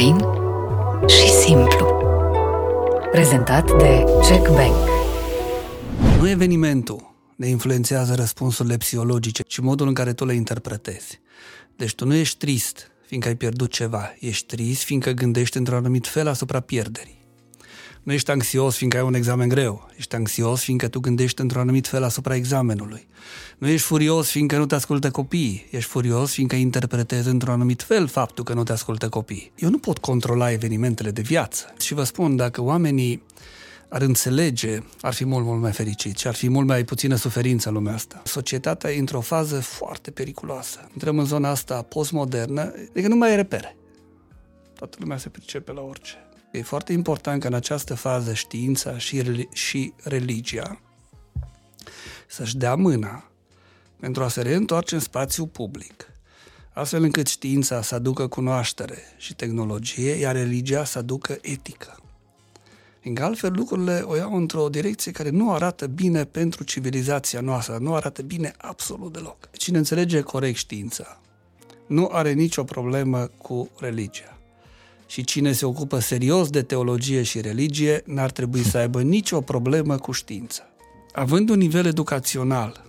Fain și simplu. Prezentat de Jack Bank. Nu evenimentul ne influențează răspunsurile psihologice, ci modul în care tu le interpretezi. Deci tu nu ești trist fiindcă ai pierdut ceva, ești trist fiindcă gândești într-un anumit fel asupra pierderii. Nu ești anxios fiindcă ai un examen greu, ești anxios fiindcă tu gândești într-un anumit fel asupra examenului. Nu ești furios fiindcă nu te ascultă copiii, ești furios fiindcă interpretezi într-un anumit fel faptul că nu te ascultă copiii. Eu nu pot controla evenimentele de viață și vă spun, dacă oamenii ar înțelege, ar fi mult, mult mai fericit și ar fi mult mai puțină suferință în lumea asta. Societatea e într-o fază foarte periculoasă. Intrăm în zona asta postmodernă, adică nu mai e repere. Toată lumea se pricepe la orice. E foarte important că în această fază știința și, și religia să-și dea mâna pentru a se reîntoarce în spațiu public, astfel încât știința să aducă cunoaștere și tehnologie, iar religia să aducă etică. Fiindcă altfel lucrurile o iau într-o direcție care nu arată bine pentru civilizația noastră, nu arată bine absolut deloc. Cine înțelege corect știința, nu are nicio problemă cu religia și cine se ocupă serios de teologie și religie n-ar trebui să aibă nicio problemă cu știința. Având un nivel educațional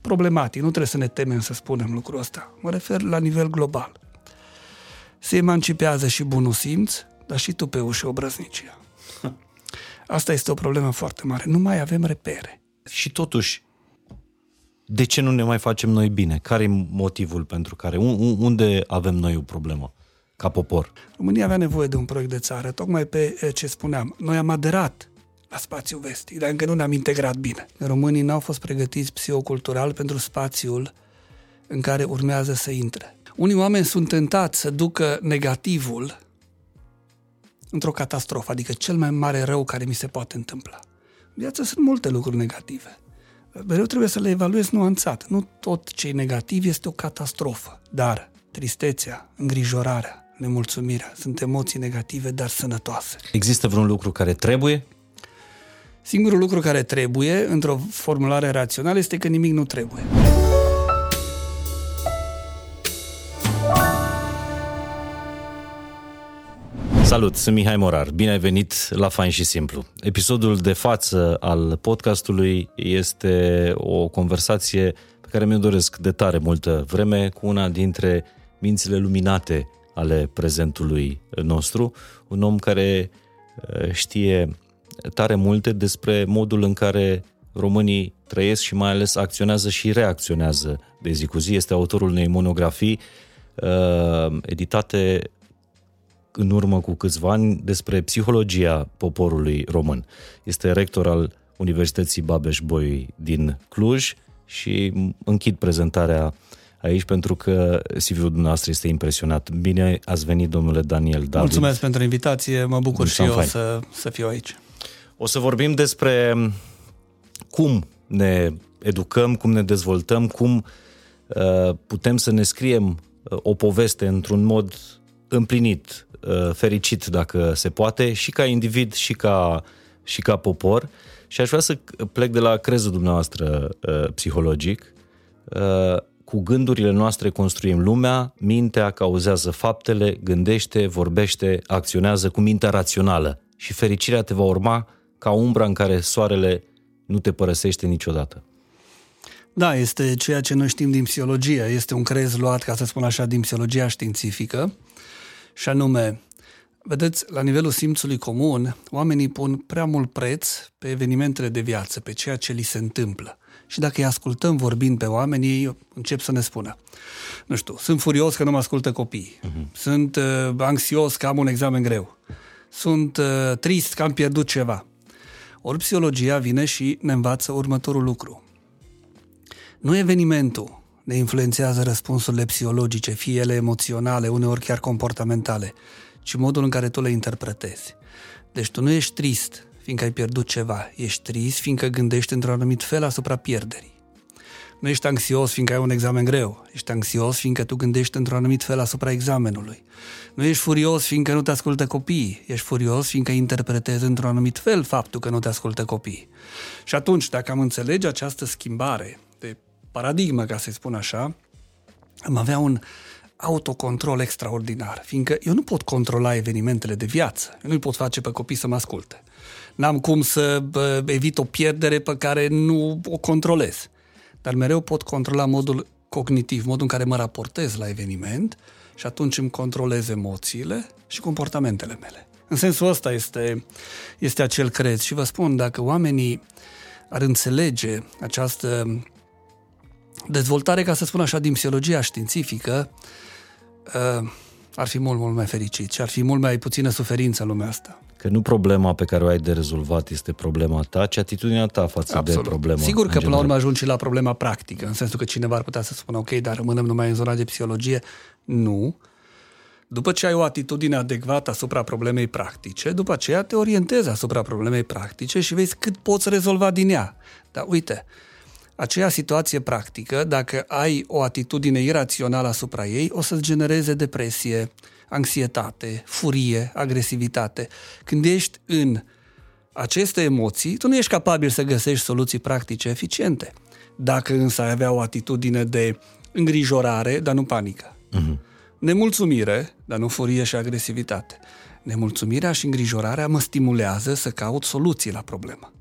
problematic, nu trebuie să ne temem să spunem lucrul ăsta, mă refer la nivel global. Se emancipează și bunul simț, dar și tu și obrăznicia. Asta este o problemă foarte mare. Nu mai avem repere. Și totuși, de ce nu ne mai facem noi bine? Care e motivul pentru care? Unde avem noi o problemă? Ca popor. România avea nevoie de un proiect de țară, tocmai pe ce spuneam. Noi am aderat la spațiul vestic, dar încă nu ne-am integrat bine. Românii n-au fost pregătiți psihocultural pentru spațiul în care urmează să intre. Unii oameni sunt tentați să ducă negativul într-o catastrofă, adică cel mai mare rău care mi se poate întâmpla. În viață sunt multe lucruri negative. Mereu trebuie să le evaluezi nuanțat. Nu tot ce e negativ este o catastrofă, dar tristețea, îngrijorarea, nemulțumirea. Sunt emoții negative, dar sănătoase. Există vreun lucru care trebuie? Singurul lucru care trebuie, într-o formulare rațională, este că nimic nu trebuie. Salut, sunt Mihai Morar. Bine ai venit la Fain și Simplu. Episodul de față al podcastului este o conversație pe care mi-o doresc de tare multă vreme cu una dintre mințile luminate ale prezentului nostru, un om care uh, știe tare multe despre modul în care românii trăiesc și mai ales acționează și reacționează de zi cu zi. Este autorul unei monografii uh, editate în urmă cu câțiva ani despre psihologia poporului român. Este rector al Universității Babeș-Bolyai din Cluj și închid prezentarea aici pentru că CV-ul dumneavoastră este impresionat. Bine ați venit, domnule Daniel David. Mulțumesc pentru invitație, mă bucur și eu să, să fiu aici. O să vorbim despre cum ne educăm, cum ne dezvoltăm, cum uh, putem să ne scriem uh, o poveste într-un mod împlinit, uh, fericit dacă se poate, și ca individ și ca, și ca popor. Și aș vrea să plec de la crezul dumneavoastră uh, psihologic. Uh, cu gândurile noastre construim lumea, mintea cauzează faptele, gândește, vorbește, acționează cu mintea rațională și fericirea te va urma ca umbra în care soarele nu te părăsește niciodată. Da, este ceea ce noi știm din psihologie. Este un crez luat, ca să spun așa, din psihologia științifică și anume, vedeți, la nivelul simțului comun, oamenii pun prea mult preț pe evenimentele de viață, pe ceea ce li se întâmplă și dacă îi ascultăm vorbind pe oameni, ei încep să ne spună. Nu știu, sunt furios că nu mă ascultă copiii. Uh-huh. Sunt uh, anxios că am un examen greu. Sunt uh, trist că am pierdut ceva. Ori psihologia vine și ne învață următorul lucru. Nu evenimentul ne influențează răspunsurile psihologice, fie ele emoționale, uneori chiar comportamentale, ci modul în care tu le interpretezi. Deci tu nu ești trist fiindcă ai pierdut ceva. Ești trist fiindcă gândești într-un anumit fel asupra pierderii. Nu ești anxios fiindcă ai un examen greu. Ești anxios fiindcă tu gândești într-un anumit fel asupra examenului. Nu ești furios fiindcă nu te ascultă copiii. Ești furios fiindcă interpretezi într-un anumit fel faptul că nu te ascultă copiii. Și atunci, dacă am înțelege această schimbare de paradigmă, ca să-i spun așa, am avea un autocontrol extraordinar, fiindcă eu nu pot controla evenimentele de viață, eu nu pot face pe copii să mă asculte. N-am cum să bă, evit o pierdere pe care nu o controlez. Dar mereu pot controla modul cognitiv, modul în care mă raportez la eveniment și atunci îmi controlez emoțiile și comportamentele mele. În sensul ăsta este, este acel crez. Și vă spun, dacă oamenii ar înțelege această dezvoltare, ca să spun așa, din psihologia științifică, uh, ar fi mult, mult mai fericit și ar fi mult mai puțină suferință în lumea asta. Că nu problema pe care o ai de rezolvat este problema ta, ci atitudinea ta față Absolut. de problemă. Sigur că până la urmă ajungi și la problema practică, în sensul că cineva ar putea să spună, ok, dar rămânem numai în zona de psihologie. Nu. După ce ai o atitudine adecvată asupra problemei practice, după aceea te orientezi asupra problemei practice și vezi cât poți rezolva din ea. Dar uite, aceea situație practică, dacă ai o atitudine irațională asupra ei, o să-ți genereze depresie, anxietate, furie, agresivitate. Când ești în aceste emoții, tu nu ești capabil să găsești soluții practice eficiente. Dacă însă ai avea o atitudine de îngrijorare, dar nu panică. Uh-huh. Nemulțumire, dar nu furie și agresivitate. Nemulțumirea și îngrijorarea mă stimulează să caut soluții la problemă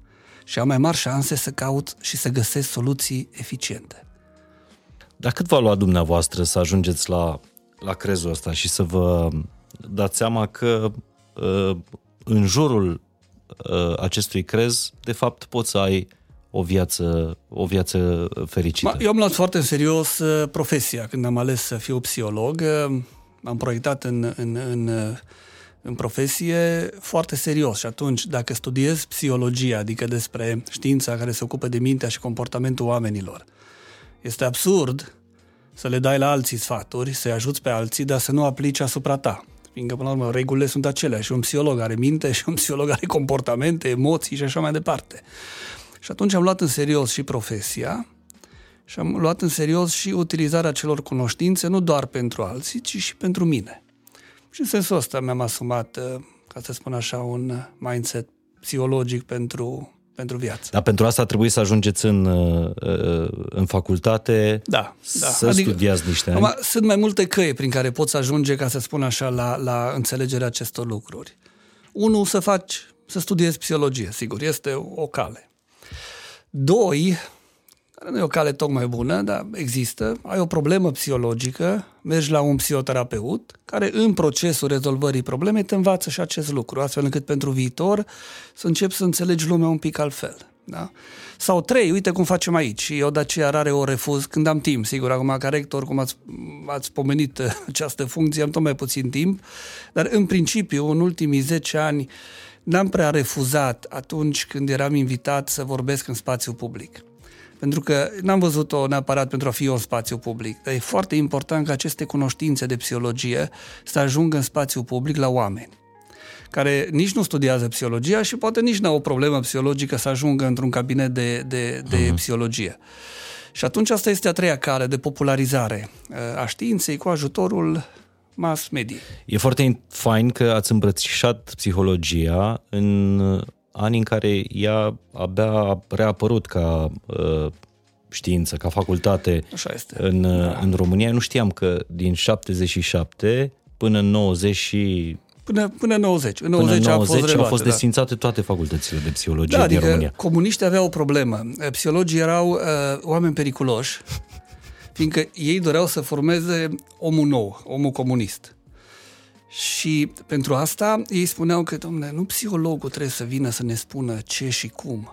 și am mai mari șanse să caut și să găsesc soluții eficiente. Dar cât va lua dumneavoastră să ajungeți la, la crezul ăsta și să vă dați seama că uh, în jurul uh, acestui crez, de fapt, poți să ai o viață, o viață fericită? Eu am luat foarte în serios uh, profesia când am ales să fiu psiholog. am proiectat în, în, în în profesie foarte serios și atunci dacă studiezi psihologia, adică despre știința care se ocupă de mintea și comportamentul oamenilor, este absurd să le dai la alții sfaturi, să-i ajuți pe alții, dar să nu aplici asupra ta. Fiindcă, până la urmă, regulile sunt aceleași. Un psiholog are minte și un psiholog are comportamente, emoții și așa mai departe. Și atunci am luat în serios și profesia și am luat în serios și utilizarea celor cunoștințe, nu doar pentru alții, ci și pentru mine. Și în sensul ăsta mi-am asumat, uh, ca să spun așa, un mindset psihologic pentru, pentru viață. Dar pentru asta trebuie să ajungeți în, uh, uh, în facultate, da, da. să adică, studiați niște ani. Sunt mai multe căi prin care poți ajunge, ca să spun așa, la, la înțelegerea acestor lucruri. Unul, să faci, să studiezi psihologie, sigur, este o cale. Doi, care nu e o cale tocmai bună, dar există, ai o problemă psihologică, mergi la un psihoterapeut, care în procesul rezolvării problemei te învață și acest lucru, astfel încât pentru viitor să începi să înțelegi lumea un pic altfel. Da? Sau trei, uite cum facem aici. Eu de aceea rare o refuz când am timp. Sigur, acum ca rector, cum ați, ați pomenit această funcție, am tot mai puțin timp, dar în principiu, în ultimii 10 ani, n-am prea refuzat atunci când eram invitat să vorbesc în spațiu public. Pentru că n-am văzut-o neapărat pentru a fi un spațiu public, dar e foarte important ca aceste cunoștințe de psihologie să ajungă în spațiu public la oameni care nici nu studiază psihologia și poate nici nu au o problemă psihologică să ajungă într-un cabinet de, de, de uh-huh. psihologie. Și atunci asta este a treia cale de popularizare uh, a științei cu ajutorul mass media. E foarte fain că ați îmbrățișat psihologia în ani în care ea abia a reapărut ca uh, știință, ca facultate Așa este. În, uh, da. în România. Nu știam că din 77 până în 90 și Până, până 90. În 90, până 90 a fost reluate, au fost da. desfințate toate facultățile de psihologie da, din adică România. comuniștii aveau o problemă. Psihologii erau uh, oameni periculoși, fiindcă ei doreau să formeze omul nou, omul comunist. Și pentru asta ei spuneau că, domnule, nu psihologul trebuie să vină să ne spună ce și cum,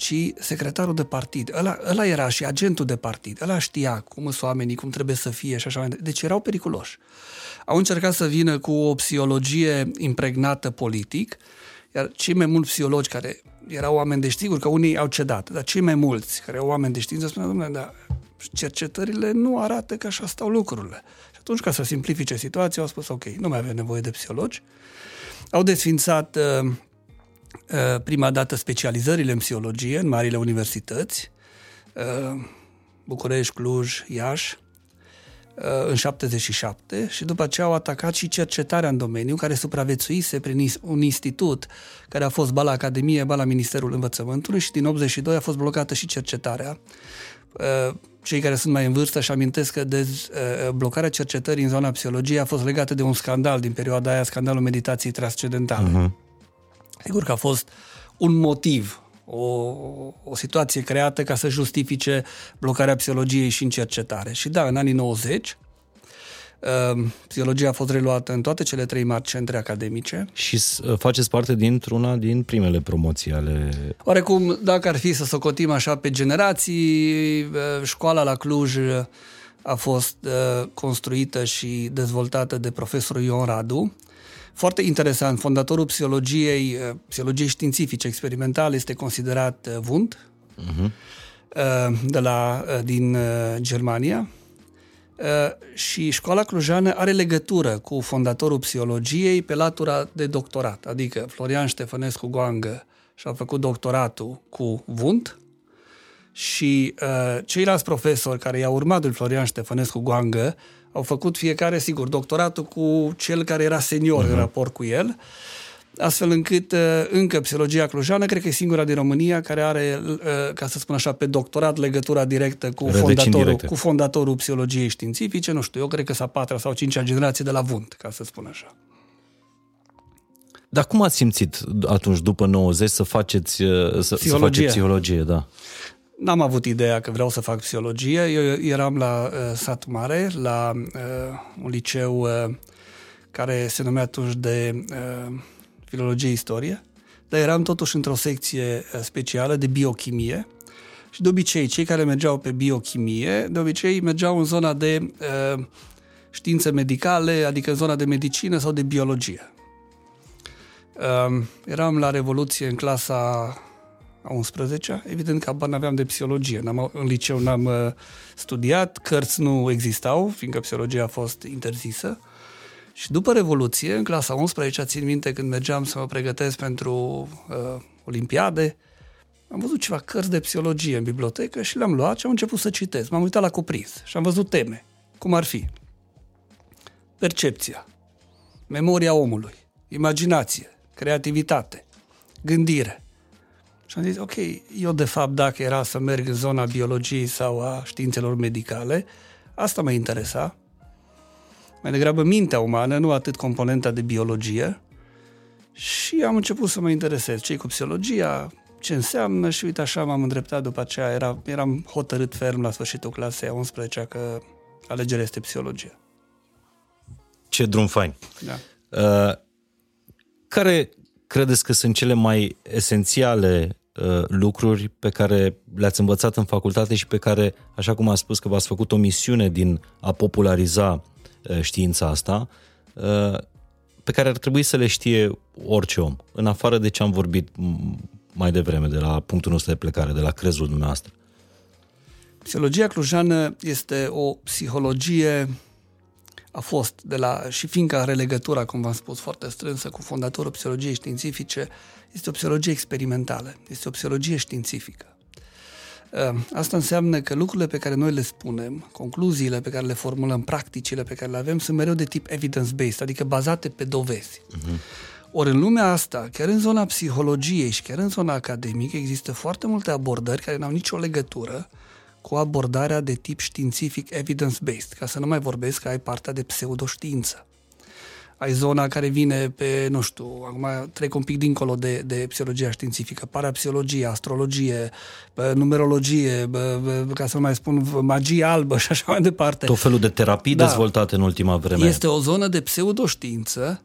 ci secretarul de partid. Ăla, ăla era și agentul de partid. Ăla știa cum sunt oamenii, cum trebuie să fie și așa mai departe. Deci erau periculoși. Au încercat să vină cu o psihologie impregnată politic, iar cei mai mulți psihologi care erau oameni de știință, că unii au cedat, dar cei mai mulți care erau oameni de știință spuneau, domnule, dar cercetările nu arată că așa stau lucrurile atunci, ca să simplifice situația, au spus, ok, nu mai avem nevoie de psihologi. Au desfințat uh, uh, prima dată specializările în psihologie în marile universități, uh, București, Cluj, Iași, uh, în 77 și după aceea au atacat și cercetarea în domeniu, care supraviețuise prin un institut care a fost ba la Academie, ba la Ministerul Învățământului și din 82 a fost blocată și cercetarea cei care sunt mai în vârstă și amintesc că dez, blocarea cercetării în zona psihologiei a fost legată de un scandal din perioada aia, scandalul meditației transcendentale. Uh-huh. Sigur că a fost un motiv, o, o situație creată ca să justifice blocarea psihologiei și în cercetare. Și da, în anii 90, Ehm, psihologia a fost reluată în toate cele trei mari centre academice. Și uh, faceți parte dintr-una din primele promoții ale... Oarecum, dacă ar fi să socotim așa pe generații, uh, școala la Cluj a fost uh, construită și dezvoltată de profesorul Ion Radu. Foarte interesant, fondatorul psihologiei, psihologiei științifice experimentale este considerat Wundt, uh-huh. de la, din Germania Uh, și școala clujană are legătură cu fondatorul psihologiei pe latura de doctorat, adică Florian Ștefănescu Goangă și-a făcut doctoratul cu Vunt și uh, ceilalți profesori care i-au urmat lui Florian Ștefănescu Goangă au făcut fiecare, sigur, doctoratul cu cel care era senior uh-huh. în mhm. raport cu el astfel încât uh, încă psihologia clujană cred că e singura din România care are, uh, ca să spun așa, pe doctorat legătura directă cu fondatorul, directe. cu fondatorul psihologiei științifice, nu știu, eu cred că s-a patra sau cincea generație de la Vunt, ca să spun așa. Dar cum ați simțit atunci, după 90, să faceți, uh, să, să faceți psihologie? Da. N-am avut ideea că vreau să fac psihologie. Eu eram la uh, sat mare, la uh, un liceu uh, care se numea atunci de uh, filologie istorie, dar eram totuși într-o secție eh, specială de biochimie și de obicei cei care mergeau pe biochimie, de obicei mergeau în zona de uh, științe medicale, adică în zona de medicină sau de biologie. Uh, eram la Revoluție în clasa a 11 evident că nu aveam de psihologie. N-am, în liceu n-am uh, studiat, cărți nu existau, fiindcă psihologia a fost interzisă. Și după Revoluție, în clasa 11, țin minte când mergeam să mă pregătesc pentru uh, Olimpiade, am văzut ceva cărți de psihologie în bibliotecă și le-am luat și am început să citesc. M-am uitat la cuprins și am văzut teme, cum ar fi percepția, memoria omului, imaginație, creativitate, gândire. Și am zis, ok, eu de fapt dacă era să merg în zona biologiei sau a științelor medicale, asta mă interesa mai degrabă mintea umană, nu atât componenta de biologie. Și am început să mă interesez ce cu psihologia, ce înseamnă și uite așa m-am îndreptat după aceea. Era, eram hotărât ferm la sfârșitul clasei a 11 că alegerea este psihologia. Ce drum fain! Da. Uh, care credeți că sunt cele mai esențiale uh, lucruri pe care le-ați învățat în facultate și pe care, așa cum a spus că v-ați făcut o misiune din a populariza Uh, știința asta, uh, pe care ar trebui să le știe orice om, în afară de ce am vorbit mai devreme, de la punctul nostru de plecare, de la crezul dumneavoastră. Psihologia clujană este o psihologie a fost de la, și fiindcă are legătura, cum v-am spus, foarte strânsă cu fondatorul psihologiei științifice, este o psihologie experimentală, este o psihologie științifică. Ehm, asta înseamnă că lucrurile pe care noi le spunem, concluziile pe care le formulăm, practicile pe care le avem, sunt mereu de tip evidence-based, adică bazate pe dovezi. Uh-huh. Ori în lumea asta, chiar în zona psihologiei și chiar în zona academică, există foarte multe abordări care nu au nicio legătură cu abordarea de tip științific evidence-based, ca să nu mai vorbesc că ai partea de pseudoștiință ai zona care vine pe, nu știu, acum trec un pic dincolo de, de psihologia științifică, parapsihologie, astrologie, numerologie, ca să nu mai spun magie albă și așa mai departe. Tot felul de terapii da. dezvoltate în ultima vreme. Este o zonă de pseudoștiință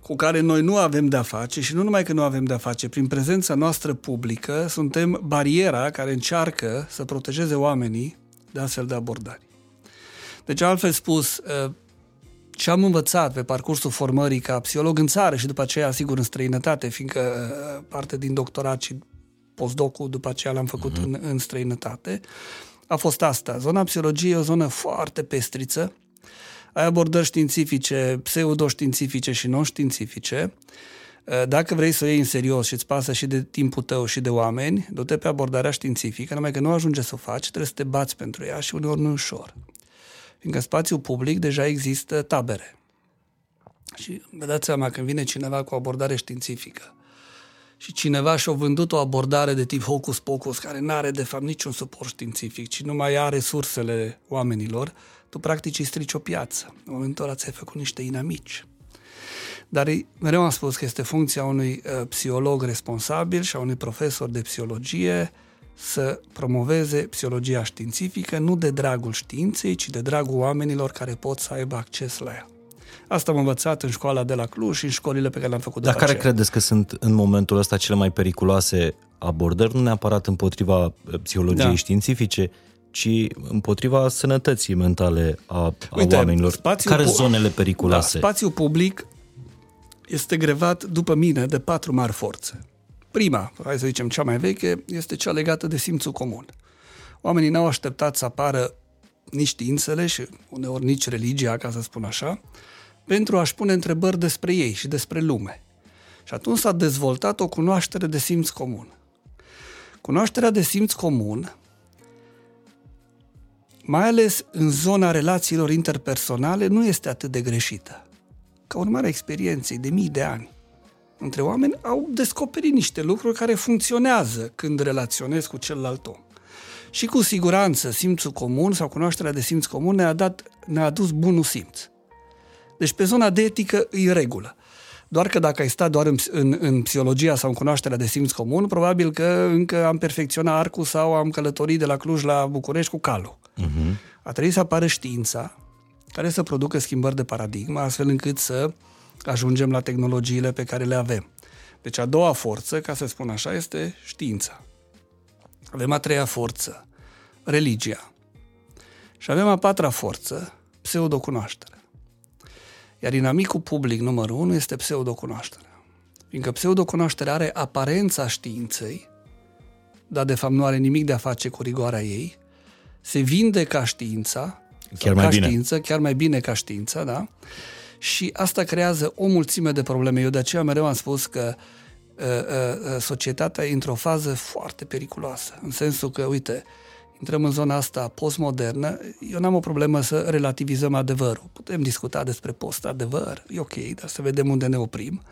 cu care noi nu avem de-a face și nu numai că nu avem de-a face, prin prezența noastră publică suntem bariera care încearcă să protejeze oamenii de astfel de abordări. Deci, altfel spus, ce am învățat pe parcursul formării ca psiholog în țară și după aceea, sigur, în străinătate, fiindcă uh, parte din doctorat și postdocul după aceea l-am făcut uh-huh. în, în străinătate, a fost asta. Zona psihologiei e o zonă foarte pestriță, ai abordări științifice, pseudoștiințifice și non-științifice. Uh, dacă vrei să o iei în serios și îți pasă și de timpul tău și de oameni, du-te pe abordarea științifică, numai că nu ajunge să o faci, trebuie să te bați pentru ea și uneori nu ușor fiindcă în spațiul public deja există tabere. Și vă dați seama, când vine cineva cu o abordare științifică și cineva și-a vândut o abordare de tip hocus-pocus, care nu are de fapt niciun suport științific, ci nu mai are resursele oamenilor, tu practic îi strici o piață. În momentul ăla ți-ai făcut niște inamici. Dar mereu am spus că este funcția unui uh, psiholog responsabil și a unui profesor de psihologie să promoveze psihologia științifică nu de dragul științei, ci de dragul oamenilor care pot să aibă acces la ea. Asta am învățat în școala de la Cluj și în școlile pe care le-am făcut Dar după care aceea. credeți că sunt în momentul ăsta cele mai periculoase abordări, nu neapărat împotriva uh, psihologiei Da. științifice, ci împotriva sănătății mentale a, a Uite, oamenilor? spațiul Care pu- zonele Da, periculoase? spațiul public este grevat, după mine, de patru mari forțe. Prima, hai să zicem cea mai veche, este cea legată de simțul comun. Oamenii n-au așteptat să apară nici științele și uneori nici religia, ca să spun așa, pentru a-și pune întrebări despre ei și despre lume. Și atunci s-a dezvoltat o cunoaștere de simț comun. Cunoașterea de simț comun mai ales în zona relațiilor interpersonale, nu este atât de greșită. Ca urmare a experienței de mii de ani între oameni, au descoperit niște lucruri care funcționează când relaționezi cu celălalt om. Și cu siguranță simțul comun sau cunoașterea de simț comun ne-a, dat, ne-a adus bunul simț. Deci pe zona de etică e regulă. Doar că dacă ai stat doar în, în, în psihologia sau în cunoașterea de simț comun, probabil că încă am perfecționat arcul sau am călătorit de la Cluj la București cu calul. Uh-huh. A trebuit să apară știința care să producă schimbări de paradigmă, astfel încât să ajungem la tehnologiile pe care le avem. Deci a doua forță, ca să spun așa, este știința. Avem a treia forță, religia. Și avem a patra forță, pseudocunoașterea. Iar inamicul public numărul unu este pseudocunoașterea. Fiindcă pseudocunoașterea are aparența științei, dar de fapt nu are nimic de a face cu rigoarea ei, se vinde ca știința, Chiar sau mai ca bine. știință, chiar mai bine ca știință, da? Și asta creează o mulțime de probleme. Eu de aceea mereu am spus că uh, uh, societatea e într-o fază foarte periculoasă, în sensul că, uite, intrăm în zona asta postmodernă, eu n-am o problemă să relativizăm adevărul. Putem discuta despre post-adevăr, e ok, dar să vedem unde ne oprim.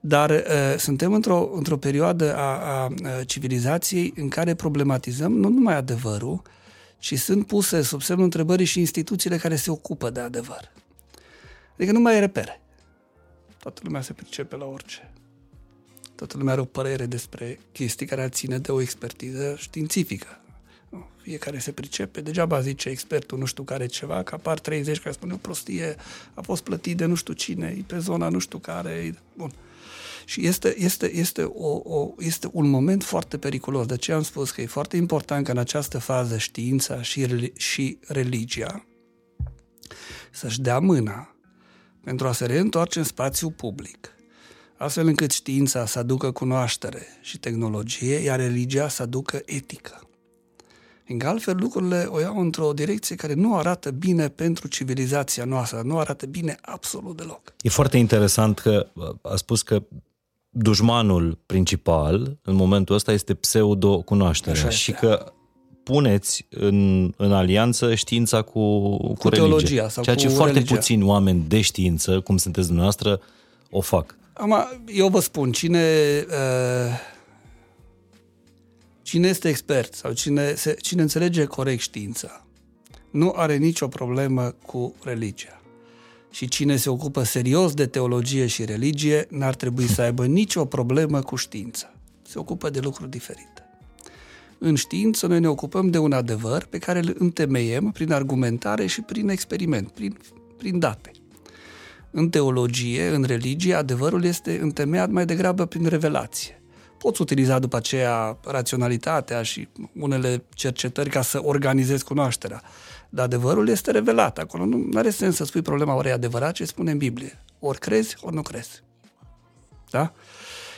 Dar uh, suntem într-o, într-o perioadă a, a, a civilizației în care problematizăm nu numai adevărul, ci sunt puse sub semnul întrebării și instituțiile care se ocupă de adevăr. Adică nu mai e repere. Toată lumea se pricepe la orice. Toată lumea are o părere despre chestii care ar ține de o expertiză științifică. Nu, Fiecare se pricepe, degeaba zice expertul nu știu care ceva, că apar 30 care spune o prostie, a fost plătit de nu știu cine, e pe zona nu știu care, e... bun. Și este, este, este, o, o, este un moment foarte periculos. De aceea am spus că e foarte important că în această fază știința și, reli- și religia să-și dea mâna pentru a se reîntoarce în spațiul public, astfel încât știința să aducă cunoaștere și tehnologie, iar religia să aducă etică. Fiindcă altfel lucrurile o iau într-o direcție care nu arată bine pentru civilizația noastră, nu arată bine absolut deloc. E foarte interesant că a spus că dușmanul principal în momentul ăsta este pseudo-cunoașterea Așa este. și că puneți în, în alianță știința cu, cu, Cu religia. teologia sau Ceea ce cu foarte religia. puțini oameni de știință, cum sunteți dumneavoastră, o fac. Am, eu vă spun, cine, uh, cine este expert sau cine, se, cine înțelege corect știința, nu are nicio problemă cu religia. Și cine se ocupă serios de teologie și religie n-ar trebui să aibă nicio problemă cu știința. Se ocupă de lucruri diferite. În știință noi ne ocupăm de un adevăr pe care îl întemeiem prin argumentare și prin experiment, prin, prin date. În teologie, în religie, adevărul este întemeiat mai degrabă prin revelație. Poți utiliza după aceea raționalitatea și unele cercetări ca să organizezi cunoașterea. Dar adevărul este revelat. Acolo nu are sens să spui problema ori e adevărat ce spune în Biblie. Ori crezi, ori nu crezi. Da?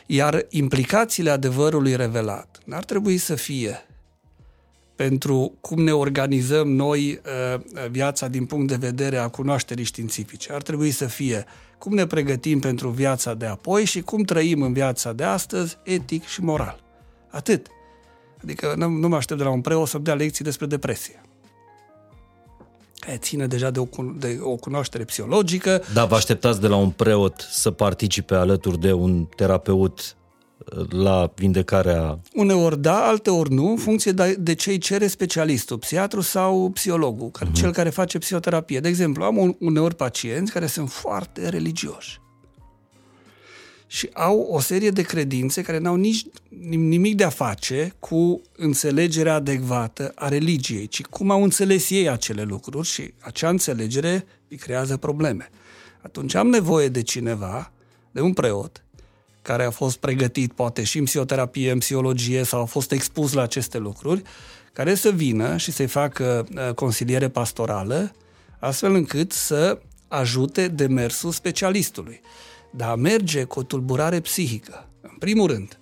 Iar implicațiile adevărului revelat n-ar trebui să fie pentru cum ne organizăm noi uh, viața din punct de vedere a cunoașterii științifice. Ar trebui să fie cum ne pregătim pentru viața de apoi și cum trăim în viața de astăzi, etic și moral. Atât. Adică nu, nu mă aștept de la un preot să-mi dea lecții despre depresie. Care ține deja de o, cun- de o cunoaștere psihologică. Da, vă așteptați de la un preot să participe alături de un terapeut la vindecarea... Uneori da, alteori nu, în funcție de, de ce îi cere specialistul, psiatru sau psihologul, uh-huh. cel care face psihoterapie. De exemplu, am uneori pacienți care sunt foarte religioși și au o serie de credințe care n-au nici nimic de a face cu înțelegerea adecvată a religiei, ci cum au înțeles ei acele lucruri și acea înțelegere îi creează probleme. Atunci am nevoie de cineva, de un preot, care a fost pregătit poate și în psihoterapie, în psihologie sau a fost expus la aceste lucruri, care să vină și să-i facă uh, consiliere pastorală, astfel încât să ajute demersul specialistului. Dar a merge cu o tulburare psihică, în primul rând,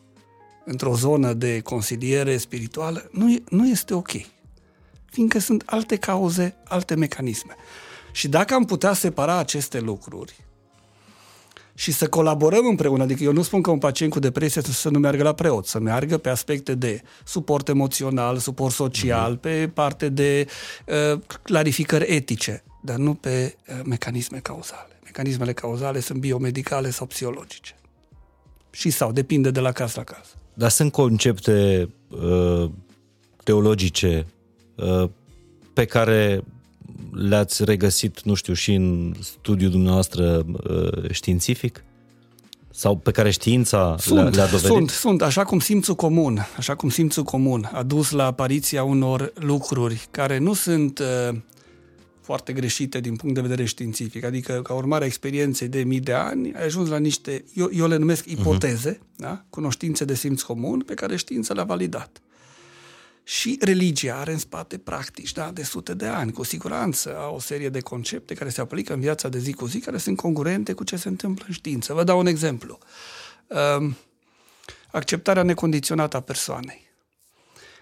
într-o zonă de consiliere spirituală, nu, e, nu este ok. Fiindcă sunt alte cauze, alte mecanisme. Și dacă am putea separa aceste lucruri și să colaborăm împreună, adică eu nu spun că un pacient cu depresie să nu meargă la preot, să meargă pe aspecte de suport emoțional, suport social, mm-hmm. pe parte de uh, clarificări etice, dar nu pe uh, mecanisme cauzale. Mecanismele cauzale sunt biomedicale sau psihologice. Și sau, depinde de la caz la caz. Dar sunt concepte uh, teologice uh, pe care le-ați regăsit, nu știu, și în studiul dumneavoastră uh, științific? Sau pe care știința sunt, le-a, le dovedit? Sunt, sunt, așa cum simțul comun, așa cum simțul comun a dus la apariția unor lucruri care nu sunt uh, foarte greșite din punct de vedere științific. Adică, ca urmare a experienței de mii de ani, ai ajuns la niște, eu, eu le numesc mhm. ipoteze, uh-huh. da? cunoștințe de simț comun, pe care știința le-a validat. Și religia are în spate practici da, de sute de ani, cu siguranță, au o serie de concepte care se aplică în viața de zi cu zi, care sunt congruente cu ce se întâmplă în știință. Vă dau un exemplu. Um, acceptarea necondiționată a persoanei.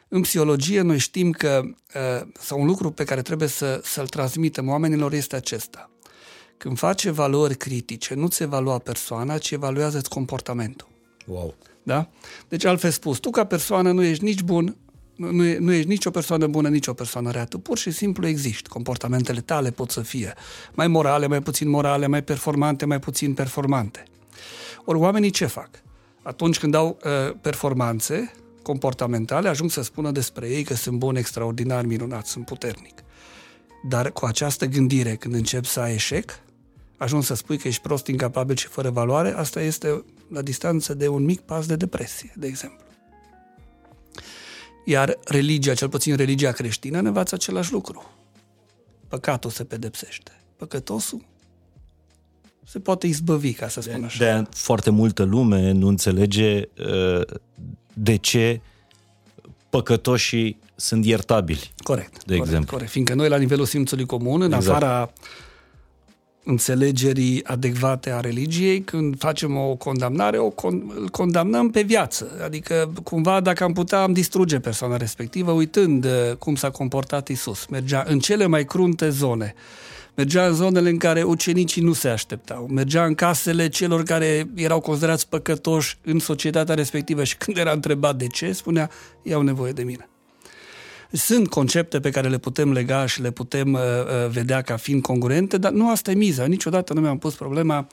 În psihologie noi știm că, uh, sau un lucru pe care trebuie să, să-l transmitem oamenilor este acesta. Când faci valori critice, nu-ți evalua persoana, ci evaluează-ți comportamentul. Wow. Da? Deci, altfel spus, tu ca persoană nu ești nici bun, nu, e, nu ești nici o persoană bună, nici o persoană rea. Tu pur și simplu existi. Comportamentele tale pot să fie mai morale, mai puțin morale, mai performante, mai puțin performante. Ori oamenii ce fac? Atunci când au uh, performanțe comportamentale, ajung să spună despre ei că sunt buni, extraordinar, minunați, sunt puternic. Dar cu această gândire, când încep să ai eșec, ajung să spui că ești prost, incapabil și fără valoare, asta este la distanță de un mic pas de depresie, de exemplu. Iar religia, cel puțin religia creștină, ne învață același lucru. Păcatul se pedepsește. Păcătosul se poate izbăvi, ca să spun așa. De foarte multă lume nu înțelege uh, de ce păcătoșii sunt iertabili. Corect. De corect, exemplu. Corect. Fiindcă noi, la nivelul simțului comun, în exact. afara înțelegerii adecvate a religiei, când facem o condamnare, o con- îl condamnăm pe viață. Adică, cumva, dacă am putea, am distruge persoana respectivă, uitând uh, cum s-a comportat Isus. Mergea în cele mai crunte zone. Mergea în zonele în care ucenicii nu se așteptau. Mergea în casele celor care erau considerați păcătoși în societatea respectivă și când era întrebat de ce, spunea, ei au nevoie de mine. Sunt concepte pe care le putem lega și le putem uh, uh, vedea ca fiind congruente, dar nu asta e miza. Niciodată nu mi-am pus problema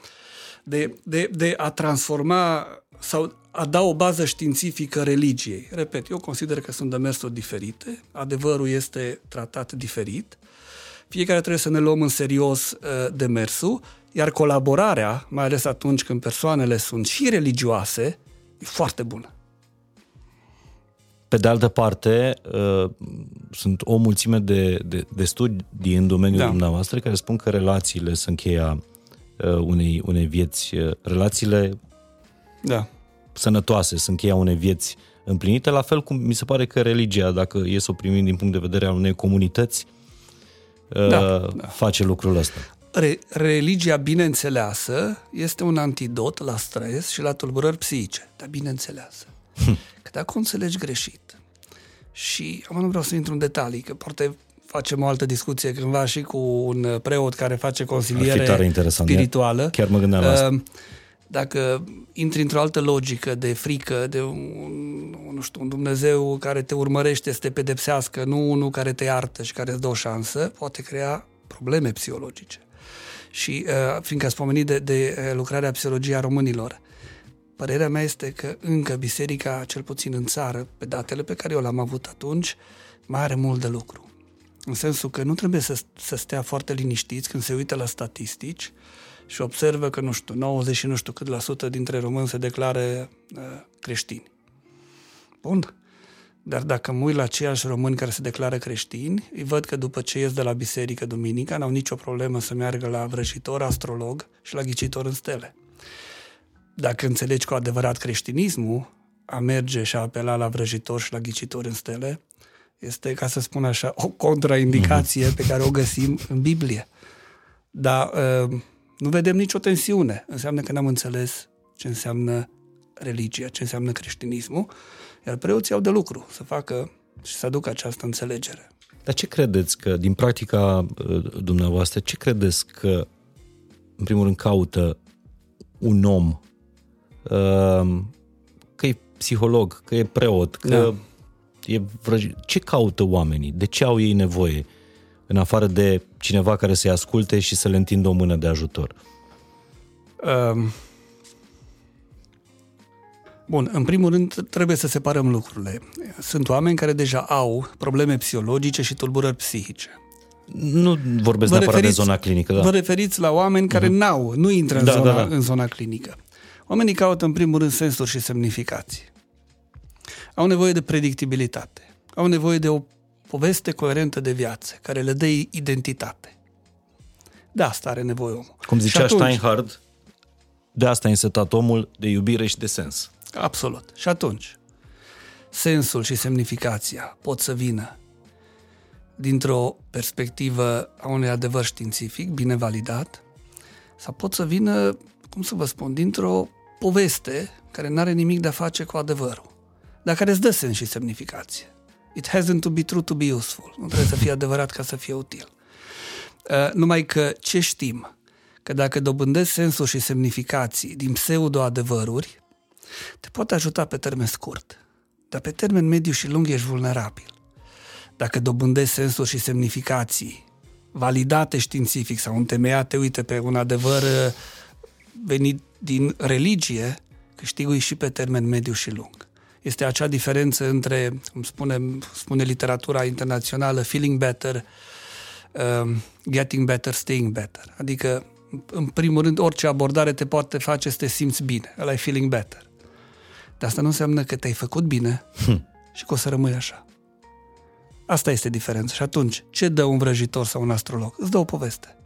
de, de, de a transforma sau a da o bază științifică religiei. Repet, eu consider că sunt demersuri diferite, adevărul este tratat diferit, fiecare trebuie să ne luăm în serios uh, demersul, iar colaborarea, mai ales atunci când persoanele sunt și religioase, e foarte bună. Pe de altă parte, uh, sunt o mulțime de, de, de studii în domeniul da. dumneavoastră care spun că relațiile sunt cheia uh, unei, unei vieți, uh, relațiile da. sănătoase sunt cheia unei vieți împlinite, la fel cum mi se pare că religia, dacă e să o primim din punct de vedere al unei comunități, da, da. face lucrul ăsta. Re- religia bineînțeleasă este un antidot la stres și la tulburări psihice, dar bineînțeleasă. Hm. Că dacă o înțelegi greșit și, am nu vreau să intru în detalii, că poate facem o altă discuție cândva și cu un preot care face consiliere spirituală. Chiar mă gândeam la asta. Uh, dacă intri într-o altă logică de frică, de un, nu știu, un Dumnezeu care te urmărește să te pedepsească, nu unul care te iartă și care îți dă o șansă, poate crea probleme psihologice. Și uh, fiindcă ați pomenit de, de lucrarea psihologiei a românilor, Părerea mea este că încă biserica, cel puțin în țară, pe datele pe care eu le-am avut atunci, mai are mult de lucru. În sensul că nu trebuie să, să stea foarte liniștiți când se uită la statistici și observă că, nu știu, 90 și nu știu cât la sută dintre români se declară uh, creștini. Bun. Dar dacă mă uit la ceiași români care se declară creștini, îi văd că după ce ies de la biserică duminica, n-au nicio problemă să meargă la vrăjitor, astrolog și la ghicitor în stele. Dacă înțelegi cu adevărat creștinismul, a merge și a apela la vrăjitor și la ghicitor în stele, este, ca să spun așa, o contraindicație pe care o găsim în Biblie. Dar uh, nu vedem nicio tensiune. Înseamnă că n-am înțeles ce înseamnă religia, ce înseamnă creștinismul, iar preoții au de lucru să facă și să aducă această înțelegere. Dar ce credeți că, din practica uh, dumneavoastră, ce credeți că, în primul rând, caută un om, uh, că e psiholog, că e preot, că da. e vrăj... Ce caută oamenii? De ce au ei nevoie? În afară de cineva care să-i asculte și să le întindă o mână de ajutor. Um, Bun, în primul rând trebuie să separăm lucrurile. Sunt oameni care deja au probleme psihologice și tulburări psihice. Nu vorbesc vă neapărat de zona clinică, da. Vă referiți la oameni care uh-huh. n-au, nu intră în, da, zona, da, da. în zona clinică. Oamenii caută în primul rând sensuri și semnificații. Au nevoie de predictibilitate. Au nevoie de o poveste coerentă de viață, care le dă identitate. De asta are nevoie omul. Cum zicea atunci, Steinhard, de asta a însetat omul de iubire și de sens. Absolut. Și atunci, sensul și semnificația pot să vină dintr-o perspectivă a unui adevăr științific, bine validat, sau pot să vină, cum să vă spun, dintr-o poveste care nu are nimic de a face cu adevărul, dar care îți dă sens și semnificație. It hasn't to be true to be useful. Nu trebuie să fie adevărat ca să fie util. Uh, numai că ce știm? Că dacă dobândesc sensul și semnificații din pseudo-adevăruri, te poate ajuta pe termen scurt, dar pe termen mediu și lung ești vulnerabil. Dacă dobândești sensuri și semnificații validate științific sau întemeiate, uite, pe un adevăr uh, venit din religie, câștigui și pe termen mediu și lung. Este acea diferență între, cum spune, spune literatura internațională, feeling better, um, getting better, staying better. Adică, în primul rând, orice abordare te poate face să te simți bine. Ăla e feeling better. Dar asta nu înseamnă că te-ai făcut bine hm. și că o să rămâi așa. Asta este diferența. Și atunci, ce dă un vrăjitor sau un astrolog? Îți dă o poveste.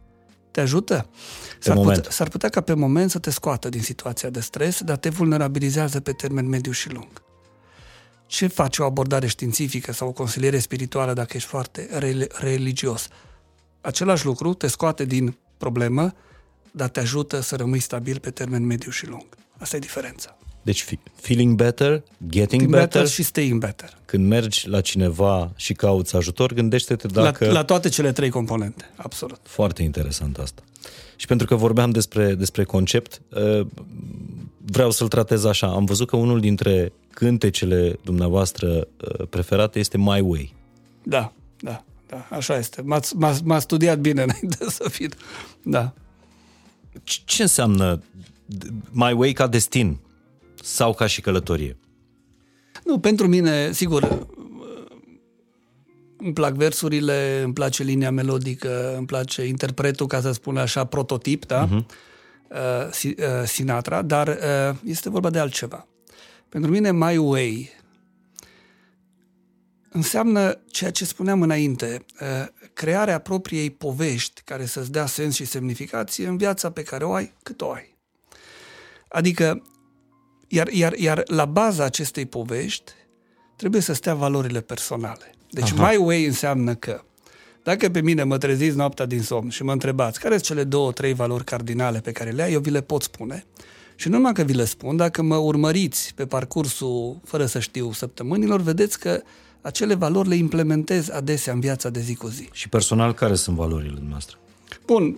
Te ajută? S-ar putea, s-ar putea ca pe moment să te scoată din situația de stres, dar te vulnerabilizează pe termen mediu și lung. Ce face o abordare științifică sau o consiliere spirituală dacă ești foarte religios? Același lucru te scoate din problemă, dar te ajută să rămâi stabil pe termen mediu și lung. Asta e diferența. Deci feeling better, getting better, better și staying better. Când mergi la cineva și cauți ajutor, gândește-te dacă... La, la toate cele trei componente, absolut. Foarte interesant asta. Și pentru că vorbeam despre, despre concept, ă, vreau să-l tratez așa. Am văzut că unul dintre cântecele dumneavoastră ă, preferate este My Way. Da, da, da, așa este. M-a, m-a, m-a studiat bine înainte să fie. Da. Ce înseamnă My Way ca destin? sau ca și călătorie? Nu, pentru mine, sigur, îmi plac versurile, îmi place linia melodică, îmi place interpretul, ca să spun așa, prototip, da? Uh-huh. Uh, Sinatra, dar uh, este vorba de altceva. Pentru mine, My Way înseamnă ceea ce spuneam înainte, uh, crearea propriei povești care să-ți dea sens și semnificație în viața pe care o ai, cât o ai. Adică iar, iar, iar la baza acestei povești trebuie să stea valorile personale. Deci Aha. my way înseamnă că dacă pe mine mă treziți noaptea din somn și mă întrebați care sunt cele două, trei valori cardinale pe care le ai, eu vi le pot spune. Și nu numai că vi le spun, dacă mă urmăriți pe parcursul, fără să știu, săptămânilor, vedeți că acele valori le implementez adesea în viața de zi cu zi. Și personal, care sunt valorile noastre? Bun,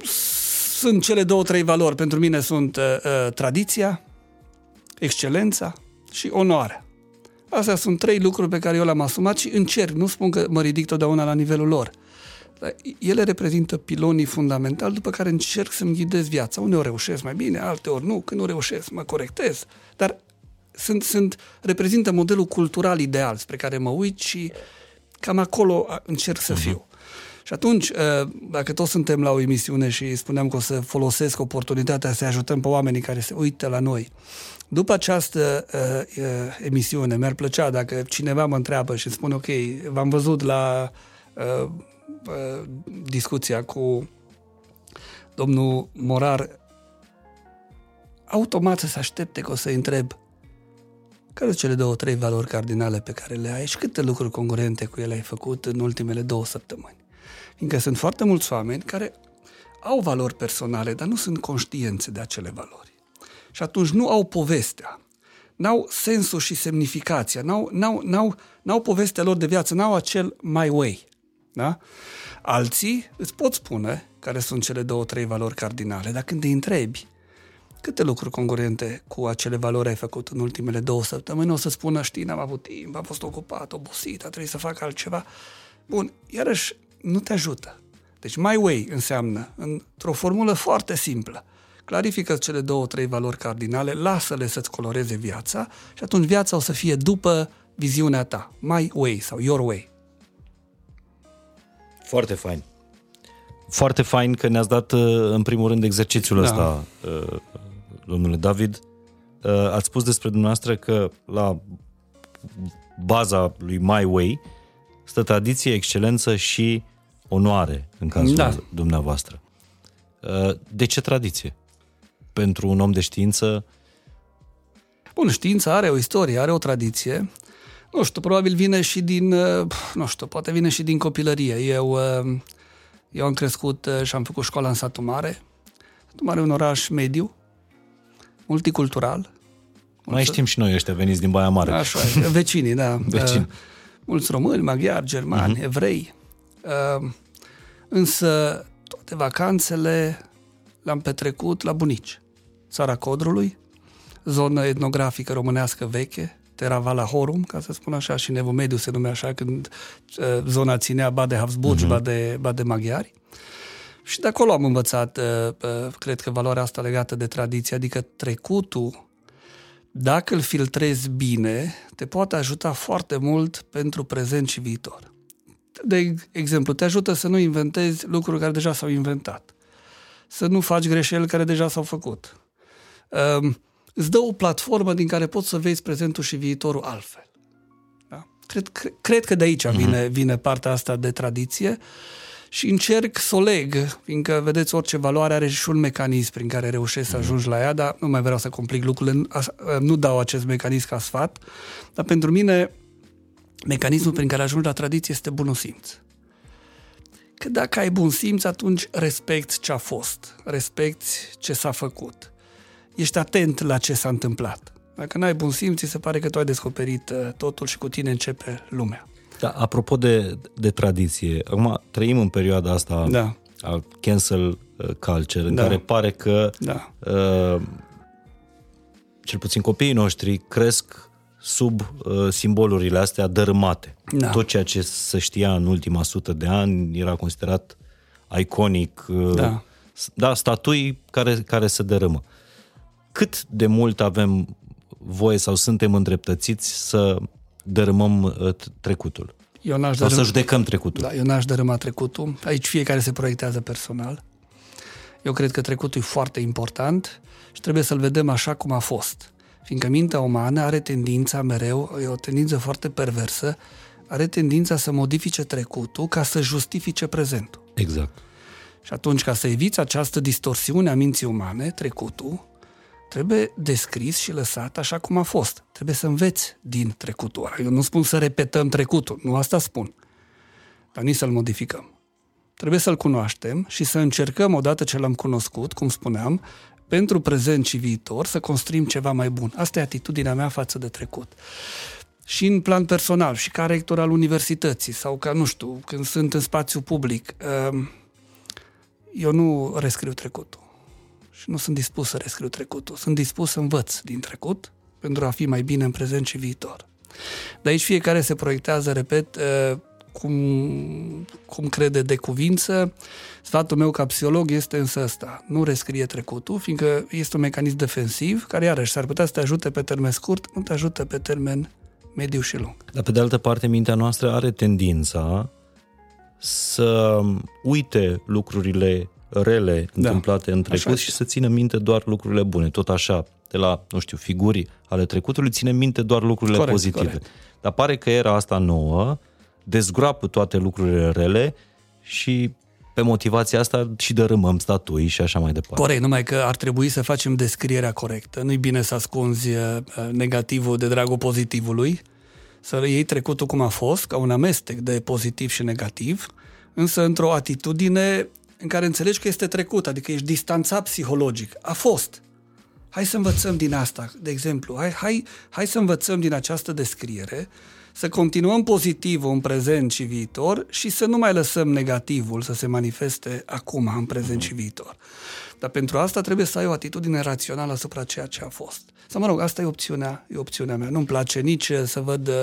sunt cele două, trei valori. Pentru mine sunt uh, uh tradiția, excelența și onoarea. Astea sunt trei lucruri pe care eu le-am asumat și încerc, nu spun că mă ridic totdeauna la nivelul lor, Dar ele reprezintă pilonii fundamentali după care încerc să-mi ghidez viața. Uneori reușesc mai bine, alteori nu. Când nu reușesc, mă corectez. Dar sunt, sunt, reprezintă modelul cultural ideal spre care mă uit și cam acolo încerc să fiu. Și atunci, uh, dacă toți suntem la o emisiune și spuneam că o să folosesc oportunitatea să ajutăm pe oamenii care se uită la noi, după această uh, uh, emisiune, mi-ar plăcea dacă cineva mă întreabă și spune, ok, v-am văzut la uh, uh, discuția cu domnul Morar, automat să se aștepte că o să întreb care sunt cele două, trei valori cardinale pe care le ai și câte lucruri congruente cu ele ai făcut în ultimele două săptămâni. Fiindcă sunt foarte mulți oameni care au valori personale, dar nu sunt conștienți de acele valori. Și atunci nu au povestea, n-au sensul și semnificația, n-au, n-au, n-au, n-au povestea lor de viață, n-au acel my way. Da? Alții îți pot spune care sunt cele două, trei valori cardinale, dar când îi întrebi câte lucruri congruente cu acele valori ai făcut în ultimele două săptămâni, o să spună, știi, n-am avut timp, am fost ocupat, obosit, a trebuit să fac altceva. Bun, iarăși nu te ajută. Deci my way înseamnă, într-o formulă foarte simplă, clarifică cele două, trei valori cardinale, lasă-le să-ți coloreze viața și atunci viața o să fie după viziunea ta, my way sau your way. Foarte fain. Foarte fain că ne-ați dat, uh, în primul rând, exercițiul da. ăsta, uh, domnule David. Uh, ați spus despre dumneavoastră că la baza lui My Way stă tradiție, excelență și onoare în cazul da. dumneavoastră. De ce tradiție? Pentru un om de știință? Bun, știința are o istorie, are o tradiție. Nu știu, probabil vine și din, nu știu, poate vine și din copilărie. Eu eu am crescut uh, și am făcut școala în satul mare. Satul mare e un oraș mediu, multicultural. Mai știm și noi ăștia veniți din Baia Mare. Așa, vecinii, da. Vecini. Uh, mulți români, maghiari, germani, uh-huh. evrei. Uh, însă toate vacanțele le-am petrecut la bunici. Țara Codrului, zonă etnografică românească veche, Terra Horum, ca să spun așa, și în Evul Mediu se numea așa, când uh, zona ținea ba de Habsburgi, uh-huh. ba, de, ba de maghiari. Și de acolo am învățat, uh, uh, cred că valoarea asta legată de tradiție, adică trecutul, dacă îl filtrezi bine, te poate ajuta foarte mult pentru prezent și viitor. De exemplu, te ajută să nu inventezi lucruri care deja s-au inventat, să nu faci greșeli care deja s-au făcut. Uh, îți dă o platformă din care poți să vezi prezentul și viitorul altfel. Da? Cred, cred, cred că de aici uh-huh. vine, vine partea asta de tradiție și încerc să o leg, fiindcă, vedeți, orice valoare are și un mecanism prin care reușești să mhm. ajungi la ea, dar nu mai vreau să complic lucrurile, nu dau acest mecanism ca sfat, dar pentru mine mecanismul prin care ajungi la tradiție este bunul simț. Că dacă ai bun simț, atunci respecti ce a fost, respecti ce s-a făcut ești atent la ce s-a întâmplat. Dacă n-ai bun simț, se pare că tu ai descoperit uh, totul și cu tine începe lumea. Da, apropo de, de tradiție, acum trăim în perioada asta da. a cancel uh, culture, în da. care pare că da. uh, cel puțin copiii noștri cresc sub uh, simbolurile astea dărâmate. Da. Tot ceea ce se știa în ultima sută de ani era considerat iconic, uh, da. da, statui care, care se dărâmă cât de mult avem voie sau suntem îndreptățiți să dărâmăm uh, trecutul? Eu n-aș sau dărâma, să judecăm trecutul? Da, eu n-aș dărâma trecutul. Aici fiecare se proiectează personal. Eu cred că trecutul e foarte important și trebuie să-l vedem așa cum a fost. Fiindcă mintea umană are tendința mereu, e o tendință foarte perversă, are tendința să modifice trecutul ca să justifice prezentul. Exact. Și atunci, ca să eviți această distorsiune a minții umane, trecutul, trebuie descris și lăsat așa cum a fost. Trebuie să înveți din trecutul ăla. Eu nu spun să repetăm trecutul, nu asta spun, dar nici să-l modificăm. Trebuie să-l cunoaștem și să încercăm, odată ce l-am cunoscut, cum spuneam, pentru prezent și viitor, să construim ceva mai bun. Asta e atitudinea mea față de trecut. Și în plan personal, și ca rector al universității, sau ca, nu știu, când sunt în spațiu public, ehm, eu nu rescriu trecutul și nu sunt dispus să rescriu trecutul. Sunt dispus să învăț din trecut pentru a fi mai bine în prezent și viitor. De aici fiecare se proiectează, repet, uh, cum, cum crede de cuvință. Sfatul meu ca psiholog este însă ăsta. Nu rescrie trecutul, fiindcă este un mecanism defensiv care, iarăși, s-ar putea să te ajute pe termen scurt, nu te ajută pe termen mediu și lung. Dar, pe de altă parte, mintea noastră are tendința să uite lucrurile rele da. întâmplate în trecut și să țină minte doar lucrurile bune. Tot așa, de la, nu știu, figuri ale trecutului, ține minte doar lucrurile corect, pozitive. Corect. Dar pare că era asta nouă dezgroapă toate lucrurile rele și pe motivația asta și dărâmăm statui și așa mai departe. Corect, numai că ar trebui să facem descrierea corectă. Nu-i bine să ascunzi uh, negativul de dragul pozitivului, să iei trecutul cum a fost, ca un amestec de pozitiv și negativ, însă într-o atitudine în care înțelegi că este trecut, adică ești distanțat psihologic. A fost. Hai să învățăm din asta, de exemplu. Hai, hai, hai să învățăm din această descriere să continuăm pozitivul în prezent și viitor și să nu mai lăsăm negativul să se manifeste acum, în prezent și viitor. Dar pentru asta trebuie să ai o atitudine rațională asupra ceea ce a fost. Sau mă rog, asta e opțiunea, e opțiunea mea. Nu-mi place nici să văd uh,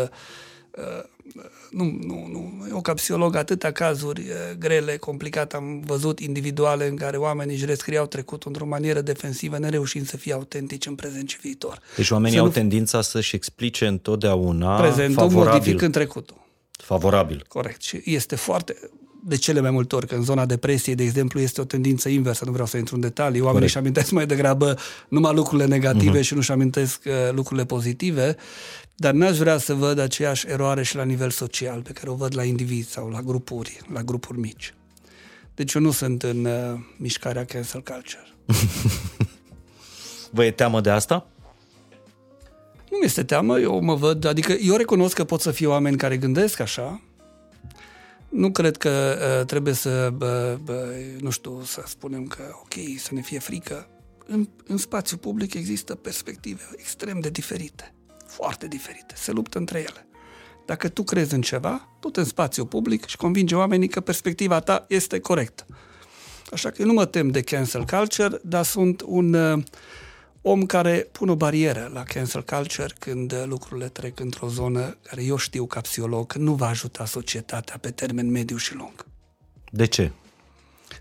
nu, nu, nu. Eu ca psiholog atâtea cazuri grele, complicate am văzut individuale în care oamenii își rescriau trecutul într-o manieră defensivă, nereușind să fie autentici în prezent și viitor. Deci oamenii să au nu... tendința să-și explice întotdeauna prezentul favorabil. modificând trecutul. Favorabil. Corect. Și este foarte de cele mai multe ori, că în zona depresiei, de exemplu, este o tendință inversă, nu vreau să intru în detalii, oamenii își amintesc mai degrabă numai lucrurile negative uh-huh. și nu-și amintesc uh, lucrurile pozitive, dar n-aș vrea să văd aceeași eroare și la nivel social, pe care o văd la indivizi sau la grupuri, la grupuri mici. Deci eu nu sunt în uh, mișcarea cancel culture. Vă e teamă de asta? Nu mi este teamă, eu mă văd, adică eu recunosc că pot să fie oameni care gândesc așa, nu cred că uh, trebuie să, uh, uh, nu știu, să spunem că, ok, să ne fie frică. În, în spațiu public există perspective extrem de diferite foarte diferite, se luptă între ele. Dacă tu crezi în ceva, tu te în spațiu public și convinge oamenii că perspectiva ta este corectă. Așa că eu nu mă tem de cancel culture, dar sunt un uh, om care pun o barieră la cancel culture când uh, lucrurile trec într-o zonă care eu știu ca psiholog că nu va ajuta societatea pe termen mediu și lung. De ce?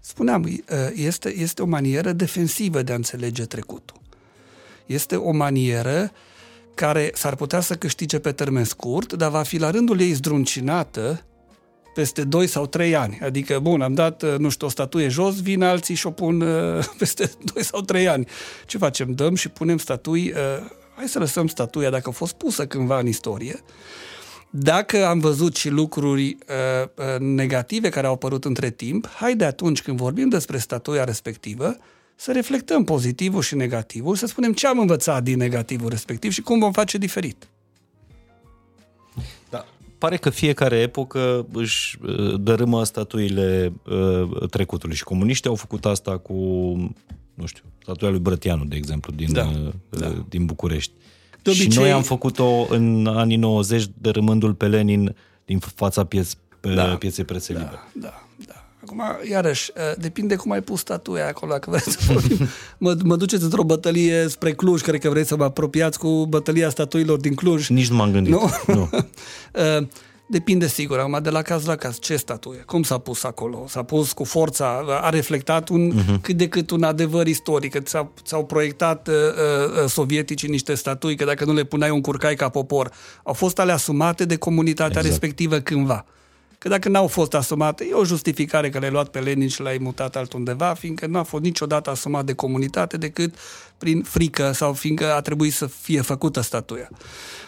Spuneam, uh, este, este o manieră defensivă de a înțelege trecutul. Este o manieră care s-ar putea să câștige pe termen scurt, dar va fi la rândul ei zdruncinată peste 2 sau 3 ani. Adică, bun, am dat, uh, nu știu, o statuie jos, vin alții și o pun uh, peste 2 sau 3 ani. Ce facem? Dăm și punem statui, uh, hai să lăsăm statuia dacă a fost pusă cândva în istorie, dacă am văzut și lucruri uh, uh negative care au apărut între timp, hai de atunci când vorbim despre statuia respectivă, să reflectăm pozitivul și negativul, să spunem ce am învățat din negativul respectiv și cum vom face diferit. Da. Pare că fiecare epocă își uh, dărâmă statuile uh, trecutului și comuniștii au făcut asta cu, nu știu, statuia lui Brătianu, de exemplu, din, da, uh, da. din București. De obicei... Și noi am făcut-o în anii 90 dărâmându-l pe Lenin din fața pieț, pe da, pieței prețe da, Da, da. Acum, iarăși, ă, depinde cum ai pus statuia acolo, dacă vreți să vorbim. mă, mă duceți într-o bătălie spre Cluj, cred că vreți să mă apropiați cu bătălia statuilor din Cluj. Nici nu m-am gândit. Nu? nu. Ă, depinde, sigur, acum de la caz la caz. Ce statuie? Cum s-a pus acolo? S-a pus cu forța? A reflectat un, uh-huh. cât de cât un adevăr istoric? Că ți-au, ți-au proiectat uh, uh, sovieticii niște statui, că dacă nu le puneai un curcai ca popor, au fost ale asumate de comunitatea exact. respectivă cândva. Că dacă n-au fost asumate, e o justificare că le-ai luat pe Lenin și l-ai mutat altundeva, fiindcă nu a fost niciodată asumat de comunitate decât prin frică sau fiindcă a trebuit să fie făcută statuia.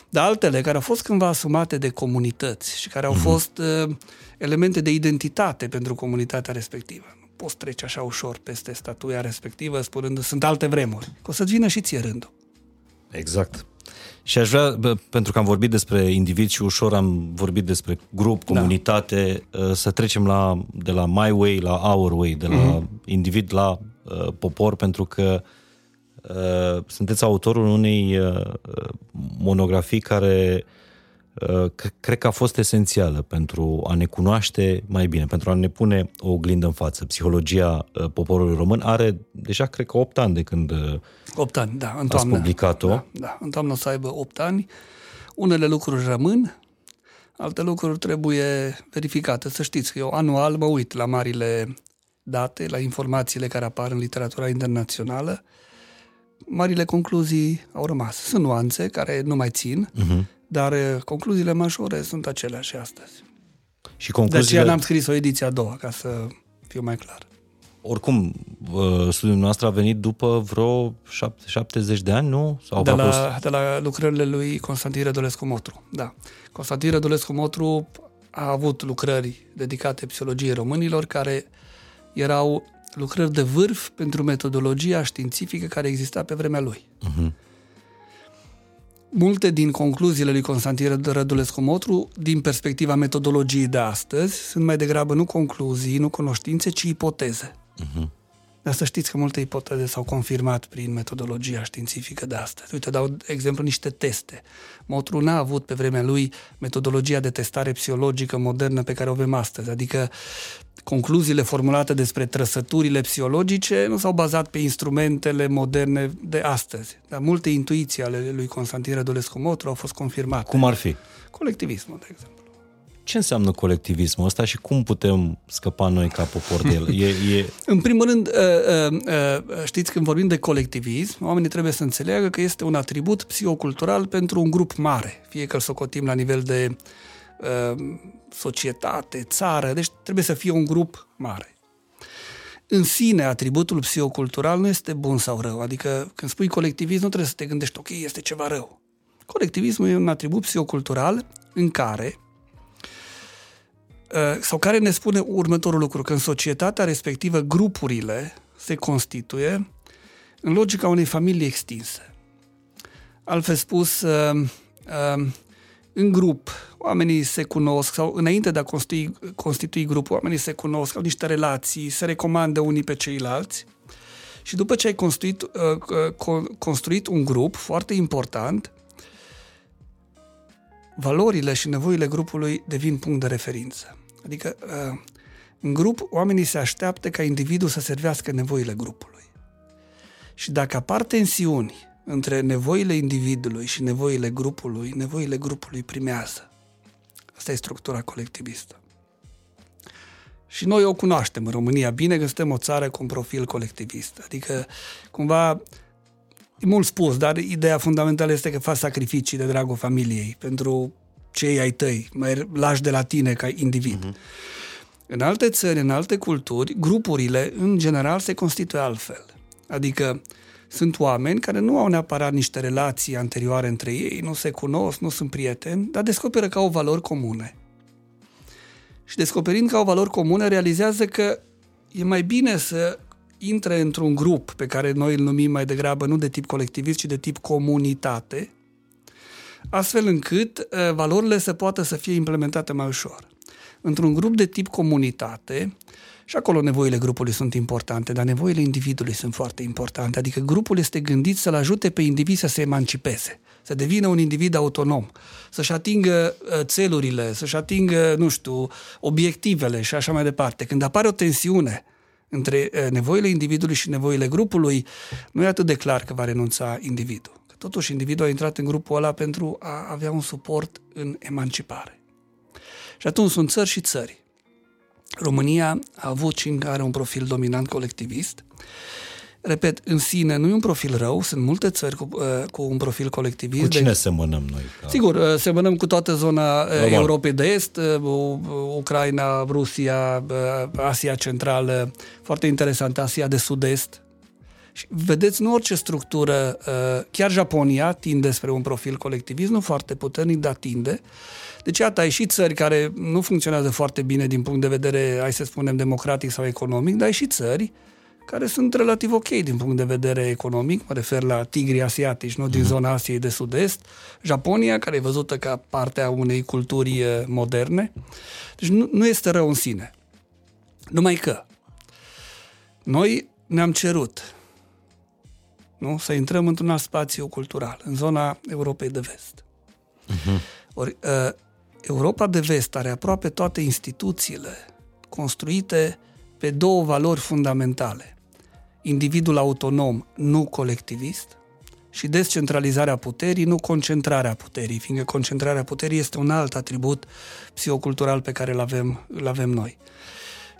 Dar altele care au fost cândva asumate de comunități și care au mm-hmm. fost uh, elemente de identitate pentru comunitatea respectivă. Nu poți trece așa ușor peste statuia respectivă spunând sunt alte vremuri. Că o să-ți vină și ție rândul. Exact. Și aș vrea, pentru că am vorbit despre individ și ușor am vorbit despre grup, da. comunitate, da. să trecem la, de la my way la our way, de la mm-hmm. individ la uh, popor, pentru că uh, sunteți autorul unei uh, monografii care uh, Uh, cred că a fost esențială pentru a ne cunoaște mai bine, pentru a ne pune o oglindă în față. Psihologia uh, poporului român are deja, cred că, 8 ani de când 8 uh, ani, da, în toamnă. ați publicat-o. Da, da, în toamnă o să aibă 8 ani. Unele lucruri rămân, Alte lucruri trebuie verificate. Să știți că eu anual mă uit la marile date, la informațiile care apar în literatura internațională. Marile concluzii au rămas. Sunt nuanțe care nu mai țin, uh-huh. Dar uh, concluziile majore sunt aceleași astăzi. Și concluziile... De aceea n-am scris o ediție a doua, ca să fiu mai clar. Oricum, studiul nostru a venit după vreo 70 de ani, nu? Sau de, la, fost... de la lucrările lui Constantin Rădulescu Motru, da. Constantin Rădulescu Motru a avut lucrări dedicate psihologiei românilor, care erau lucrări de vârf pentru metodologia științifică care exista pe vremea lui. Uh-huh. Multe din concluziile lui Constantin Rădulescu Motru, din perspectiva metodologiei de astăzi, sunt mai degrabă nu concluzii, nu cunoștințe, ci ipoteze. Uh-huh. Dar să știți că multe ipoteze s-au confirmat prin metodologia științifică de astăzi. Uite, dau exemplu niște teste. Motru n-a avut pe vremea lui metodologia de testare psihologică modernă pe care o avem astăzi, adică concluziile formulate despre trăsăturile psihologice nu s-au bazat pe instrumentele moderne de astăzi. Dar multe intuiții ale lui Constantin Rădulescu Motru au fost confirmate. Cum ar fi? Colectivismul, de exemplu. Ce înseamnă colectivismul ăsta și cum putem scăpa noi ca popor de el? E, e... În primul rând, uh, uh, uh, știți, când vorbim de colectivism, oamenii trebuie să înțeleagă că este un atribut psihocultural pentru un grup mare, fie că îl socotim la nivel de societate, țară, deci trebuie să fie un grup mare. În sine, atributul psihocultural nu este bun sau rău, adică când spui colectivism nu trebuie să te gândești, ok, este ceva rău. Colectivismul e un atribut psihocultural în care Uh, sau care ne spune următorul lucru, că în societatea respectivă grupurile se constituie în logica unei familii extinse. Altfel spus, uh, uh, în grup, oamenii se cunosc sau înainte de a constitui, constitui grupul, oamenii se cunosc, au niște relații, se recomandă unii pe ceilalți și după ce ai construit, construit un grup foarte important, valorile și nevoile grupului devin punct de referință. Adică, uh, în grup, oamenii se așteaptă ca individul să servească nevoile grupului. Și dacă apar tensiuni între nevoile individului și nevoile grupului, nevoile grupului primează. Asta e structura colectivistă. Și noi o cunoaștem în România bine că suntem o țară cu un profil colectivist. Adică, cumva, e mult spus, dar ideea fundamentală este că faci sacrificii de dragul familiei pentru cei ai tăi, mai lași de la tine ca individ. Uh-huh. În alte țări, în alte culturi, grupurile, în general, se constituie altfel. Adică sunt oameni care nu au neapărat niște relații anterioare între ei, nu se cunosc, nu sunt prieteni, dar descoperă că au valori comune. Și descoperind că au valori comune, realizează că e mai bine să intre într-un grup pe care noi îl numim mai degrabă nu de tip colectivist, ci de tip comunitate, astfel încât uh, valorile să poată să fie implementate mai ușor. Într-un grup de tip comunitate, și acolo nevoile grupului sunt importante, dar nevoile individului sunt foarte importante. Adică grupul este gândit să-l ajute pe individ să se emancipeze, să devină un individ autonom, să-și atingă uh, țelurile, să-și atingă, nu știu, obiectivele și așa mai departe. Când apare o tensiune între uh, nevoile individului și nevoile grupului, nu e atât de clar că va renunța individul. Totuși, individul a intrat în grupul ăla pentru a avea un suport în emancipare. Și atunci sunt țări și țări. România a avut și are un profil dominant colectivist. Repet, în sine nu e un profil rău, sunt multe țări cu, uh, cu un profil colectivist. Cu cine de... semănăm noi? Ca... Sigur, uh, semănăm cu toată zona uh, Normal. Europei de Est, Ucraina, Rusia, Asia Centrală, foarte interesant, Asia de Sud-Est, și vedeți, nu orice structură, uh, chiar Japonia tinde spre un profil colectivist, nu foarte puternic, dar tinde. Deci, iată, ai și țări care nu funcționează foarte bine din punct de vedere, hai să spunem, democratic sau economic, dar ai și țări care sunt relativ ok din punct de vedere economic, mă refer la tigrii asiatici, nu din mhm. zona Asiei de Sud-Est, Japonia, care e văzută ca partea unei culturi uh, moderne. Deci nu, nu este rău în sine. Numai că noi ne-am cerut nu? să intrăm într-un alt spațiu cultural, în zona Europei de Vest. Uh-huh. Ori, uh, Europa de Vest are aproape toate instituțiile construite pe două valori fundamentale. Individul autonom, nu colectivist, și descentralizarea puterii, nu concentrarea puterii, fiindcă concentrarea puterii este un alt atribut psihocultural pe care îl avem, îl avem noi.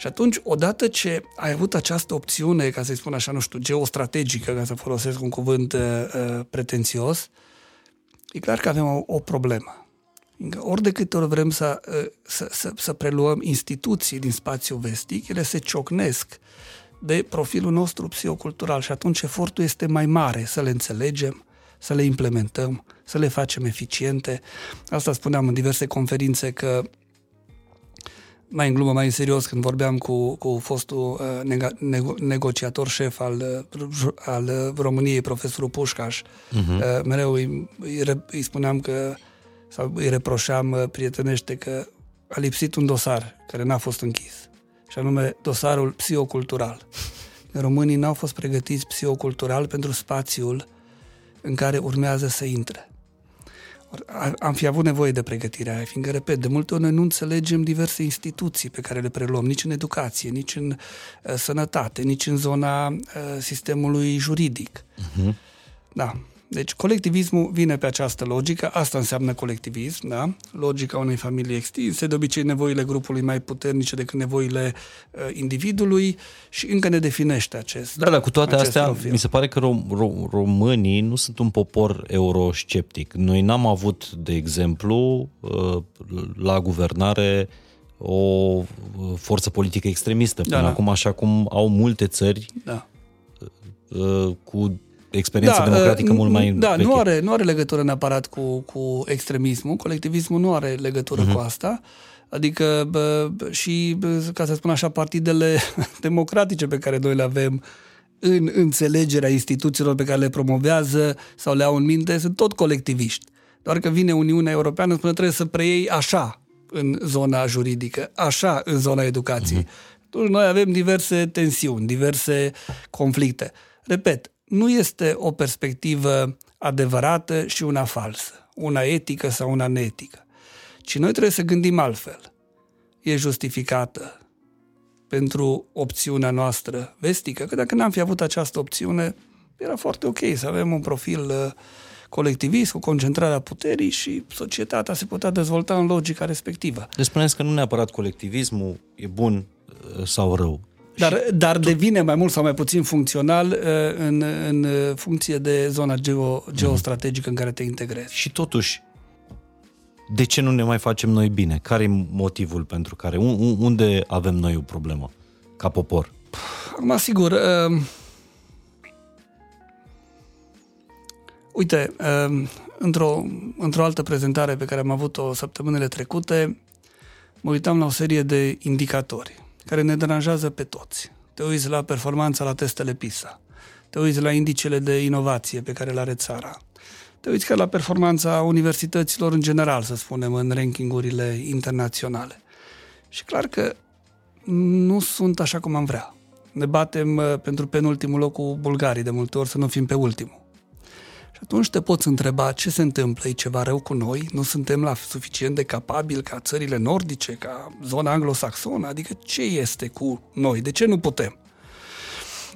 Și atunci, odată ce ai avut această opțiune, ca să-i spun așa, nu știu, geostrategică, ca să folosesc un cuvânt uh, uh pretențios, e clar că avem o, o problemă. Ori de câte ori vrem să, uh, să, să, să preluăm instituții din spațiul vestic, ele se ciocnesc de profilul nostru psihocultural și atunci efortul este mai mare să le înțelegem, să le implementăm, să le facem eficiente. Asta spuneam în diverse conferințe că mai în glumă, mai în serios, când vorbeam cu, cu fostul uh, nega, nego, negociator șef al, uh, al uh, României, profesorul Pușcaș, uh-huh. uh, mereu îi, îi, îi spuneam că, sau îi reproșeam uh, prietenește că a lipsit un dosar care n-a fost închis, și anume dosarul psihocultural. Românii n-au fost pregătiți psihocultural pentru spațiul în care urmează să intre am fi avut nevoie de pregătirea aia, fiindcă, repet, de multe ori noi nu înțelegem diverse instituții pe care le preluăm, nici în educație, nici în uh, sănătate, nici în zona uh, sistemului juridic. Uh-huh. Da. Deci colectivismul vine pe această logică, asta înseamnă colectivism, da? logica unei familii extinse, de obicei nevoile grupului mai puternice decât nevoile uh, individului și încă ne definește acest Da, dar cu toate astea, profil. mi se pare că rom- rom- românii nu sunt un popor eurosceptic. Noi n-am avut, de exemplu, uh, la guvernare o uh, forță politică extremistă până da, da. acum, așa cum au multe țări da. Uh, cu experiență da, democratică mult mai Da, veche. nu are, nu are legătură neapărat cu, cu extremismul, colectivismul nu are legătură uh-huh. cu asta. Adică bă, și, bă, ca să spun așa, partidele democratice pe care noi le avem în înțelegerea instituțiilor pe care le promovează sau le au în minte sunt tot colectiviști. Doar că vine Uniunea Europeană spune trebuie să preiei așa în zona juridică, așa în zona educației. Uh-huh. Atunci noi avem diverse tensiuni, diverse conflicte. Repet, nu este o perspectivă adevărată și una falsă, una etică sau una neetică, ci noi trebuie să gândim altfel. E justificată pentru opțiunea noastră vestică, că dacă n-am fi avut această opțiune, era foarte ok să avem un profil uh, colectivist, cu concentrarea puterii și societatea se putea dezvolta în logica respectivă. Deci spuneți că nu neapărat colectivismul e bun uh, sau rău, dar, dar devine mai mult sau mai puțin funcțional uh, în, în funcție de zona geo, geostrategică în care te integrezi. Și totuși, de ce nu ne mai facem noi bine? Care e motivul pentru care? Unde avem noi o problemă ca popor? Acum, sigur, uh, uite, uh, într-o, într-o altă prezentare pe care am avut-o săptămânile trecute, mă uitam la o serie de indicatori care ne deranjează pe toți. Te uiți la performanța la testele PISA, te uiți la indicele de inovație pe care le are țara, te uiți chiar la performanța universităților în general, să spunem, în rankingurile internaționale. Și clar că nu sunt așa cum am vrea. Ne batem uh, pentru penultimul loc cu bulgarii de multe ori să nu fim pe ultimul. Și atunci te poți întreba ce se întâmplă, e ceva rău cu noi? Nu suntem la suficient de capabili ca țările nordice, ca zona anglosaxonă? Adică ce este cu noi? De ce nu putem?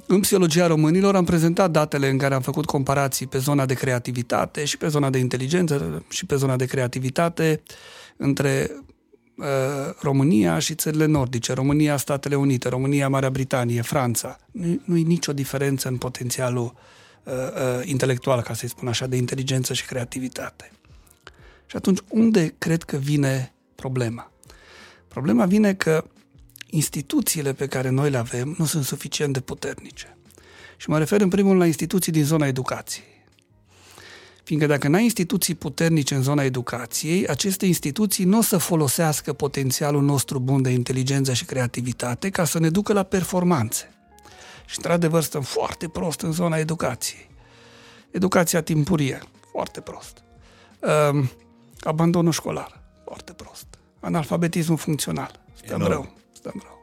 În psihologia românilor am prezentat datele în care am făcut comparații pe zona de creativitate și pe zona de inteligență și pe zona de creativitate între uh, România și țările nordice, România, Statele Unite, România, Marea Britanie, Franța. Nu, nu e nicio diferență în potențialul uh, uh, intelectual, ca să-i spun așa, de inteligență și creativitate. Și atunci, unde cred că vine problema? Problema vine că instituțiile pe care noi le avem nu sunt suficient de puternice. Și mă refer în primul la instituții din zona educației. Fiindcă dacă n-ai instituții puternice în zona educației, aceste instituții nu o să folosească potențialul nostru bun de inteligență și creativitate ca să ne ducă la performanțe. Și, într-adevăr, stăm foarte prost în zona educației. Educația timpurie, foarte prost. Um, abandonul școlar, foarte prost. Analfabetismul funcțional, stăm Enorm. rău, stăm rău.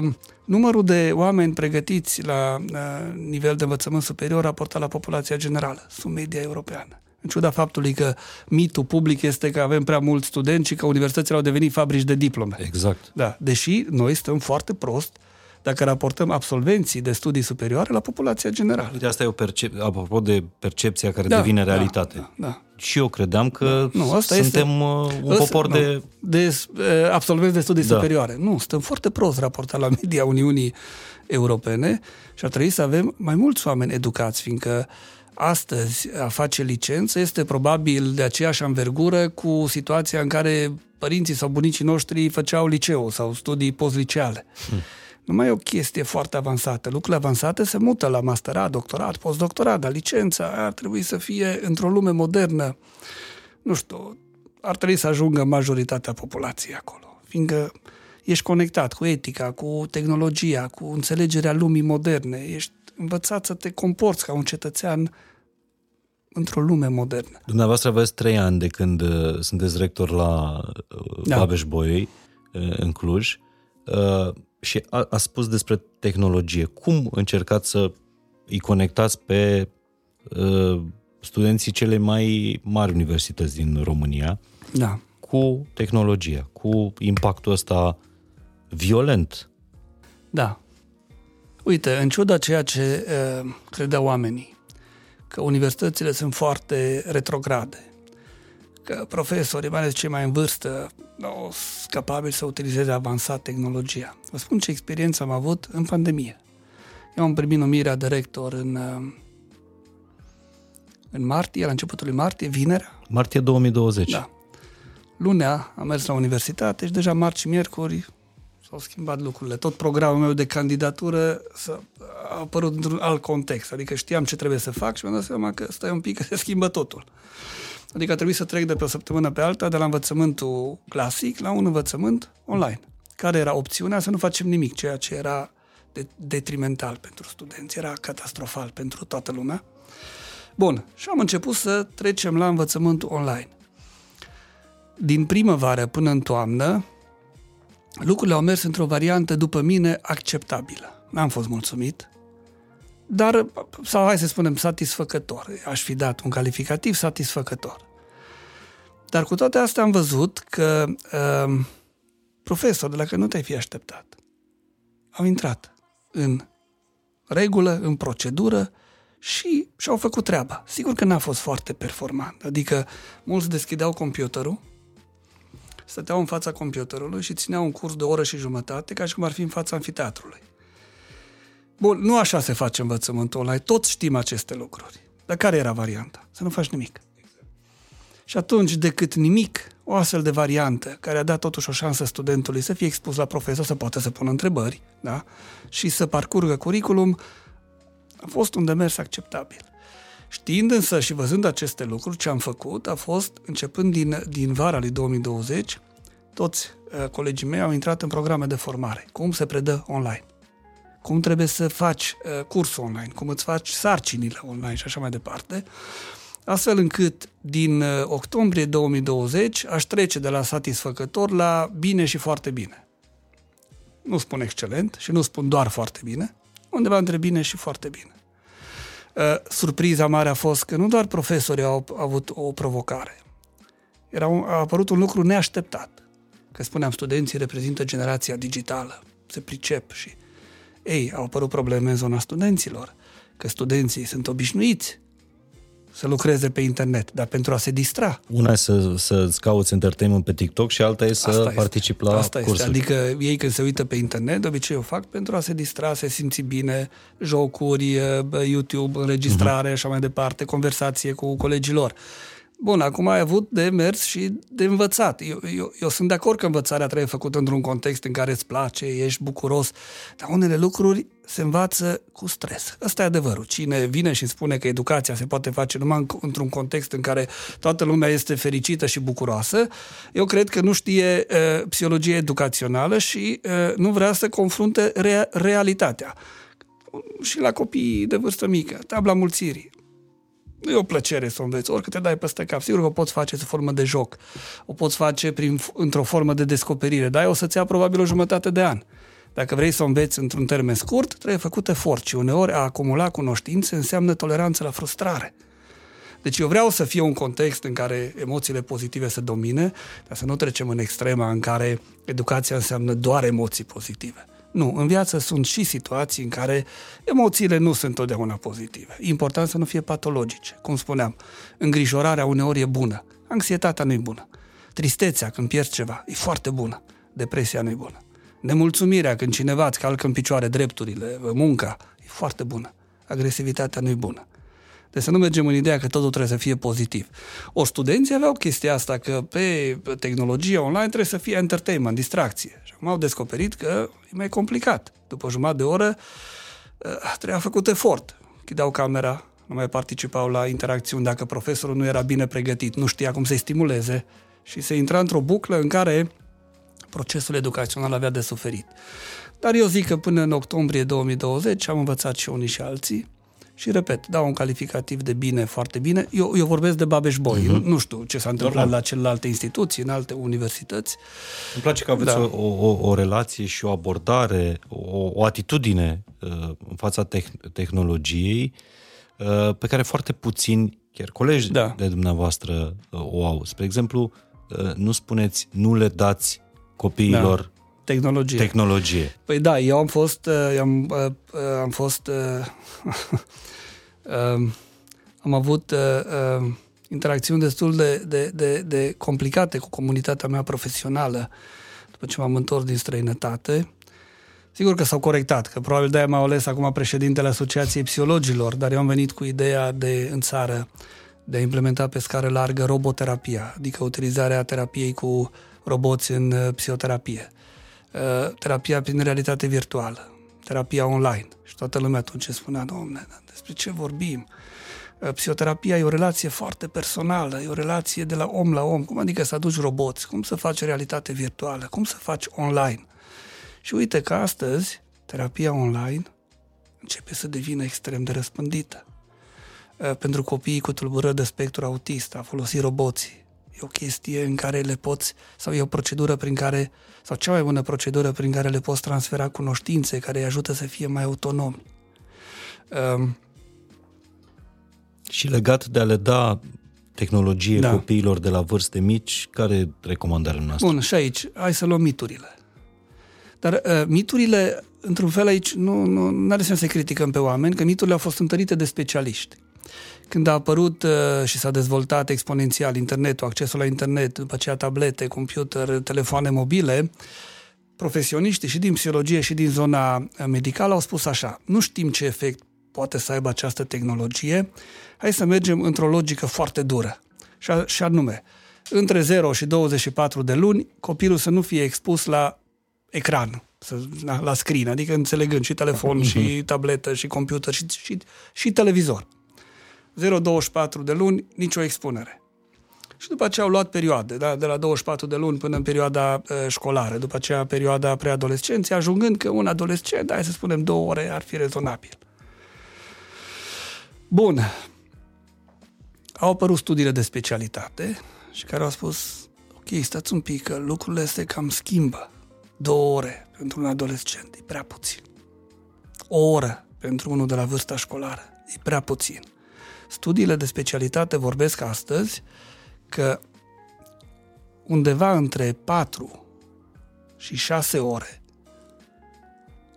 Um, numărul de oameni pregătiți la uh, nivel de învățământ superior raportat la populația generală, sub media europeană. În ciuda faptului că mitul public este că avem prea mulți studenți și că universitățile au devenit fabrici de diplome. Exact. Da, deși noi stăm foarte prost dacă raportăm absolvenții de studii superioare la populația generală. Uite, asta e o percep- apropo de percepția care da, devine realitate. Da, da. Și eu credeam că nu, asta suntem este, un popor nu, de... de uh, absolvenți de studii da. superioare. Nu, stăm foarte prost raportat la media Uniunii Europene și ar trebui să avem mai mulți oameni educați, fiindcă astăzi a face licență este probabil de aceeași anvergură cu situația în care părinții sau bunicii noștri făceau liceu sau studii postliceale. Hmm. Nu mai e o chestie foarte avansată. Lucrurile avansate se mută la masterat, doctorat, postdoctorat, dar licența ar trebui să fie într-o lume modernă. Nu știu, ar trebui să ajungă majoritatea populației acolo, fiindcă ești conectat cu etica, cu tehnologia, cu înțelegerea lumii moderne, ești învățat să te comporți ca un cetățean într-o lume modernă. Dumneavoastră aveți trei ani de când uh, sunteți rector la uh, da. Babeș Bolyai, uh, în Cluj, uh, și a, a spus despre tehnologie. Cum încercați să îi conectați pe uh, studenții cele mai mari universități din România da. cu tehnologia, cu impactul ăsta violent? Da. Uite, în ciuda ceea ce uh, credeau oamenii, că universitățile sunt foarte retrograde, că profesorii, mai ales cei mai în vârstă, nu sunt capabili să utilizeze avansat tehnologia. Vă spun ce experiență am avut în pandemie. Eu am primit numirea de rector în, uh, în martie, la începutul lui martie, vinerea. Martie 2020. Da. Lunea am mers la universitate și deja marți și miercuri s-au schimbat lucrurile. Tot programul meu de candidatură a apărut într-un alt context. Adică știam ce trebuie să fac și mi-am dat seama că stai un pic că se schimbă totul. Adică a trebuit să trec de pe o săptămână pe alta de la învățământul clasic la un învățământ online. Care era opțiunea să nu facem nimic, ceea ce era detrimental pentru studenți, era catastrofal pentru toată lumea. Bun, și am început să trecem la învățământul online. Din primăvară până în toamnă, lucrurile au mers într-o variantă, după mine, acceptabilă. N-am fost mulțumit, dar, sau hai să spunem, satisfăcător. Aș fi dat un calificativ satisfăcător. Dar cu toate astea am văzut că uh, profesori de la care nu te-ai fi așteptat au intrat în regulă, în procedură și și-au făcut treaba. Sigur că n-a fost foarte performant. Adică mulți deschideau computerul, stăteau în fața computerului și țineau un curs de o oră și jumătate ca și cum ar fi în fața anfiteatrului. Bun, nu așa se face învățământul online, toți știm aceste lucruri. Dar care era varianta? Să nu faci nimic. Și atunci, decât nimic, o astfel de variantă, care a dat totuși o șansă studentului să fie expus la profesor, să poată să pună întrebări, da? și să parcurgă curriculum, a fost un demers acceptabil. Știind însă și văzând aceste lucruri, ce am făcut a fost, începând din, din vara lui 2020, toți uh, colegii mei au intrat în programe de formare. Cum se predă online cum trebuie să faci uh, cursul online, cum îți faci sarcinile online și așa mai departe, astfel încât din uh, octombrie 2020 aș trece de la satisfăcător la bine și foarte bine. Nu spun excelent și nu spun doar foarte bine, undeva între bine și foarte bine. Uh, surpriza mare a fost că nu doar profesorii au avut o provocare. Era un, a apărut un lucru neașteptat. Că spuneam, studenții reprezintă generația digitală, se pricep și ei, au apărut probleme în zona studenților, că studenții sunt obișnuiți să lucreze pe internet, dar pentru a se distra. Una e să, să-ți cauți entertainment pe TikTok și alta e să Asta participi la Asta cursuri. Este. Adică ei când se uită pe internet, de obicei o fac pentru a se distra, se simți bine, jocuri, YouTube, înregistrare uh-huh. așa mai departe, conversație cu colegii lor. Bun, acum ai avut de mers și de învățat. Eu, eu, eu sunt de acord că învățarea trebuie făcută într-un context în care îți place, ești bucuros, dar unele lucruri se învață cu stres. Ăsta e adevărul. Cine vine și spune că educația se poate face numai într-un context în care toată lumea este fericită și bucuroasă, eu cred că nu știe uh, psihologie educațională și uh, nu vrea să confrunte rea- realitatea. Și la copii de vârstă mică, tabla mulțirii nu e o plăcere să o înveți, orică te dai peste cap. Sigur că o poți face sub formă de joc, o poți face prin, într-o formă de descoperire, dar o să-ți ia probabil o jumătate de an. Dacă vrei să o înveți într-un termen scurt, trebuie făcut efort și uneori a acumula cunoștințe înseamnă toleranță la frustrare. Deci eu vreau să fie un context în care emoțiile pozitive să domine, dar să nu trecem în extrema în care educația înseamnă doar emoții pozitive. Nu, în viață sunt și situații în care emoțiile nu sunt întotdeauna pozitive. Important să nu fie patologice. Cum spuneam, îngrijorarea uneori e bună, anxietatea nu e bună. Tristețea când pierzi ceva e foarte bună, depresia nu e bună. Nemulțumirea când cineva îți calcă în picioare drepturile, munca, e foarte bună. Agresivitatea nu e bună. Deci să nu mergem în ideea că totul trebuie să fie pozitiv. O studenții aveau chestia asta că pe tehnologie online trebuie să fie entertainment, distracție. Și acum au descoperit că e mai complicat. După jumătate de oră eh, trebuia făcut efort. Chideau camera, nu mai participau la interacțiuni dacă profesorul nu era bine pregătit, nu știa cum să-i stimuleze și se intra într-o buclă în care procesul educațional avea de suferit. Dar eu zic că până în octombrie 2020 am învățat și unii și alții și repet, dau un calificativ de bine, foarte bine. Eu, eu vorbesc de Babeș Boy. Uh-huh. Nu știu ce s-a întâmplat Normal. la celelalte instituții, în alte universități. Îmi place că aveți da. o, o, o relație și o abordare, o, o atitudine uh, în fața te- tehnologiei uh, pe care foarte puțini, chiar colegi da. de dumneavoastră, uh, o au. Spre exemplu, uh, nu spuneți, nu le dați copiilor da tehnologie. Tehnologie. Păi da, eu am fost, uh, eu am, uh, uh, am fost, um, am avut interacțiuni destul de, de, de, de complicate cu comunitatea mea profesională după ce m-am întors din străinătate. Sigur că s-au corectat, că probabil de-aia m-au ales acum președintele Asociației Psihologilor, dar eu am venit cu ideea de, în țară, de a implementa pe scară largă roboterapia, adică utilizarea terapiei cu roboți în psihoterapie. Uh, terapia prin realitate virtuală, terapia online. Și toată lumea atunci spunea, domne, despre ce vorbim? Uh, psihoterapia e o relație foarte personală, e o relație de la om la om. Cum adică să aduci roboți? Cum să faci realitate virtuală? Cum să faci online? Și uite că astăzi terapia online începe să devină extrem de răspândită. Uh, pentru copiii cu tulburări de spectru autist, a folosi roboții, e o chestie în care le poți, sau e o procedură prin care, sau cea mai bună procedură prin care le poți transfera cunoștințe, care îi ajută să fie mai autonomi. Um, și legat de a le da tehnologie da. copiilor de la vârste mici, care recomandarea noastră? Bun, și aici, hai să luăm miturile. Dar uh, miturile, într-un fel aici, nu, nu are sens să criticăm pe oameni, că miturile au fost întărite de specialiști. Când a apărut uh, și s-a dezvoltat exponențial internetul, accesul la internet, după aceea tablete, computer, telefoane mobile, profesioniștii și din psihologie și din zona uh, medicală au spus așa, nu știm ce efect poate să aibă această tehnologie, hai să mergem într-o logică foarte dură. Și, a, și anume, între 0 și 24 de luni, copilul să nu fie expus la ecran, să, la, la screen, adică înțelegând și telefon, și mhm. tabletă, și computer, și, și, și televizor. 0-24 de luni, nicio expunere. Și după aceea au luat perioade, da? de la 24 de luni până în perioada uh, școlară, după aceea perioada preadolescenței, ajungând că un adolescent, hai să spunem două ore, ar fi rezonabil. Bun. Au apărut studiile de specialitate și care au spus, ok, stați un pic, că lucrurile se cam schimbă. Două ore pentru un adolescent e prea puțin. O oră pentru unul de la vârsta școlară e prea puțin. Studiile de specialitate vorbesc astăzi că undeva între 4 și 6 ore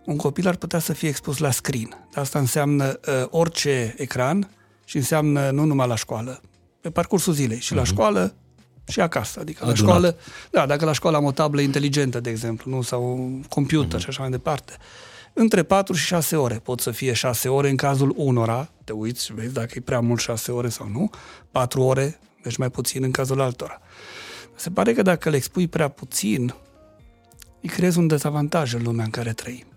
un copil ar putea să fie expus la screen. Asta înseamnă uh, orice ecran și înseamnă nu numai la școală, pe parcursul zilei, și uh-huh. la mhm. școală și acasă. Adică Adunat. la școală, da, dacă la școală am o tablă inteligentă, de exemplu, nu, sau un computer uh-huh. și așa mai departe. Între 4 și 6 ore. Pot să fie 6 ore în cazul unora, te uiți și vezi dacă e prea mult 6 ore sau nu, 4 ore, deci mai puțin în cazul altora. Se pare că dacă le expui prea puțin, îi creezi un dezavantaj în lumea în care trăim.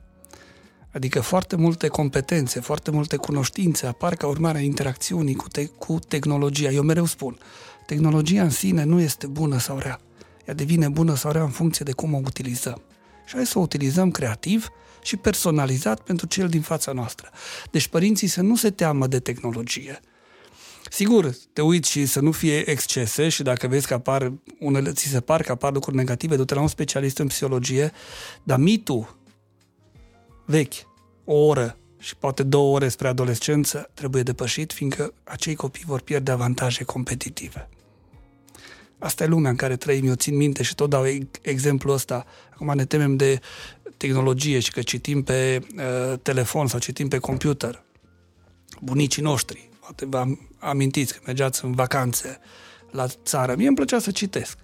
Adică foarte multe competențe, foarte multe cunoștințe apar ca urmare a interacțiunii cu, te- cu tehnologia. Eu mereu spun, tehnologia în sine nu este bună sau rea. Ea devine bună sau rea în funcție de cum o utilizăm. Și hai să o utilizăm creativ și personalizat pentru cel din fața noastră. Deci părinții să nu se teamă de tehnologie. Sigur, te uiți și să nu fie excese și dacă vezi că apar unele, ți se par că apar lucruri negative, du-te la un specialist în psihologie, dar mitul vechi, o oră și poate două ore spre adolescență trebuie depășit, fiindcă acei copii vor pierde avantaje competitive. Asta e lumea în care trăim, eu țin minte și tot dau exemplul ăsta. Acum ne temem de tehnologie și că citim pe uh, telefon sau citim pe computer, bunicii noștri, poate vă amintiți că mergeați în vacanțe la țară, mie îmi plăcea să citesc.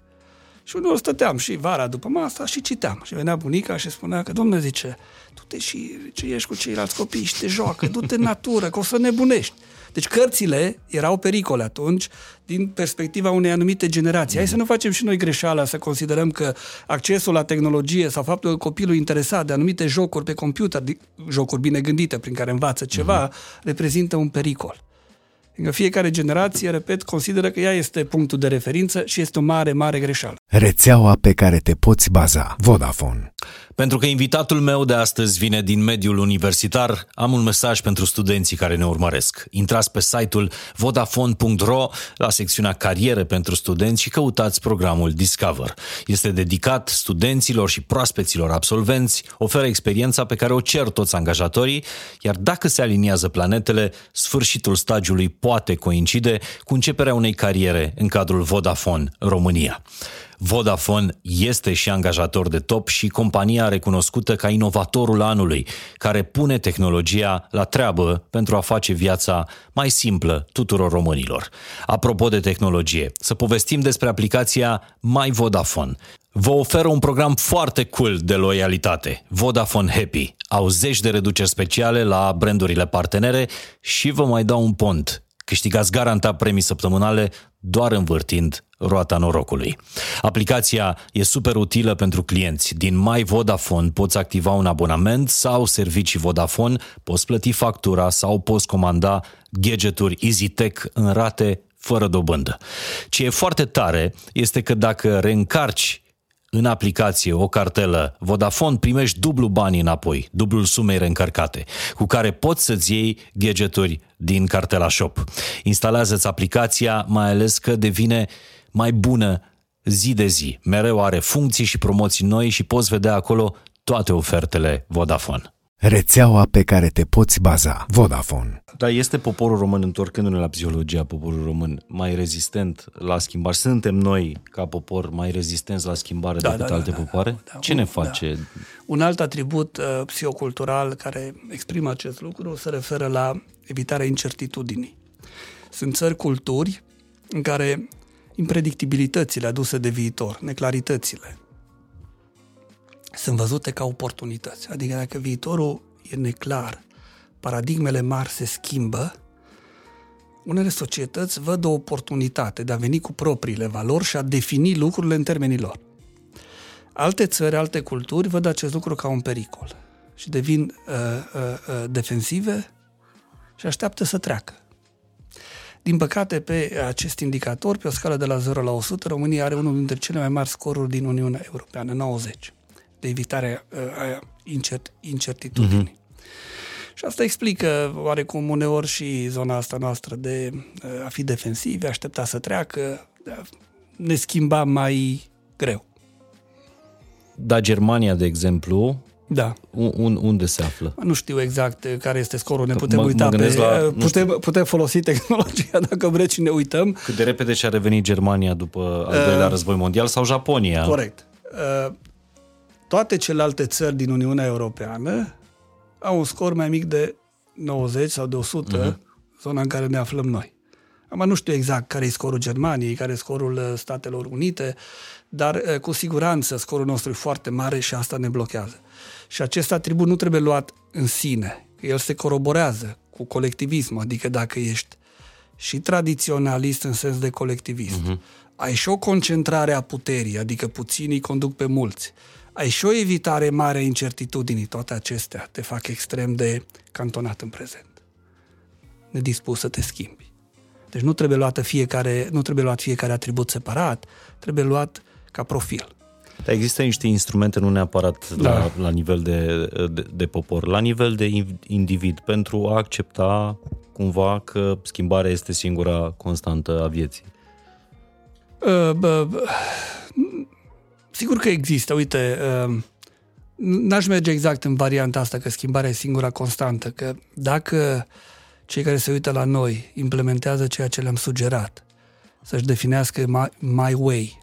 Și uneori stăteam și vara după masa și citeam. Și venea bunica și spunea că, domnule, zice, tu te și ce ești cu ceilalți copii și te joacă, du-te în natură, că o să nebunești. Deci cărțile erau pericole atunci din perspectiva unei anumite generații. Hai să nu facem și noi greșeala să considerăm că accesul la tehnologie sau faptul că copilul interesat de anumite jocuri pe computer, jocuri bine gândite prin care învață ceva, uh-huh. reprezintă un pericol. Fiindcă fiecare generație, repet, consideră că ea este punctul de referință și este o mare, mare greșeală. Rețeaua pe care te poți baza. Vodafone. Pentru că invitatul meu de astăzi vine din mediul universitar, am un mesaj pentru studenții care ne urmăresc. Intrați pe site-ul vodafone.ro la secțiunea Cariere pentru studenți și căutați programul Discover. Este dedicat studenților și proaspeților absolvenți, oferă experiența pe care o cer toți angajatorii, iar dacă se aliniază planetele, sfârșitul stagiului poate coincide cu începerea unei cariere în cadrul Vodafone România. Vodafone este și angajator de top și compania recunoscută ca inovatorul anului, care pune tehnologia la treabă pentru a face viața mai simplă tuturor românilor. Apropo de tehnologie, să povestim despre aplicația My Vodafone. Vă oferă un program foarte cool de loialitate, Vodafone Happy. Au zeci de reduceri speciale la brandurile partenere și vă mai dau un pont. Câștigați garantat premii săptămânale doar învârtind roata norocului. Aplicația e super utilă pentru clienți. Din My Vodafone poți activa un abonament sau servicii Vodafone, poți plăti factura sau poți comanda gadgeturi EasyTech în rate fără dobândă. Ce e foarte tare este că dacă reîncarci în aplicație o cartelă Vodafone, primești dublu banii înapoi, dublul sumei reîncărcate, cu care poți să-ți iei gadgeturi din cartela shop. Instalează-ți aplicația, mai ales că devine mai bună zi de zi. Mereu are funcții și promoții noi și poți vedea acolo toate ofertele Vodafone. Rețeaua pe care te poți baza. Vodafone. Dar este poporul român, întorcându-ne la psihologia poporul român, mai rezistent la schimbare? Suntem noi, ca popor, mai rezistenți la schimbare da, decât da, alte da, popoare? Da, da. Ce ne face? Da. Un alt atribut uh, psihocultural care exprimă acest lucru se referă la evitarea incertitudinii. Sunt țări, culturi în care impredictibilitățile aduse de viitor, neclaritățile, sunt văzute ca oportunități. Adică dacă viitorul e neclar, paradigmele mari se schimbă, unele societăți văd o oportunitate de a veni cu propriile valori și a defini lucrurile în termenii lor. Alte țări, alte culturi văd acest lucru ca un pericol și devin uh, uh, uh, defensive și așteaptă să treacă. Din păcate, pe acest indicator, pe o scală de la 0 la 100, România are unul dintre cele mai mari scoruri din Uniunea Europeană, 90 de evitare uh, a incert, incertitudinii. Mm-hmm. Și asta explică oarecum uneori și zona asta noastră de uh, a fi defensivi, aștepta să treacă, ne schimba mai greu. Da, Germania, de exemplu, da. Un, unde se află? Nu știu exact care este scorul, ne putem mă, uita mă pe... La, putem, putem folosi tehnologia dacă vreți și ne uităm. Cât de repede și-a revenit Germania după al doilea uh, război mondial sau Japonia? Corect. Uh, toate celelalte țări din Uniunea Europeană au un scor mai mic de 90 sau de 100, uh-huh. Mhm. zona în care ne aflăm noi. Acum nu știu exact care e scorul Germaniei, care e scorul uh, Statelor Unite, dar uh, cu siguranță scorul nostru e foarte mare și asta ne blochează. Și acest atribut nu trebuie luat în sine, el se coroborează cu colectivismul, adică dacă ești și tradiționalist în sens de colectivist, uh-huh. ai și o concentrare a puterii, adică puținii conduc pe mulți, ai și o evitare mare a incertitudinii, toate acestea te fac extrem de cantonat în prezent. Nedispus să te schimbi. Deci nu trebuie, luată fiecare, nu trebuie luat fiecare atribut separat, trebuie luat ca profil. Dar există niște instrumente, nu neapărat da. la, la nivel de, de, de popor, la nivel de individ, pentru a accepta cumva că schimbarea este singura constantă a vieții. Uh, bă, bă, Sigur că există, uite, um, n-aș merge exact în varianta asta că schimbarea e singura constantă, că dacă cei care se uită la noi implementează ceea ce le-am sugerat, să-și definească my, my way,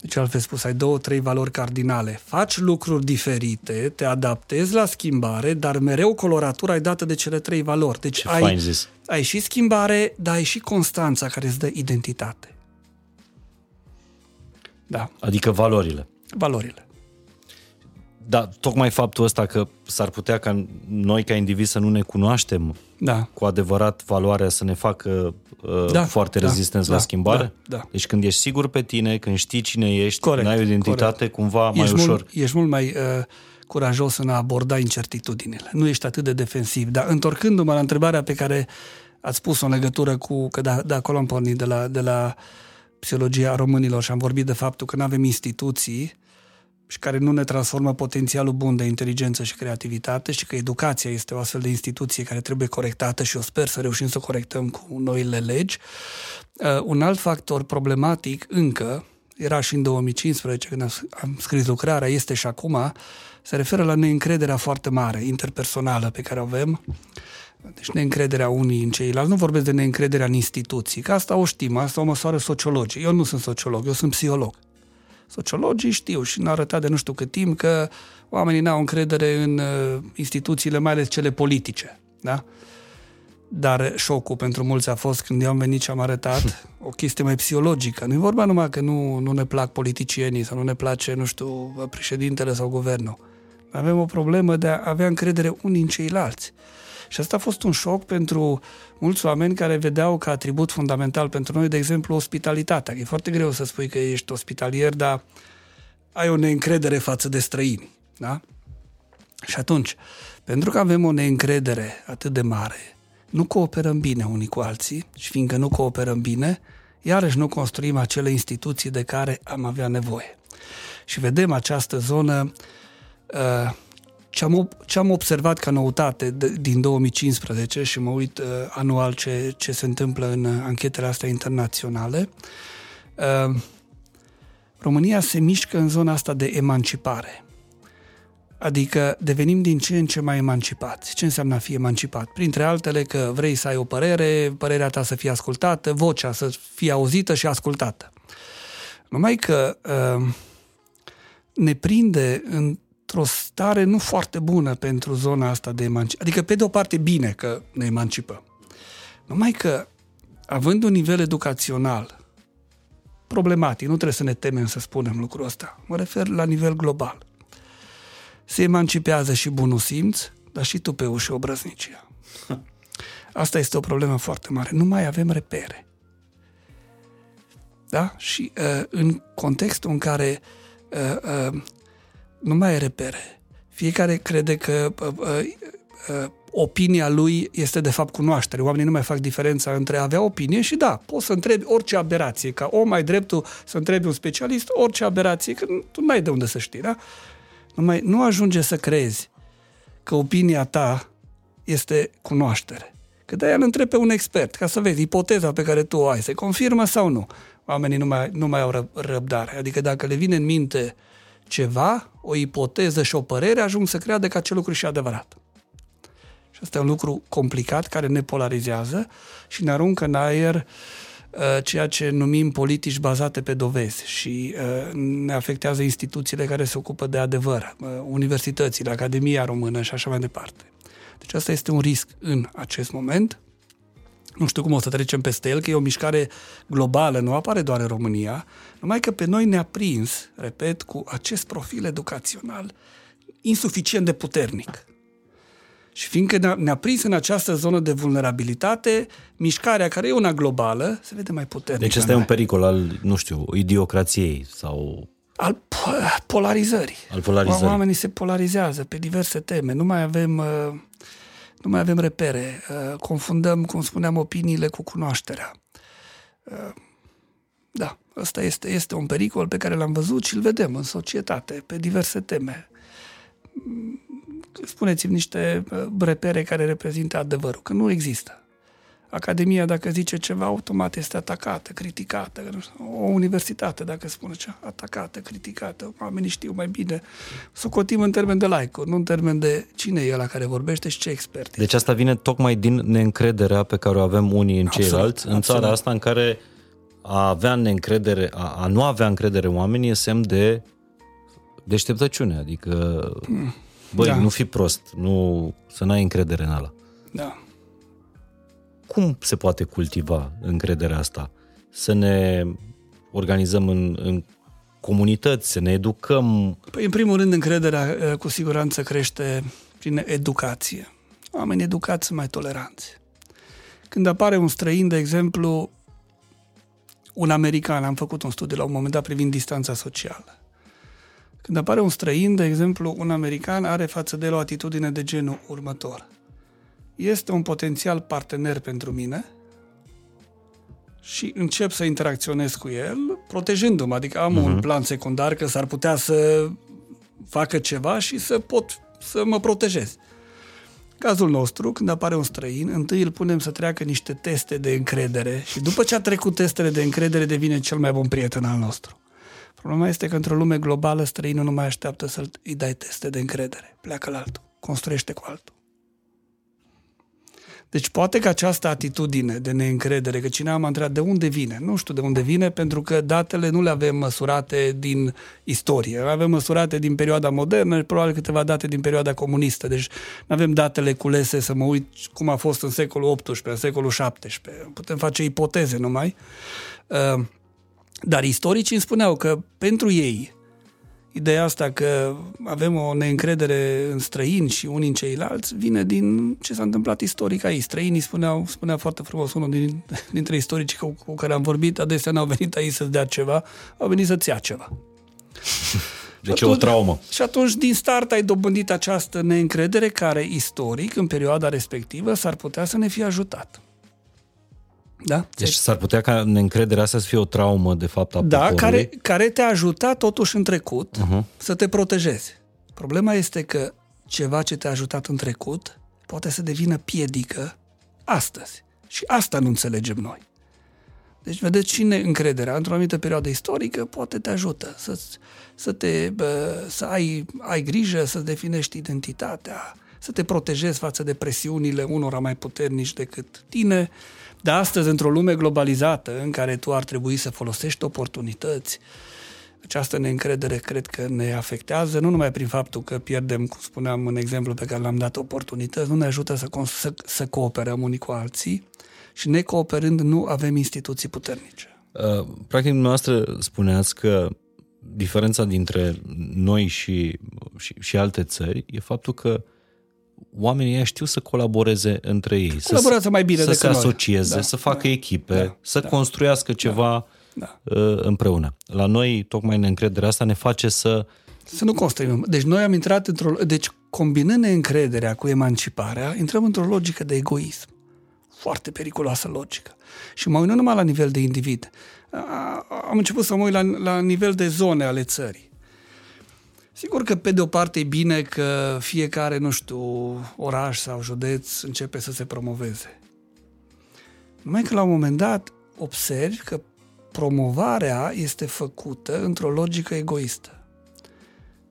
Deci, altfel spus, ai două, trei valori cardinale. Faci lucruri diferite, te adaptezi la schimbare, dar mereu coloratura ai dată de cele trei valori. Deci Ce ai, fain zis. ai și schimbare, dar ai și constanța care îți dă identitate. Da, Adică valorile. valorile. Da, tocmai faptul ăsta că s-ar putea ca noi ca indivizi să nu ne cunoaștem Da. cu adevărat valoarea să ne facă uh, Da, foarte da, rezistenți da, la schimbare? da, da. Deci când ești sigur pe tine, când știi cine ești, Corect, când ai o identitate, corect. cumva mai ești ușor. Mult, ești mult mai uh, curajos în a aborda incertitudinile. Nu ești atât de defensiv. Dar întorcându-mă la întrebarea pe care ați spus-o în legătură cu, că de, de acolo am pornit, de la, de la psihologia românilor și am vorbit de faptul că nu avem instituții și care nu ne transformă potențialul bun de inteligență și creativitate și că educația este o astfel de instituție care trebuie corectată și eu sper să reușim să o corectăm cu noile legi. Uh, un alt factor problematic încă, era și în 2015 când am- am scris lucrarea, este și acum, se referă la neîncrederea foarte mare, interpersonală pe care o avem, deci neîncrederea unii în ceilalți. Nu vorbesc de neîncrederea în instituții, că asta o știm, asta o măsoară sociologii. Eu nu sunt sociolog, eu sunt psiholog. Sociologii știu și ne-au arătat de nu știu cât timp că oamenii n-au încredere în uh, instituțiile, mai ales cele politice. Da? Dar șocul pentru mulți a fost când eu am venit și am arătat o chestie mai psihologică. Nu e vorba numai că nu, nu ne plac politicienii sau nu ne place, nu știu, președintele sau guvernul. Avem o problemă de a avea încredere unii în ceilalți. Și asta a fost un șoc pentru mulți oameni care vedeau ca atribut fundamental pentru noi, de exemplu, ospitalitatea. Că e foarte greu să spui că ești ospitalier, dar ai o neîncredere față de străini. Da? Și atunci, pentru că avem o neîncredere atât de mare, nu cooperăm bine unii cu alții și fiindcă nu cooperăm bine, iarăși nu construim acele instituții de care am avea nevoie. Și vedem această zonă uh, ce am, ob- ce am observat ca noutate de, din 2015 și mă uit uh, anual ce, ce se întâmplă în uh, anchetele astea internaționale, uh, România se mișcă în zona asta de emancipare. Adică devenim din ce în ce mai emancipați. Ce înseamnă a fi emancipat? Printre altele că vrei să ai o părere, părerea ta să fie ascultată, vocea să fie auzită și ascultată. Numai că uh, ne prinde într-o stare nu foarte bună pentru zona asta de emancipare. Adică, pe de o parte, bine că ne emancipăm. Numai că, având un nivel educațional problematic, nu trebuie să ne temem să spunem lucrul ăsta, mă refer la nivel global. Se emancipează și bunul simț, dar și tupeu și obrăznicia. Asta este o problemă foarte mare. Nu mai avem repere. Da? Și uh, în contextul în care uh, uh, nu mai ai repere, fiecare crede că uh, uh, uh, opinia lui este de fapt cunoaștere. Oamenii nu mai fac diferența între a avea opinie și da, poți să întrebi orice aberație. Ca om ai dreptul să întrebi un specialist orice aberație, că tu nu ai de unde să știi, da? Nu, mai, nu ajunge să crezi că opinia ta este cunoaștere. Că de-aia îl întrebi pe un expert, ca să vezi ipoteza pe care tu o ai, se confirmă sau nu. Oamenii nu mai, nu mai au ră- răbdare. Adică dacă le vine în minte ceva, o ipoteză și o părere, ajung să creadă că acel lucru și adevărat. Și asta e un lucru complicat care ne polarizează și ne aruncă în aer uh, ceea ce numim politici bazate pe dovezi și uh, ne afectează instituțiile care se ocupă de adevăr, uh, universitățile, Academia Română și așa mai departe. Deci asta este un risc în acest moment. Nu știu cum o să trecem peste el, că e o mișcare globală, nu apare doar în România, numai că pe noi ne-a prins, repet, cu acest profil educațional insuficient de puternic. Și fiindcă ne-a, ne-a prins în această zonă de vulnerabilitate, mișcarea care e una globală se vede mai puternică. Deci ăsta e un pericol al, nu știu, idiocrației sau al po- polarizării. Al polarizării. Oamenii se polarizează pe diverse teme. Nu mai avem, uh, nu mai avem repere. Uh, Confundăm, cum spuneam, opiniile cu cunoașterea. Uh, Da, ăsta este, este un pericol pe care l-am văzut și îl vedem în societate, pe diverse teme. Mm, Spuneți-mi niște uh, repere care reprezintă adevărul, că nu există. Academia, dacă zice ceva, automat este atacată, criticată. Nu știu, O universitate, dacă spune ceva, atacată, criticată. Oamenii știu mai bine. Socotim în termen de like nu în termen de cine e la care vorbește și ce expert este. Deci asta vine tocmai din neîncrederea pe care o avem unii în Absolut, ceilalți, în absolut. țara asta în care a avea neîncredere, a, a nu avea încredere în oameni e semn de deșteptăciune, adică băi, Da. nu fi prost, nu, să n-ai încredere în ala. Da. Cum se poate cultiva încrederea asta? Să ne organizăm în, în comunități, să ne educăm. Păi, în primul rând, încrederea eh, cu siguranță crește prin educație. Oamenii educați sunt mai toleranți. Când apare un străin, de exemplu, un american, am făcut un studiu la un moment dat privind distanța socială. Când apare un străin, de exemplu, un american are față de el o atitudine de genul următor. Este un potențial partener pentru mine și încep să interacționez cu el, protejându-mă. Adică am uh-huh. un plan secundar că s-ar putea să facă ceva și să pot să mă protejez. Cazul nostru, când apare un străin, întâi îl punem să treacă niște teste de încredere și după ce a trecut testele de încredere devine cel mai bun prieten al nostru. Problema este că într-o lume globală străinul nu mai așteaptă să îi dai teste de încredere. Pleacă la altul, construiește cu altul. Deci poate că această atitudine de neîncredere, că cineva m-a întrebat de unde vine, nu știu de unde vine, pentru că datele nu le avem măsurate din istorie, le avem măsurate din perioada modernă și probabil câteva date din perioada comunistă, deci nu avem datele culese să mă uit cum a fost în secolul XVIII, în secolul XVII, putem face ipoteze numai, Uh, dar istoricii îmi spuneau că pentru ei ideea asta că avem o neîncredere în străini și unii în ceilalți vine din ce s-a întâmplat istoric aici. Străinii spuneau, spunea foarte frumos unul din, dintre istoricii cu, cu care am vorbit, adesea n-au venit aici să-ți dea ceva, au venit să-ți ia ceva. Deci e o traumă. Și atunci, din start, ai dobândit această neîncredere care, istoric, în perioada respectivă, s-ar putea să ne fie ajutat. Da? Deci s-ar putea ca neîncrederea asta să fie o traumă, de fapt, a Da, poporului. care, care te-a ajutat totuși în trecut uh-huh. să te protejezi. Problema este că ceva ce te-a ajutat în trecut poate să devină piedică astăzi. Și asta nu înțelegem noi. Deci, vedeți, și neîncrederea într-o anumită perioadă istorică poate te ajută să, să, te, bă, să ai, ai grijă, să definești identitatea, să te protejezi față de presiunile unora mai puternici decât tine. Dar astăzi, într-o lume globalizată, în care tu ar trebui să folosești oportunități, această neîncredere cred că ne afectează, nu numai prin faptul că pierdem, cum spuneam în exemplu pe care l-am dat, oportunități, nu ne ajută să, cons- să, să cooperăm unii cu alții și necooperând nu avem instituții puternice. Uh, Practic, dumneavoastră spuneați că diferența dintre noi și, și, și alte țări e faptul că oamenii ăia știu să colaboreze între ei. Colaborează să, mai bine Să decât se noi. asocieze, Da, să facă da, echipe, da, să da, construiască ceva da. uh, împreună. La noi, tocmai neîncrederea asta ne face să... Să nu construim. Deci noi am intrat într-o... Deci combinând neîncrederea cu emanciparea, intrăm într-o logică de egoism. Foarte periculoasă logică. Și mă uit nu numai la nivel de individ. A- Am început să mă uit la, la nivel de zone ale țării. Sigur că pe de o parte e bine că fiecare, nu știu, oraș sau județ începe să se promoveze. Numai că la un moment dat observi că promovarea este făcută într-o logică egoistă.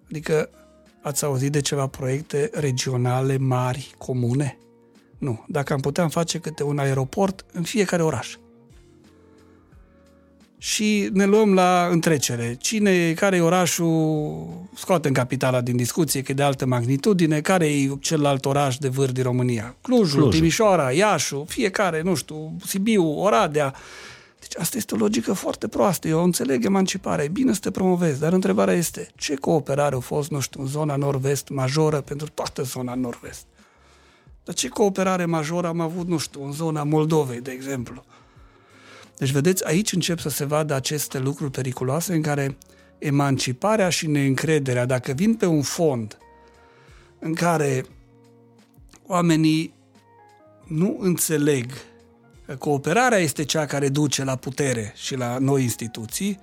Adică ați auzit de ceva proiecte regionale mari, comune? Nu. Dacă am putea face câte un aeroport în fiecare oraș. Și ne luăm la întrecere. Cine, care e orașul, scoatem capitala din discuție, că e de altă magnitudine, care e celălalt oraș de vârf din România? Clujul, Clujul. Timișoara, Iașu, fiecare, nu știu, Sibiu, Oradea. Deci asta este o logică foarte proastă. Eu înțeleg emanciparea, e bine să te promovezi, dar întrebarea este ce cooperare a fost, nu știu, în zona nord-vest majoră pentru toată zona nord-vest? Dar ce cooperare majoră am avut, nu știu, în zona Moldovei, de exemplu? Deci, vedeți, aici încep să se vadă aceste lucruri periculoase în care emanciparea și neîncrederea, dacă vin pe un fond în care oamenii nu înțeleg că cooperarea este cea care duce la putere și la noi instituții,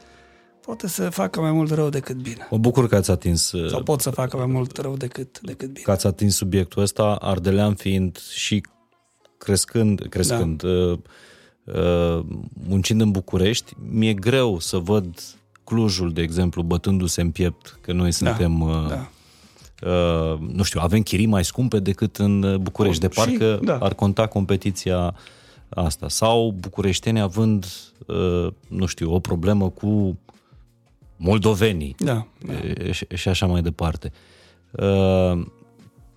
poate să facă mai mult rău decât bine. Mă bucur că ați atins, Sau pot să facă mai mult rău decât, decât bine. că ați atins subiectul ăsta, Ardelean fiind și crescând, crescând da. Uh, uh, muncind în București, mi-e greu să văd Clujul, de exemplu, bătându-se în piept, că noi suntem... uh, da. Uh, nu știu, avem chirii mai scumpe decât în uh, București. De Și, parcă da. ar conta competiția asta. Sau bucureștenii având uh, nu știu, o problemă cu moldovenii Da. e, și- și așa mai departe. Uh,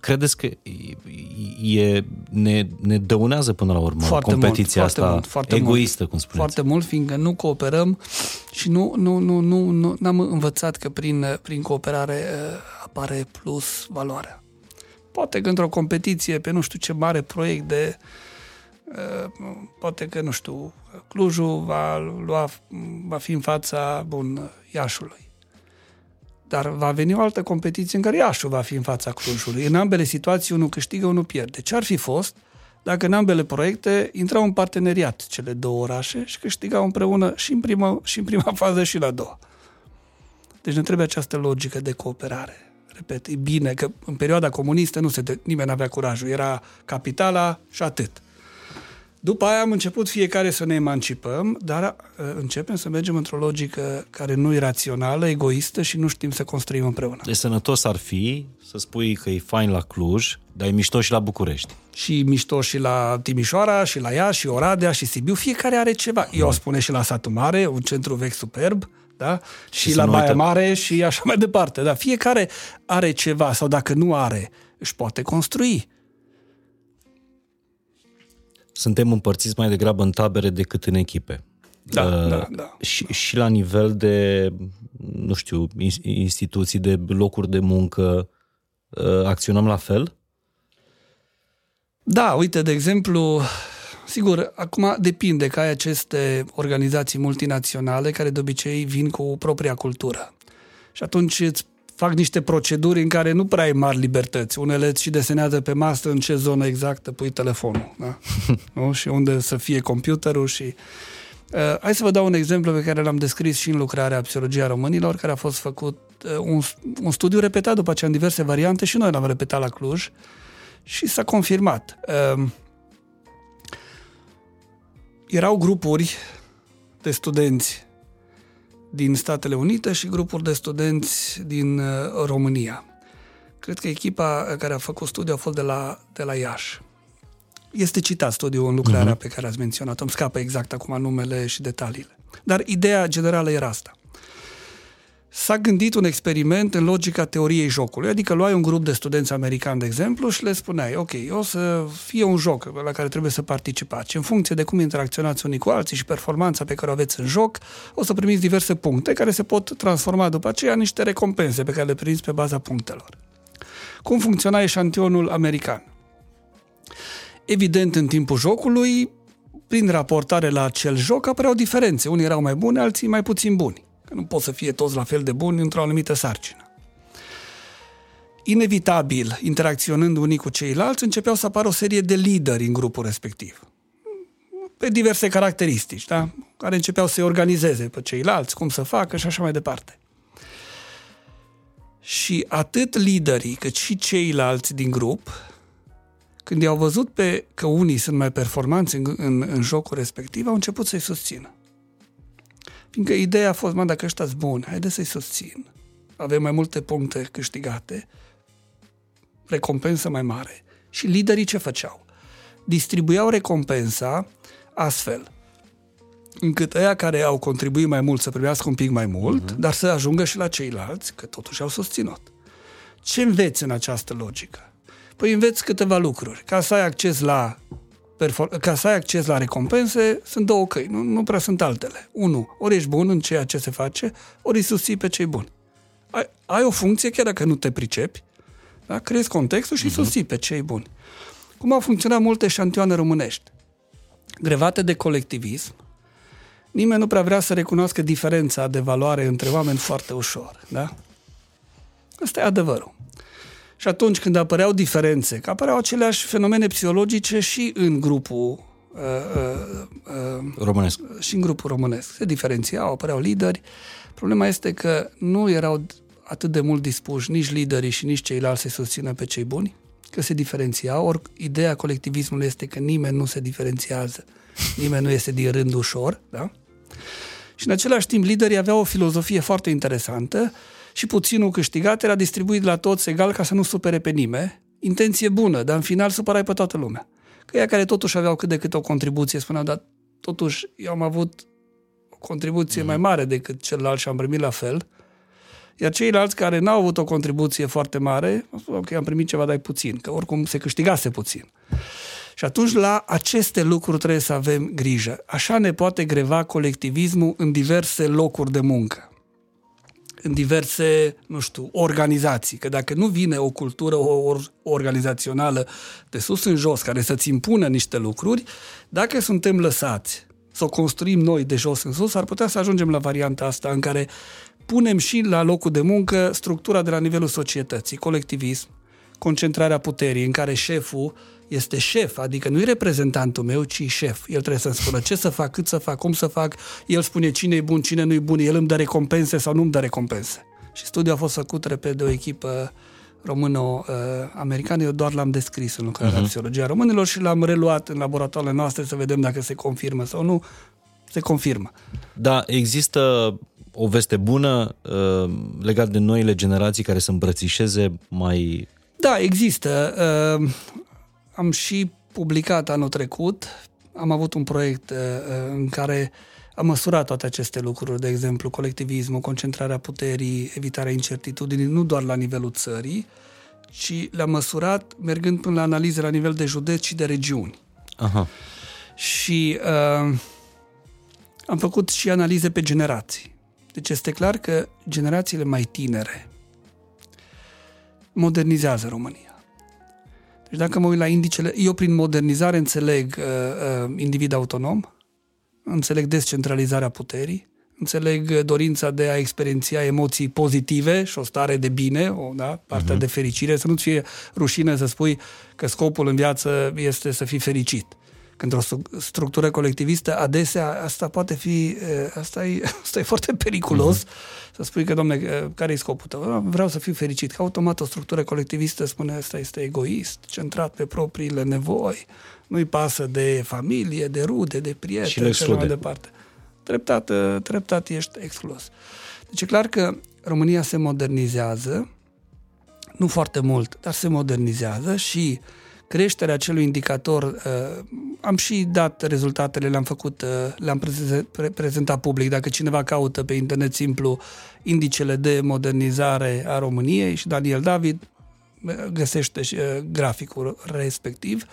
Credeți că e, ne, ne dăunează până la urmă Foarte mult, competiția foarte asta mult, foarte egoistă, mult. cum spuneți? Foarte mult, fiindcă nu cooperăm și nu, nu, nu, nu, nu n-am învățat că prin, prin cooperare uh, apare plus valoarea. Poate că într-o competiție pe nu știu ce mare proiect de uh, poate că, nu știu, Clujul va, lua, va fi în fața, bun, Iașului. Dar va veni o altă competiție în care Iașul va fi în fața Clujului. În ambele situații, unul câștigă, unul pierde. Ce ar fi fost dacă în ambele proiecte intrau în parteneriat cele două orașe și câștigau împreună și în prima, și în prima fază și la a doua. Deci ne trebuie această logică de cooperare. Repet, e bine că în perioada comunistă nu se de, nimeni n-avea curajul. Era capitala și atât. După aia am început fiecare să ne emancipăm, dar uh, începem să mergem într-o logică care nu e rațională, egoistă și nu știm să construim împreună. Deci sănătos ar fi să spui că e fain la Cluj, dar e mișto și la București. și mișto și la Timișoara, și la Iași, și Oradea, și Sibiu. Fiecare are ceva. Eu o spune și la Satu Mare, un centru vechi superb, da? Și, Și să la nu Baia uităm- Mare și așa mai departe. Da? Fiecare are ceva sau dacă nu are, își poate construi. Suntem împărțiți mai degrabă în tabere decât în echipe. Da, Uh, da, da. Și, și la nivel de, nu știu, ins- instituții, de locuri de muncă, uh, acționăm la fel? Da, uite, de exemplu, sigur, acum depinde că ai aceste organizații multinaționale care de obicei vin cu propria cultură. Și atunci îți fac niște proceduri în care nu prea ai mari libertăți. Unele îți și desenează pe masă în ce zonă exactă pui telefonul. Da? nu? Și unde să fie computerul și... Uh, hai să vă dau un exemplu pe care l-am descris și în lucrarea Psihologia Românilor, care a fost făcut uh, un, un studiu repetat după aceea în diverse variante și noi l-am repetat la Cluj și s-a confirmat. Uh, erau grupuri de studenți din Statele Unite și grupuri de studenți din uh, România. Cred că echipa care a făcut studiul a fost de la, de la Iași. Este citat studiul în lucrarea uh-huh. pe care ați menționat. Îmi scapă exact acum numele și detaliile. Dar ideea generală era asta. S-a gândit un experiment în logica teoriei jocului, adică luai un grup de studenți americani, de exemplu, și le spuneai, ok, o să fie un joc la care trebuie să participați. În funcție de cum interacționați unii cu alții și performanța pe care o aveți în joc, o să primiți diverse puncte care se pot transforma după aceea în niște recompense pe care le primiți pe baza punctelor. Cum funcționa eșantionul american? Evident, în timpul jocului, prin raportare la acel joc, apăreau diferențe. Unii erau mai buni, alții mai puțin buni. Că nu pot să fie toți la fel de buni într-o anumită sarcină. Inevitabil, interacționând unii cu ceilalți, începeau să apară o serie de lideri în grupul respectiv. Pe diverse caracteristici, da? care începeau să-i organizeze pe ceilalți, cum să facă și așa mai departe. Și atât liderii cât și ceilalți din grup, când i-au văzut pe că unii sunt mai performanți în, în, în jocul respectiv, au început să-i susțină. Fiindcă ideea a fost, mă, dacă ăștia sunt buni, haide să-i susțin. Avem mai multe puncte câștigate, recompensă mai mare. Și liderii ce făceau? Distribuiau recompensa astfel încât ăia care au contribuit mai mult să primească un pic mai mult, uh-huh. dar să ajungă și la ceilalți, că totuși au susținut. Ce înveți în această logică? Păi înveți câteva lucruri. Ca să ai acces la perfor- ca să ai acces la recompense, sunt două căi, nu, nu prea sunt altele. Unu, ori ești bun în ceea ce se face, ori îi susții pe cei buni. Ai, ai o funcție, chiar dacă nu te pricepi, da? creezi contextul și uh-huh. susții pe cei buni. Cum au funcționat multe șantioane românești? Grevate de colectivism, nimeni nu prea vrea să recunoască diferența de valoare între oameni foarte ușor. Da? Asta e adevărul. Și atunci când apăreau diferențe, că apăreau aceleași fenomene psihologice și în grupul uh, uh, uh, Românesc. și în grupul românesc. Se diferențiau, apăreau lideri. Problema este că nu erau atât de mult dispuși nici liderii și nici ceilalți să susțină pe cei buni, că se diferențiau, ori ideea colectivismului este că nimeni nu se diferențiază, nimeni nu este din rând ușor, da? Și în același timp liderii aveau o filozofie foarte interesantă și puținul câștigat era distribuit la toți egal ca să nu supere pe nimeni. Intenție bună, dar în final supărai pe toată lumea. Că ea care totuși aveau cât de cât o contribuție spuneau, dar totuși eu am avut contribuție mm. mai mare decât celălalt și am primit la fel. Iar ceilalți care n-au avut o contribuție foarte mare, au spus, ok, am primit ceva, dar puțin, că oricum se câștigase puțin. Și atunci la aceste lucruri trebuie să avem grijă. Așa ne poate greva colectivismul în diverse locuri de muncă în diverse, nu știu, organizații. Că dacă nu vine o cultură organizațională de sus în jos care să-ți impună niște lucruri, dacă suntem lăsați să o construim noi de jos în sus, ar putea să ajungem la varianta asta în care punem și la locul de muncă structura de la nivelul societății, colectivism, concentrarea puterii, în care șeful este șef, adică nu e reprezentantul meu, ci șef. El trebuie să-mi spună ce să fac, cât să fac, cum să fac. El spune cine e bun, cine nu e bun, el îmi dă recompense sau nu îmi dă recompense. Și studiul a fost făcut, repede, de o echipă română-americană, eu doar l-am descris în lucrarea uh-huh. psihologia românilor și l-am reluat în laboratoarele noastre să vedem dacă se confirmă sau nu. Se confirmă. Da, există o veste bună uh, legat de noile generații care să îmbrățișeze mai... Da, există. Uh, am și publicat anul trecut, am avut un proiect uh, uh, în care am măsurat toate aceste lucruri, de exemplu, colectivismul, concentrarea puterii, evitarea incertitudinii, nu doar la nivelul țării, ci le-am măsurat mergând până la analize la nivel de județ și de regiuni. Aha. Și uh, am făcut și analize pe generații. Deci este clar că generațiile mai tinere modernizează România. Deci dacă mă uit la indicele, eu prin modernizare înțeleg uh, uh, individ autonom, înțeleg descentralizarea puterii, înțeleg dorința de a experienția emoții pozitive și o stare de bine, o, da, partea uh-huh. de fericire, să nu-ți fie rușine să spui că scopul în viață este să fii fericit. Când o structură colectivistă, adesea asta poate fi, asta e, asta e foarte periculos, uh-huh. să spui că, domne, care e scopul tău? Vreau să fiu fericit. Că automat o structură colectivistă spune asta este egoist, centrat pe propriile nevoi, nu-i pasă de familie, de rude, de prieteni și, și mai departe. Treptat, treptat ești exclus. Deci e clar că România se modernizează, nu foarte mult, dar se modernizează și uh, creșterea acelui indicator, uh, am și dat rezultatele, le-am făcut, uh, le-am prezentat public. Dacă cineva caută pe internet simplu indicele de modernizare a României și Daniel David uh, găsește graficul respectiv,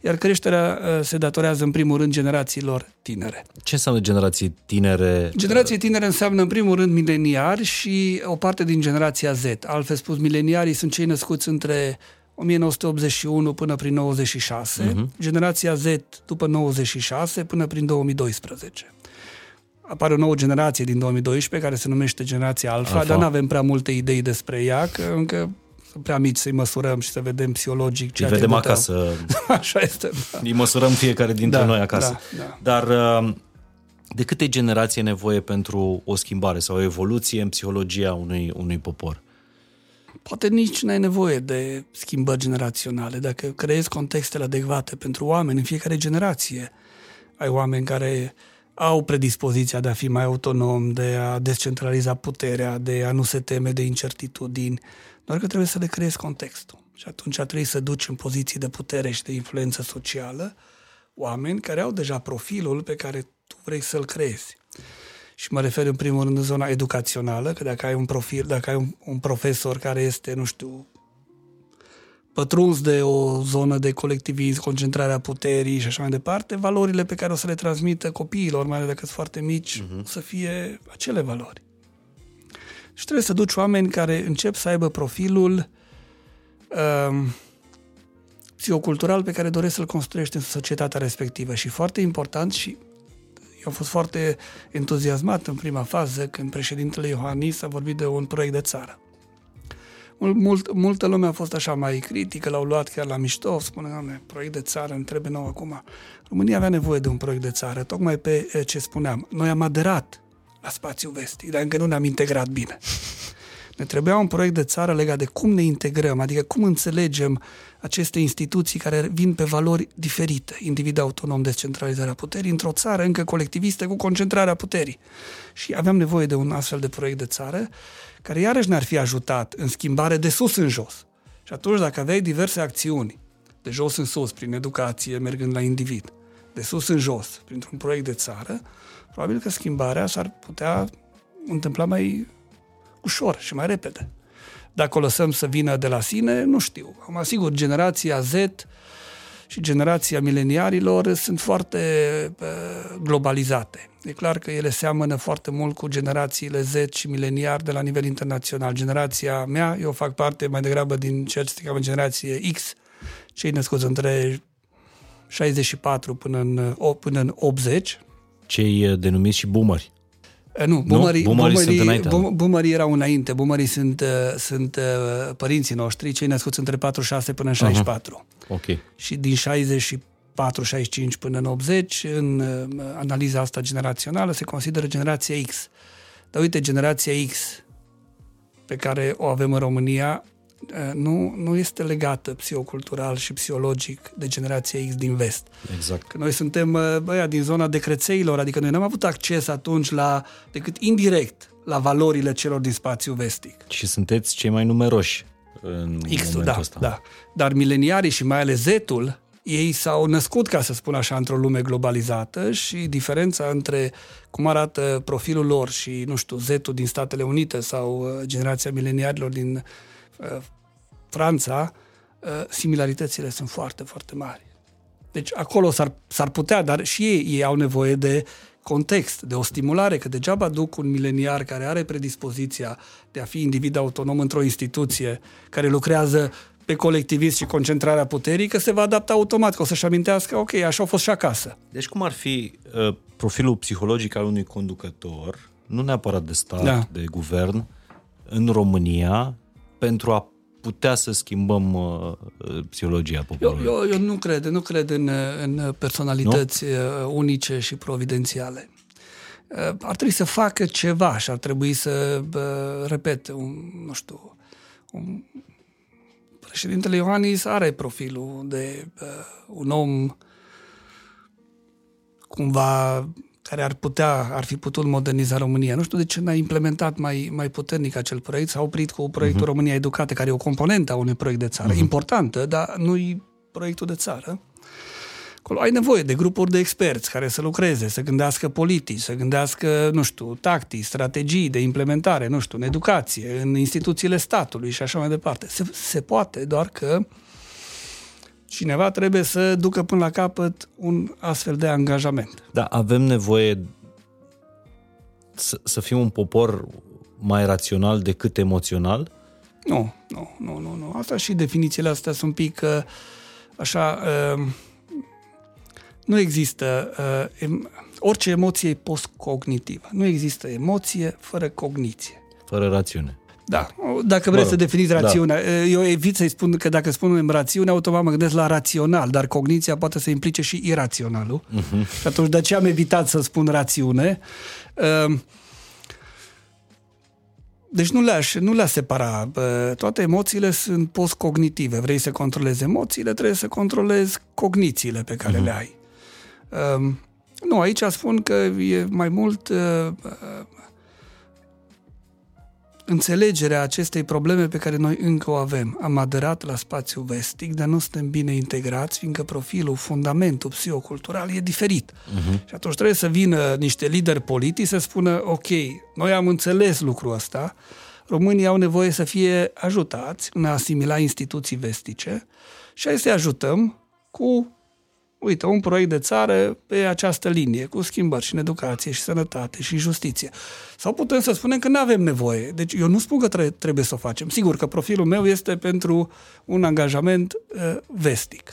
iar creșterea se datorează în primul rând generațiilor tinere. Ce înseamnă generații tinere? Generații tinere înseamnă în primul rând mileniari și o parte din generația Z. Altfel spus, mileniarii sunt cei născuți între 1981 până prin 96, uh-huh. Mhm. generația Z după 96 până prin 2012. Apare o nouă generație din 2012 care se numește generația Alpha, Alpha. dar nu avem prea multe idei despre ea, că încă sunt prea mici să-i măsurăm și să vedem psihologic ceea Îi vedem ce acasă. Așa este. Da. Îi măsurăm fiecare dintre da, noi acasă. Da, da. Dar uh, de câte generații e nevoie pentru o schimbare sau o evoluție în psihologia unui, unui popor? Poate nici n-ai nevoie de schimbări generaționale. Dacă creezi contextele adecvate pentru oameni în fiecare generație, ai oameni care au predispoziția de a fi mai autonom, de a descentraliza puterea, de a nu se teme de incertitudini, doar că trebuie să le creezi contextul. Și atunci trebuie să duci în poziții de putere și de influență socială oameni care au deja profilul pe care tu vrei să-l creezi și mă refer în primul rând în zona educațională, că dacă ai un profil, dacă ai un, un profesor care este, nu știu, pătruns de o zonă de colectivism, concentrarea puterii și așa mai departe, valorile pe care o să le transmită copiilor, mai ales dacă sunt foarte mici, uh-huh. o să fie acele valori. Și trebuie să duci oameni care încep să aibă profilul um, psihocultural pe care doresc să-l construiești în societatea respectivă. Și foarte important și eu am fost foarte entuziasmat în prima fază când președintele Iohannis a vorbit de un proiect de țară. Mult, multă lume a fost așa mai critică, l-au luat chiar la mișto, spune, doamne, proiect de țară, îmi trebuie nou acum. România avea nevoie de un proiect de țară, tocmai pe eh, ce spuneam. Noi am aderat la spațiul vestic, dar încă nu ne-am integrat bine. Ne trebuia un proiect de țară legat de cum ne integrăm, adică cum înțelegem aceste instituții care vin pe valori diferite, individ autonom, descentralizarea puterii, într-o țară încă colectivistă cu concentrarea puterii. Și aveam nevoie de un astfel de proiect de țară care iarăși ne-ar fi ajutat în schimbare de sus în jos. Și atunci dacă aveai diverse acțiuni, de jos în sus, prin educație, mergând la individ, de sus în jos, printr-un proiect de țară, probabil că schimbarea s-ar putea întâmpla mai ușor și mai repede. Dacă o lăsăm să vină de la sine, nu știu. Am asigur, generația Z și generația mileniarilor sunt foarte uh, globalizate. E clar că ele seamănă foarte mult cu generațiile Z și mileniari de la nivel internațional. Generația mea, eu fac parte mai degrabă din ceea ce se cheamă generație X, cei născuți între 64 până în, până în 80. Cei uh, denumiți și boomeri. Uh, nu, boomerii, nu? Boomerii, sunt înainte. boomerii erau înainte. Boomerii sunt, uh, sunt părinții noștri, cei născuți între 46 până în 64. Uh-huh. Ok. Și din 64-65 până în 80, în analiza asta generațională, se consideră generația X. Dar uite, generația X pe care o avem în România Eh, nu, nu este legată psihocultural și psihologic de generația X din vest. Exact. Că noi suntem eh, băia din zona decrețeilor, adică noi n-am avut acces atunci la, decât indirect, la valorile celor din spațiu vestic. Și sunteți cei mai numeroși în X-ul, da, ăsta. da. Dar mileniarii și mai ales Z-ul, ei s-au născut, ca să spun așa, într-o lume globalizată și diferența între cum arată profilul lor și, nu știu, Z-ul din Statele Unite sau eh, generația mileniarilor din Franța, uh, similaritățile sunt foarte, foarte mari. Deci acolo s-ar, s-ar putea, dar și ei, ei au nevoie de context, de o stimulare, că degeaba duc un mileniar care are predispoziția de a fi individ autonom într-o instituție care lucrează pe colectivism și concentrarea puterii, că se va adapta automat, că o să-și amintească, ok, așa a fost și acasă. Deci cum ar fi uh, profilul psihologic al unui conducător, nu neapărat de stat, da. de guvern, în România, pentru a putea să schimbăm uh, psihologia poporului? Eu, eu, eu nu cred, nu cred în, în personalități nu? Uh, unice și providențiale. Uh, ar trebui să facă ceva și ar trebui să, uh, repet, un, nu știu, un, președintele Iohannis are profilul de uh, un om cumva care ar putea, ar fi putut moderniza România. Nu știu de ce n-a implementat mai, mai puternic acel proiect, s-a oprit cu proiectul uh-huh. România Educată, care e o componentă a unui proiect de țară, uh-huh. importantă, dar nu-i proiectul de țară. Acolo ai nevoie de grupuri de experți care să lucreze, să gândească politici, să gândească, nu știu, tactici, strategii de implementare, nu știu, în educație, în instituțiile statului și așa mai departe. Se, se poate, doar că uh, cineva trebuie să ducă până la capăt un astfel de angajament. Da, avem nevoie să, să fim un popor mai rațional decât emoțional? Nu, nu, nu, nu. nu. Asta și definițiile astea sunt un pic uh, așa... Uh, nu există... Uh, orice emoție e postcognitivă. Nu există emoție fără cogniție. Fără rațiune. Da, dacă vreți să definiți da. rațiunea. Da. Eu evit să-i spun că dacă spunem rațiune, automat mă gândesc la rațional, dar cogniția poate să implice și iraționalul. Uh-huh. Și atunci de ce am evitat să spun rațiune? Ehm, deci nu le-aș, nu le-aș separa. Toate emoțiile sunt postcognitive. Vrei să controlezi emoțiile, trebuie să controlezi cognițiile pe care uh-huh. le ai. Ehm, nu, aici spun că e mai mult înțelegerea acestei probleme pe care noi încă o avem. Am aderat la spațiul vestic, dar nu suntem bine integrați, fiindcă profilul, fundamentul psihocultural e diferit. Uh-huh. Și atunci trebuie să vină niște lideri politici să spună, ok, noi am înțeles lucrul ăsta, românii au nevoie să fie ajutați în a asimila instituții vestice și hai să ajutăm cu uite, un proiect de țară pe această linie, cu schimbări și în educație și sănătate și justiție. Sau putem să spunem că nu avem nevoie. Deci eu nu spun că tre- trebuie să o facem. Sigur că profilul meu este pentru un angajament uh, vestic.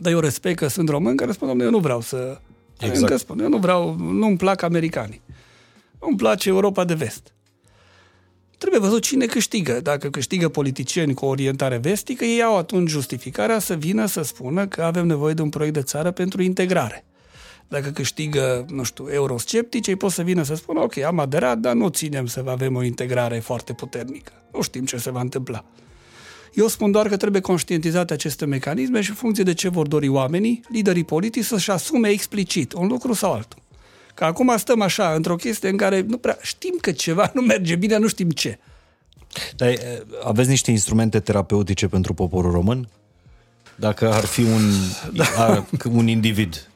Dar eu respect că sunt român care spun, eu nu vreau să... Exact. Încă spun, eu nu vreau, nu-mi plac americanii. Îmi place Europa de vest. Trebuie văzut cine câștigă. Dacă câștigă politicieni cu o orientare vestică, ei au atunci justificarea să vină să spună că avem nevoie de un proiect de țară pentru integrare. Dacă câștigă, nu știu, eurosceptici, ei pot să vină să spună, ok, am aderat, dar nu ținem să avem o integrare foarte puternică. Nu știm ce se va întâmpla. Eu spun doar că trebuie conștientizate aceste mecanisme și în funcție de ce vor dori oamenii, liderii politici să-și asume explicit un lucru sau altul. Că acum stăm așa, într-o chestie în care nu prea știm că ceva nu merge bine, nu știm ce. Dar aveți niște instrumente terapeutice pentru poporul român? Dacă ar fi un, da. ar, un individ.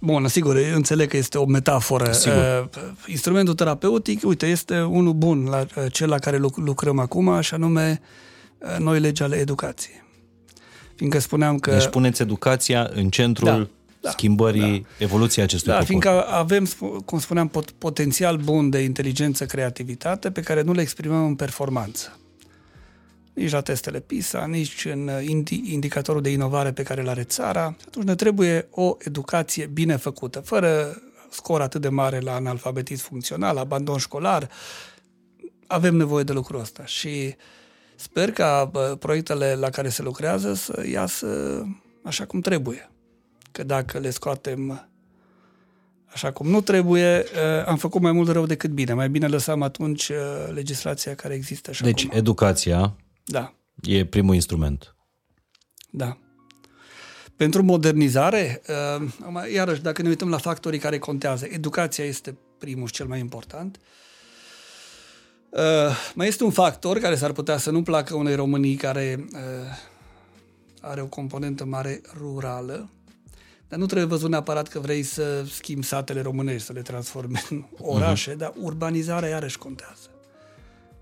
Bun, sigur, înțeleg că este o metaforă. Sigur. Uh, instrumentul terapeutic, uite, este unul bun, la uh, cel la care luc- lucrăm acum, și anume uh, noi legi ale educației. Fiindcă spuneam că... Deci puneți educația în centrul Da, da, schimbării, evoluției acestui Da, popor. fiindcă avem, sp- cum spuneam, pot, potențial bun de inteligență, creativitate, pe care nu le exprimăm în performanță. Nici la testele PISA, nici în uh, indi, indicatorul de inovare pe care îl are țara. Atunci ne trebuie o educație bine făcută, fără scor atât de mare la analfabetism funcțional, abandon școlar. Avem nevoie de lucrul ăsta și sper ca bă, proiectele la care se lucrează să iasă așa cum trebuie. Că dacă le scoatem așa cum nu trebuie, uh, am făcut mai mult rău decât bine. Mai bine lăsam atunci uh, legislația care există așa Deci cum... educația Da, e primul instrument. da. Pentru modernizare, uh, acum, iarăși, dacă ne uităm la factorii care contează, educația este primul și cel mai important. Uh, mai este un factor care s-ar putea să nu placă unei Românii care uh, are o componentă mare rurală, dar nu trebuie văzut neapărat că vrei să schimbi satele românești, să le transformi în orașe, uh-huh. dar urbanizarea iarăși contează.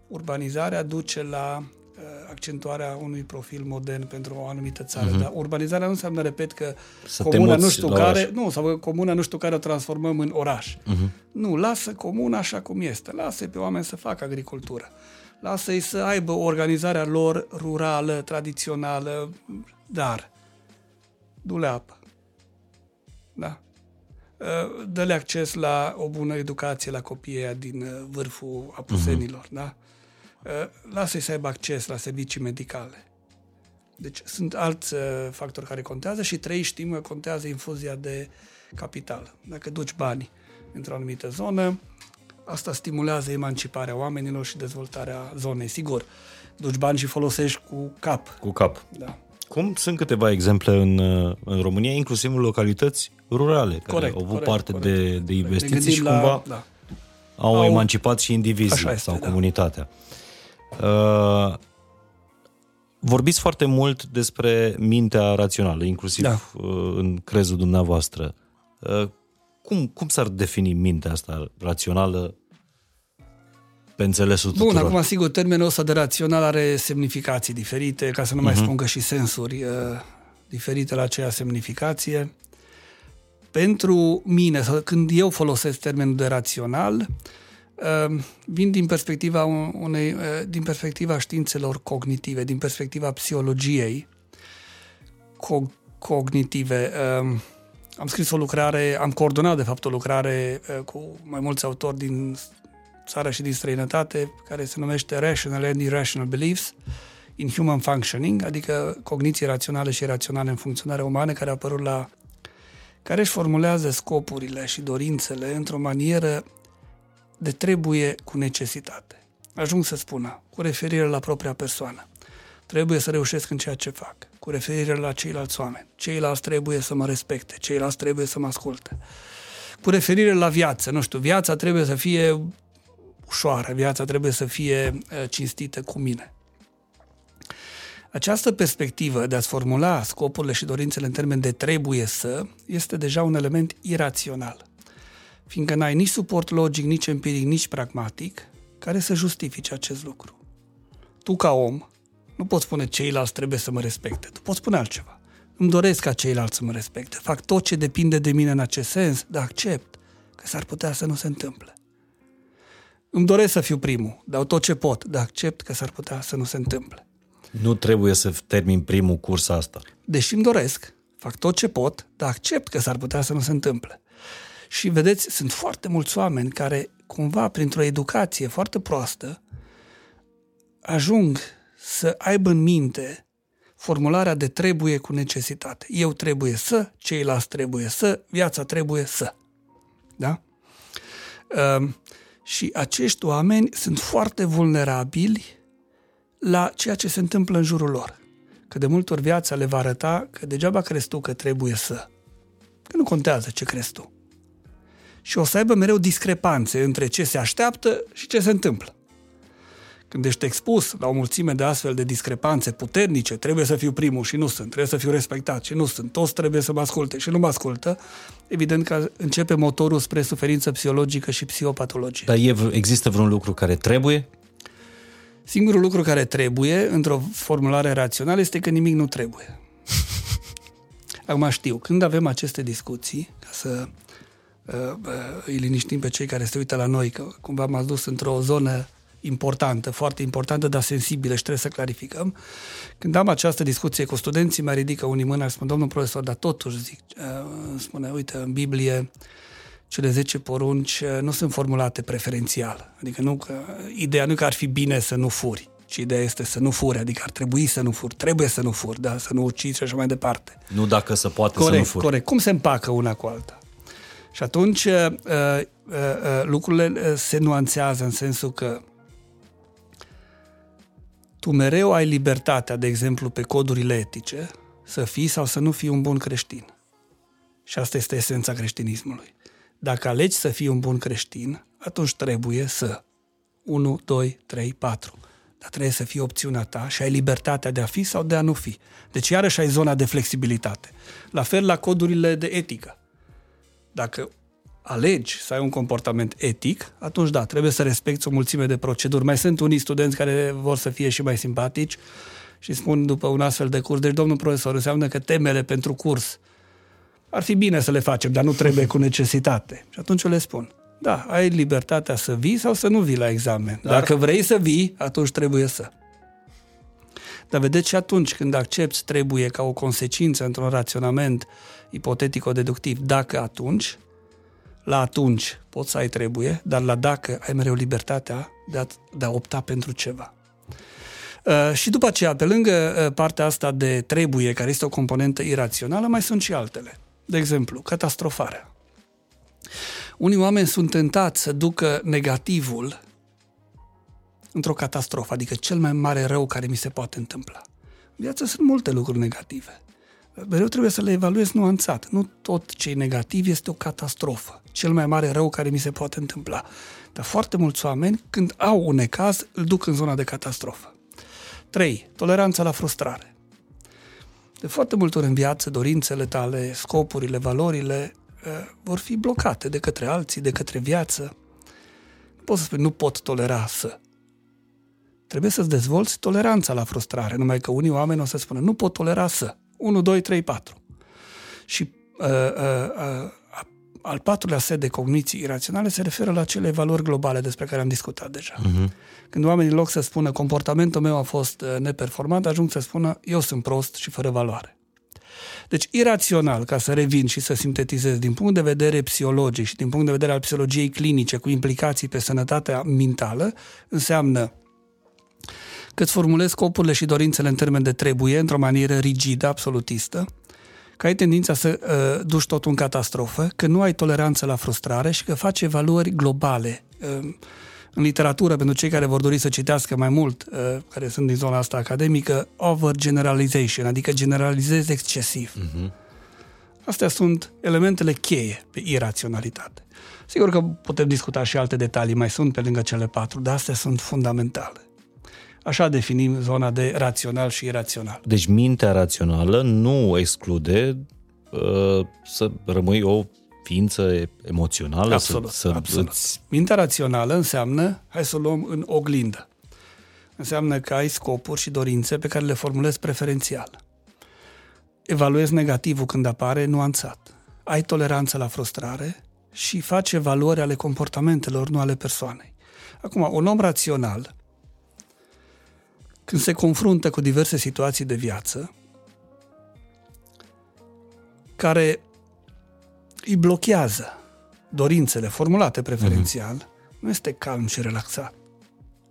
Urbanizarea duce la uh, accentuarea unui profil modern pentru o anumită țară. Uh-huh. Dar urbanizarea nu înseamnă, repet, că Să te comuna muți nu știu la care, oraș. nu, sau că comuna nu știu care o transformăm în oraș. Uh-huh. Nu, lasă comuna așa cum este. Lasă pe oameni să facă agricultură. Lasă-i să aibă organizarea lor rurală, tradițională, dar du-le apă. Da. Uh, Dă-le acces la o bună educație la copiii ăia din uh, vârful apusenilor, uh-huh. da? Uh, Lasă-i să aibă acces la servicii medicale. Deci sunt alți uh, factori care contează și trei știm că contează infuzia de capital. Dacă duci bani într-o anumită zonă, asta stimulează emanciparea oamenilor și dezvoltarea zonei. Sigur, duci bani și folosești cu cap. Cu cap. Da. Cum sunt câteva exemple în, uh, în România, inclusiv în localități rurale, care Corect, au avut corect, parte corect. de, de Ne investiții gândim și la- cumva Da. au, Au- emancipat și indivizii Așa este, sau da. comunitatea. Uh, vorbiți foarte mult despre mintea rațională, inclusiv Da. uh, în crezul dumneavoastră. Uh, cum, cum s-ar defini mintea asta rațională pe înțelesul Bun, tuturor? acum, sigur, termenul ăsta de rațional are semnificații diferite, ca să nu mai Mhm. spun că și sensuri uh, diferite la aceea semnificație. Pentru mine, sau când eu folosesc termenul de rațional, uh, vin din perspectiva un- unei, uh, din perspectiva științelor cognitive, din perspectiva psihologiei co- cognitive. Uh, am scris o lucrare, am coordonat de fapt o lucrare uh, cu mai mulți autori din țară și din străinătate, care se numește Rational and Irrational Beliefs in Human Functioning, adică cogniție rațională și irațională în funcționare umană, care a apărut la care își formulează scopurile și dorințele într-o manieră de trebuie cu necesitate. Ajung să spună, cu referire la propria persoană. Trebuie să reușesc în ceea ce fac, cu referire la ceilalți oameni. Ceilalți trebuie să mă respecte, ceilalți trebuie să mă asculte. Cu referire la viață, nu știu, viața trebuie să fie ușoară, viața trebuie să fie uh, cinstită cu mine. Această perspectivă de a-ți formula scopurile și dorințele în termen de trebuie să, este deja un element irațional. Fiindcă n-ai nici suport logic, nici empiric, nici pragmatic care să justifice acest lucru. Tu, ca om, nu poți spune ceilalți trebuie să mă respecte. Tu poți spune altceva. Îmi doresc ca ceilalți să mă respecte. Fac tot ce depinde de mine în acest sens, dar accept că s-ar putea să nu se întâmple. Îmi doresc să fiu primul, dau tot ce pot, dar accept că s-ar putea să nu se întâmple. Nu trebuie să termin primul curs asta. Deși îmi doresc, fac tot ce pot, dar accept că s-ar putea să nu se întâmple. Și vedeți, sunt foarte mulți oameni care, cumva, printr-o educație foarte proastă, ajung să aibă în minte formularea de trebuie cu necesitate. Eu trebuie să, ceilalți trebuie să, viața trebuie să. Da? Um, și acești oameni sunt foarte vulnerabili la ceea ce se întâmplă în jurul lor. Că de multe ori viața le va arăta că degeaba crezi tu că trebuie să. Că nu contează ce crezi tu. Și o să aibă mereu discrepanțe între ce se așteaptă și ce se întâmplă. Când Când ești expus la o mulțime de astfel de discrepanțe puternice, trebuie să fiu primul și nu sunt, trebuie să fiu respectat și nu sunt, toți trebuie să mă asculte și nu mă ascultă, evident că începe motorul spre suferință psihologică și psihopatologie. Dar e, există vreun lucru care trebuie? Singurul lucru care trebuie, într-o formulare rațională, este că nimic nu trebuie. Acum știu, când avem aceste discuții, ca să uh, uh, îi liniștim pe cei care se uită la noi, că cumva m-ați dus într-o zonă importantă, foarte importantă, dar sensibilă și trebuie să clarificăm. Când am această discuție cu studenții, mă ridică unii mâna și spun, domnul profesor, dar totuși, zic, uh, spune, uite, în Biblie cele 10 porunci uh, nu sunt formulate preferențial. Adică nu că, ideea nu că ar fi bine să nu furi, ci ideea este să nu furi, adică ar trebui să nu furi, trebuie să nu furi, da? să nu ucizi și așa mai departe. Nu dacă se poate corect, să nu furi. Corect, cum se împacă una cu alta? Și atunci uh, uh, uh, lucrurile uh, se nuanțează în sensul că tu mereu ai libertatea, de exemplu, pe codurile etice, să fii sau să nu fii un bun creștin. Și asta este esența creștinismului. Dacă alegi să fii un bun creștin, atunci trebuie să 1, 2, 3, 4. Dar trebuie să fie opțiunea ta și ai libertatea de a fi sau de a nu fi. Deci iarăși ai zona de flexibilitate. La fel la codurile de etică. Dacă alegi să ai un comportament etic, atunci da, trebuie să respecti o mulțime de proceduri. Mai sunt unii studenți care vor să fie și mai simpatici și spun după un astfel de curs, deci domnul profesor, înseamnă că temele pentru curs ar fi bine să le facem, dar nu trebuie cu necesitate. Și atunci eu le spun, da, ai libertatea să vii sau să nu vii la examen. Dar... Dacă vrei să vii, atunci trebuie să. Dar vedeți și atunci când accepti trebuie ca o consecință într-un raționament ipotetico-deductiv, dacă atunci, la atunci poți să ai trebuie, dar la dacă ai mereu libertatea de a, de a opta pentru ceva. Uh, și după aceea, pe lângă uh, partea asta de trebuie, care este o componentă irațională, mai sunt și altele. De exemplu, catastrofarea. Unii oameni sunt tentați să ducă negativul într-o catastrofă, adică cel mai mare rău care mi se poate întâmpla. În viață sunt multe lucruri negative. Mereu trebuie să le evaluez nuanțat. Nu tot ce e negativ este o catastrofă. Cel mai mare rău care mi se poate întâmpla. Dar foarte mulți oameni, când au un necaz, îl duc în zona de catastrofă. 3. Toleranța la frustrare. De foarte multe ori în viață, dorințele tale, scopurile, valorile uh, vor fi blocate de către alții, de către viață. Nu poți să spui, nu pot tolera să. Trebuie să-ți dezvolți toleranța la frustrare, numai că unii oameni o să spună, nu pot tolera să. 1, 2, 3, 4. Și uh, uh, uh, al patrulea set de cogniții iraționale se referă la cele valori globale despre care am discutat deja. Uh-huh. Când oamenii, în loc să spună comportamentul meu a fost uh, neperformant, ajung să spună eu sunt prost și fără valoare. Deci, irațional, ca să revin și să sintetizez, din punct de vedere psihologic și din punct de vedere al psihologiei clinice cu implicații pe sănătatea mentală, înseamnă că îți formulezi scopurile și dorințele în termen de trebuie, într-o manieră rigidă, absolutistă, că ai tendința să uh, duci totul în catastrofă, că nu ai toleranță la frustrare și că faci evaluări globale. Uh, în literatură, pentru cei care vor dori să citească mai mult, uh, care sunt din zona asta academică, overgeneralization, adică generalizezi excesiv. Uh-huh. Astea sunt elementele cheie pe iraționalitate. Sigur că putem discuta și alte detalii, mai sunt pe lângă cele patru, dar astea sunt fundamentale. Așa definim zona de rațional și irațional. Deci mintea rațională nu exclude uh, să rămâi o ființă emoțională? Absolut, să, să absolut. Îți... Mintea rațională înseamnă, hai să o luăm în oglindă, înseamnă că ai scopuri și dorințe pe care le formulezi preferențial. Evaluezi negativul când apare nuanțat. Ai toleranță la frustrare și faci valori ale comportamentelor, nu ale persoanei. Acum, un om rațional când se confruntă cu diverse situații de viață care îi blochează dorințele formulate preferențial, mm-hmm. nu este calm și relaxat.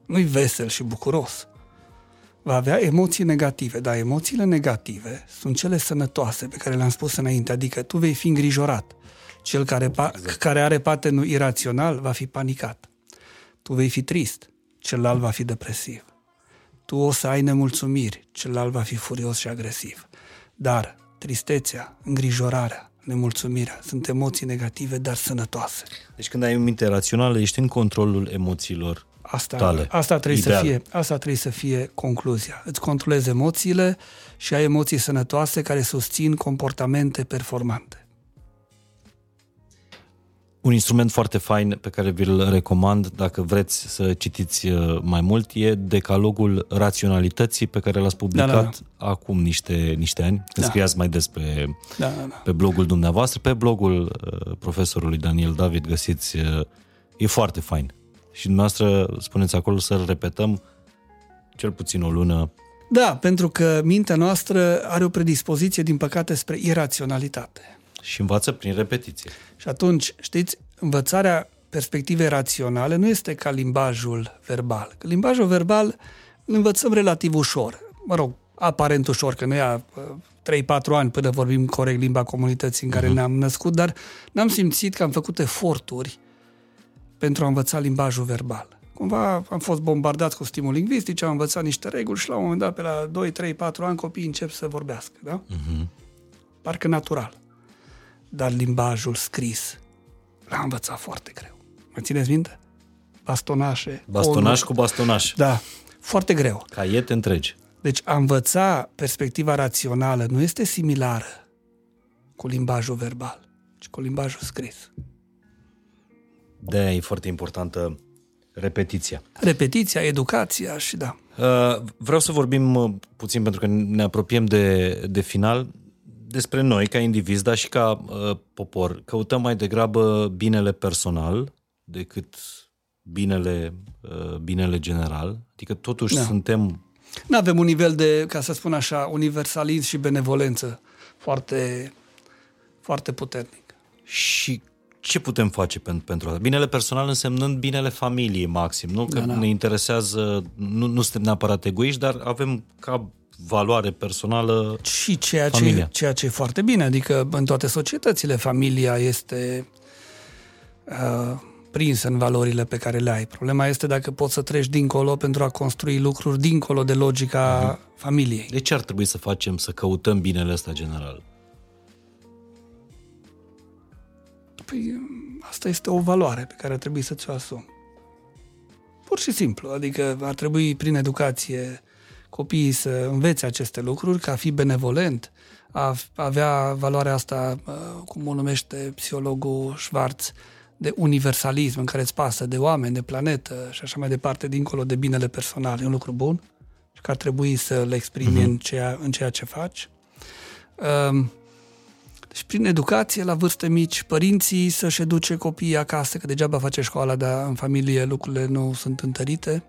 Nu-i vesel și bucuros. Va avea emoții negative, dar emoțiile negative sunt cele sănătoase pe care le-am spus înainte, adică tu vei fi îngrijorat. Cel care, pa- exact. care are patenul irațional va fi panicat. Tu vei fi trist, celălalt va fi depresiv tu o să ai nemulțumiri, celălalt va fi furios și agresiv. Dar tristețea, îngrijorarea, nemulțumirea sunt emoții negative, dar sănătoase. Deci când ai o minte rațională, ești în controlul emoțiilor Asta, tale. asta, trebuie Ideal. să fie, asta trebuie să fie concluzia. Îți controlezi emoțiile și ai emoții sănătoase care susțin comportamente performante. Un instrument foarte fain pe care vi-l recomand dacă vreți să citiți uh, mai mult e Decalogul Raționalității pe care l-ați publicat Da, da, acum niște, niște ani, când Da. scriați mai des pe, Da, da, da. pe blogul dumneavoastră. Pe blogul uh, profesorului Daniel David găsiți, uh, e foarte fain. Și dumneavoastră spuneți acolo să-l repetăm cel puțin o lună. Da, pentru că mintea noastră are o predispoziție, din păcate, spre iraționalitate. Și învață prin repetiție. Și atunci, știți, învățarea perspectivei raționale nu este ca limbajul verbal. Că limbajul verbal îl învățăm relativ ușor. Mă rog, aparent ușor, că nu ia uh, 3-4 ani până vorbim corect limba comunității în care uh-huh. ne-am născut, dar n-am simțit că am făcut eforturi pentru a învăța limbajul verbal. Cumva am fost bombardați cu stimuli lingvistici, am învățat niște reguli și la un moment dat, pe la 2, 3, 4 ani, copiii încep să vorbească, da? Uh-huh. Parcă natural. Dar limbajul scris l-am învățat foarte greu. Mă țineți minte? Bastonașe. Bastonaș conuri. cu bastonaș. Da, foarte greu. Caiete întregi. Deci a învăța perspectiva rațională nu este similară cu limbajul verbal, ci cu limbajul scris. de e foarte importantă repetiția. Repetiția, educația și da. Uh, Vreau să vorbim uh, puțin, pentru că ne apropiem de, de final, despre noi ca indivizi, dar și ca uh, popor. Căutăm mai degrabă binele personal decât binele, uh, binele general. Adică totuși Da. suntem Nu avem un nivel de, ca să spun așa, universalism și benevolență foarte, foarte puternic. și ce putem face pentru, pentru asta? Binele personal însemnând binele familiei maxim, nu? Că Da, da. ne interesează, nu, nu suntem neapărat egoiști, dar avem ca valoare personală Și ceea ce, Familia. ceea ce e foarte bine, adică în toate societățile familia este uh, prinsă în valorile pe care le ai. Problema este dacă poți să treci dincolo pentru a construi lucruri dincolo de logica uh-huh. familiei. De ce ar trebui să facem să căutăm binele ăsta general? Păi, asta este o valoare pe care ar trebui să ți-o asumi. Pur și simplu, adică ar trebui prin educație copiii să învețe aceste lucruri, ca a fi benevolent, a avea valoarea asta, uh, cum o numește psihologul Schwarz, de universalism, în care îți pasă de oameni, de planetă și așa mai departe, dincolo de binele personal. E un lucru bun și că ar trebui să le exprimi uh-huh. în, ceea, în ceea ce faci. Um, și prin educație, la vârste mici, părinții să-și educe copiii acasă, că degeaba face școala, dar în familie lucrurile nu sunt întărite.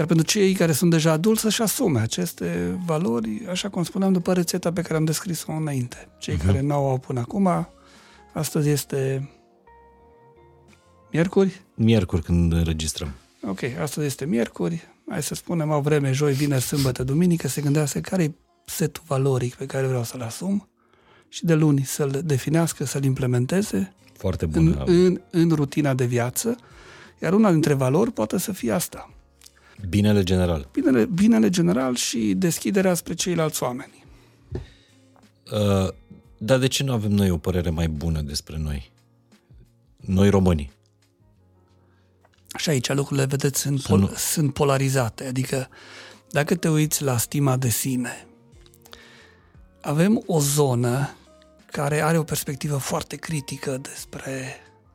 Iar pentru cei care sunt deja adulți să-și asume aceste valori, așa cum spuneam, după rețeta pe care am descris-o înainte. Cei uh-huh. care nu au până acum, astăzi este miercuri. Miercuri când înregistrăm. Ok, astăzi este miercuri, hai să spunem, au vreme, joi, vineri, sâmbătă, duminică, se gândească care e setul valoric pe care vreau să-l asum și de luni să-l definească, să-l implementeze Foarte bun. în, în, în rutina de viață, iar una dintre valori poate să fie asta. Binele general. Binele, binele general și deschiderea spre ceilalți oameni. Uh, dar de ce nu avem noi o părere mai bună despre noi? Noi românii. Și aici lucrurile, vedeți, sunt, Să nu- pol- sunt polarizate. Adică, dacă te uiți la stima de sine, avem o zonă care are o perspectivă foarte critică despre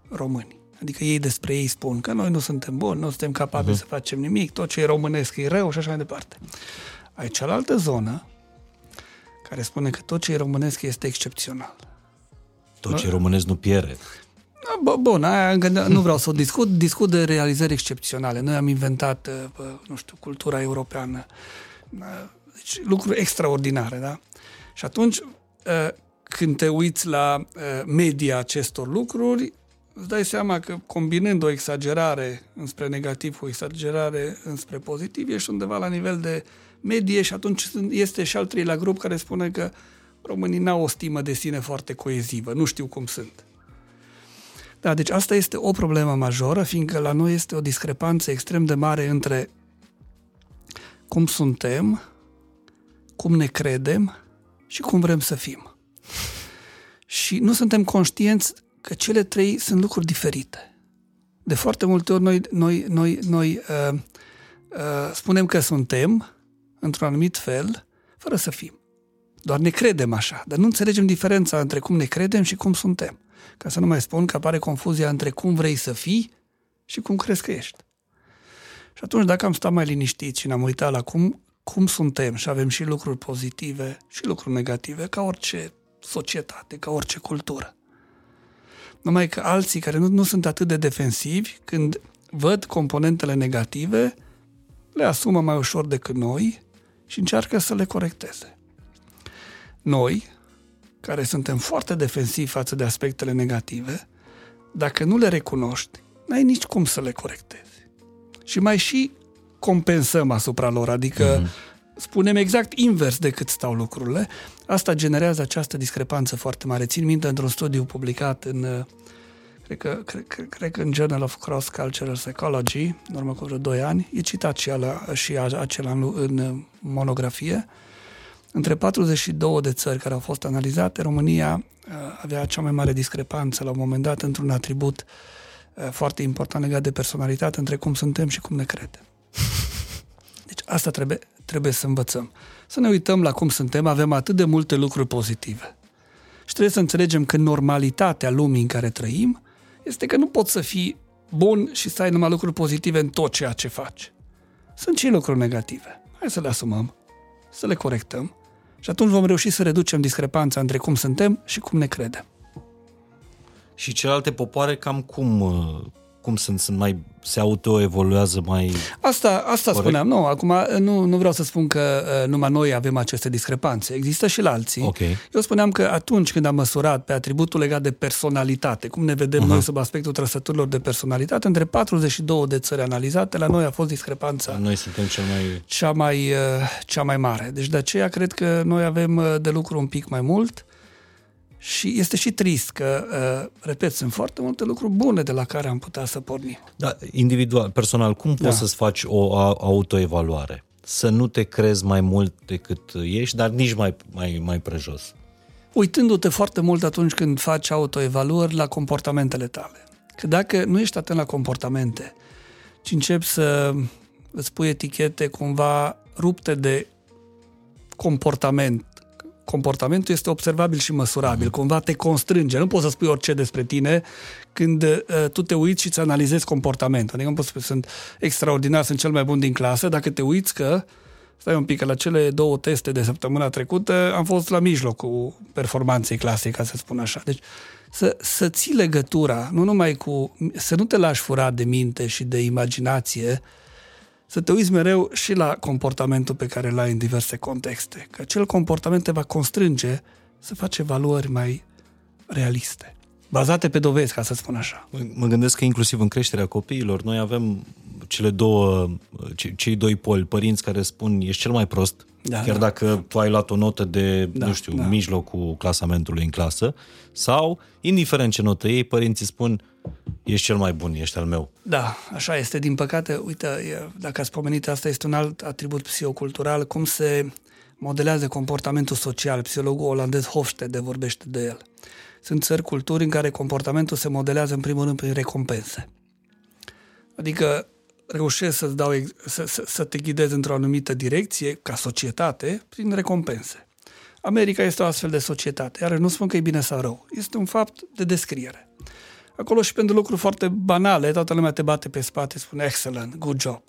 români. Adică ei despre ei spun că noi nu suntem buni, nu suntem capabili uh-huh. să facem nimic, tot ce e românesc e rău și așa mai departe. Ai cealaltă zonă care spune că tot ce e românesc este excepțional. Tot ce românesc nu pierde. Da, Bă, bun, aia încă nu vreau să o discut, discut de realizări excepționale. Noi am inventat, uh, bă, nu știu, cultura europeană, Uh, deci lucruri extraordinare, da? Și atunci, uh, când te uiți la uh, media acestor lucruri, îți dai seama că combinând o exagerare înspre negativ cu o exagerare înspre pozitiv, ești undeva la nivel de medie și atunci este și al treilea grup care spune că românii n-au o stimă de sine foarte coezivă, nu știu cum sunt. Da, deci asta este o problemă majoră, fiindcă la noi este o discrepanță extrem de mare între cum suntem, cum ne credem și cum vrem să fim. Și nu suntem conștienți că cele trei sunt lucruri diferite. De foarte multe ori noi, noi, noi, noi uh, uh, spunem că suntem într-un anumit fel, fără să fim. Doar ne credem așa, dar nu înțelegem diferența între cum ne credem și cum suntem. Ca să nu mai spun că apare confuzia între cum vrei să fii și cum crezi că ești. Și atunci, dacă am stat mai liniștit și ne-am uitat la cum, cum suntem și avem și lucruri pozitive și lucruri negative, ca orice societate, ca orice cultură. Numai că alții care nu, nu sunt atât de defensivi, când văd componentele negative, le asumă mai ușor decât noi și încearcă să le corecteze. Noi, care suntem foarte defensivi față de aspectele negative, dacă nu le recunoști, n-ai nici cum să le corectezi. Și mai și compensăm asupra lor, adică mm-hmm. Spunem exact invers decât stau lucrurile. Asta generează această discrepanță foarte mare. Țin minte într-un studiu publicat în cred că, cred, cred că în Journal of Cross Cultural Psychology, în urmă cu vreo 2 ani, e citat și, ala, și acela în, în monografie, între 42 de țări care au fost analizate, România uh, avea cea mai mare discrepanță la un moment dat într-un atribut uh, foarte important legat de personalitate între cum suntem și cum ne credem. Deci asta trebuie, trebuie să învățăm. Să ne uităm la cum suntem, avem atât de multe lucruri pozitive. Și trebuie să înțelegem că normalitatea lumii în care trăim este că nu poți să fii bun și să ai numai lucruri pozitive în tot ceea ce faci. Sunt și lucruri negative. Hai să le asumăm, să le corectăm și atunci vom reuși să reducem discrepanța între cum suntem și cum ne credem. Și celelalte popoare cam cum, uh, cum sunt? Sunt mai se autoevoluează mai... Asta, asta spuneam, nu, acum nu, nu vreau să spun că uh, numai noi avem aceste discrepanțe, există și la alții. Okay. Eu spuneam că atunci când am măsurat pe atributul legat de personalitate, cum ne vedem uh-huh. noi sub aspectul trăsăturilor de personalitate, între 42 de țări analizate, la noi a fost discrepanța noi suntem cel mai... Cea, mai, uh, cea mai mare. Deci de aceea cred că noi avem uh, de lucru un pic mai mult și este și trist că, uh, repet, sunt foarte multe lucruri bune de la care am putea să pornim. Da, individual, personal, cum da. poți să-ți faci o autoevaluare? Să nu te crezi mai mult decât ești, dar nici mai, mai, mai prejos. Uitându-te foarte mult atunci când faci autoevaluări la comportamentele tale. Că dacă nu ești atent la comportamente, ci începi să îți pui etichete cumva rupte de comportament comportamentul este observabil și măsurabil, cumva te constrânge. Nu poți să spui orice despre tine când uh, tu te uiți și îți analizezi comportamentul. Adică nu poți spui sunt extraordinar, sunt cel mai bun din clasă, dacă te uiți că Stai un pic, că la cele două teste de săptămâna trecută am fost la mijlocul performanței clasei, ca să spun așa. Deci să, să ții legătura, nu numai cu... să nu te lași furat de minte și de imaginație, să te uiți mereu și la comportamentul pe care îl ai în diverse contexte. Că acel comportament te va constrânge să faci evaluări mai realiste, bazate pe dovezi, ca să spun așa. Mă gândesc că inclusiv în creșterea copiilor, noi avem cele două, cei doi poli, părinți care spun ești cel mai prost, da, chiar da. dacă tu ai luat o notă de, da, nu știu, da. mijlocul clasamentului în clasă, sau, indiferent ce notă ei, părinții spun ești cel mai bun, ești al meu. Da, așa este. Din păcate, uite, dacă ați pomenit, asta este un alt atribut psihocultural, cum se modelează comportamentul social. Psihologul olandez Hofstede vorbește de el. Sunt țări, culturi în care comportamentul se modelează în primul rând prin recompense. Adică reușesc să-ți dau, să, să, să te ghidezi într-o anumită direcție, ca societate, prin recompense. America este o astfel de societate, iar nu spun că e bine sau rău. Este un fapt de descriere. Acolo și pentru lucruri foarte banale, toată lumea te bate pe spate, spune excellent, good job.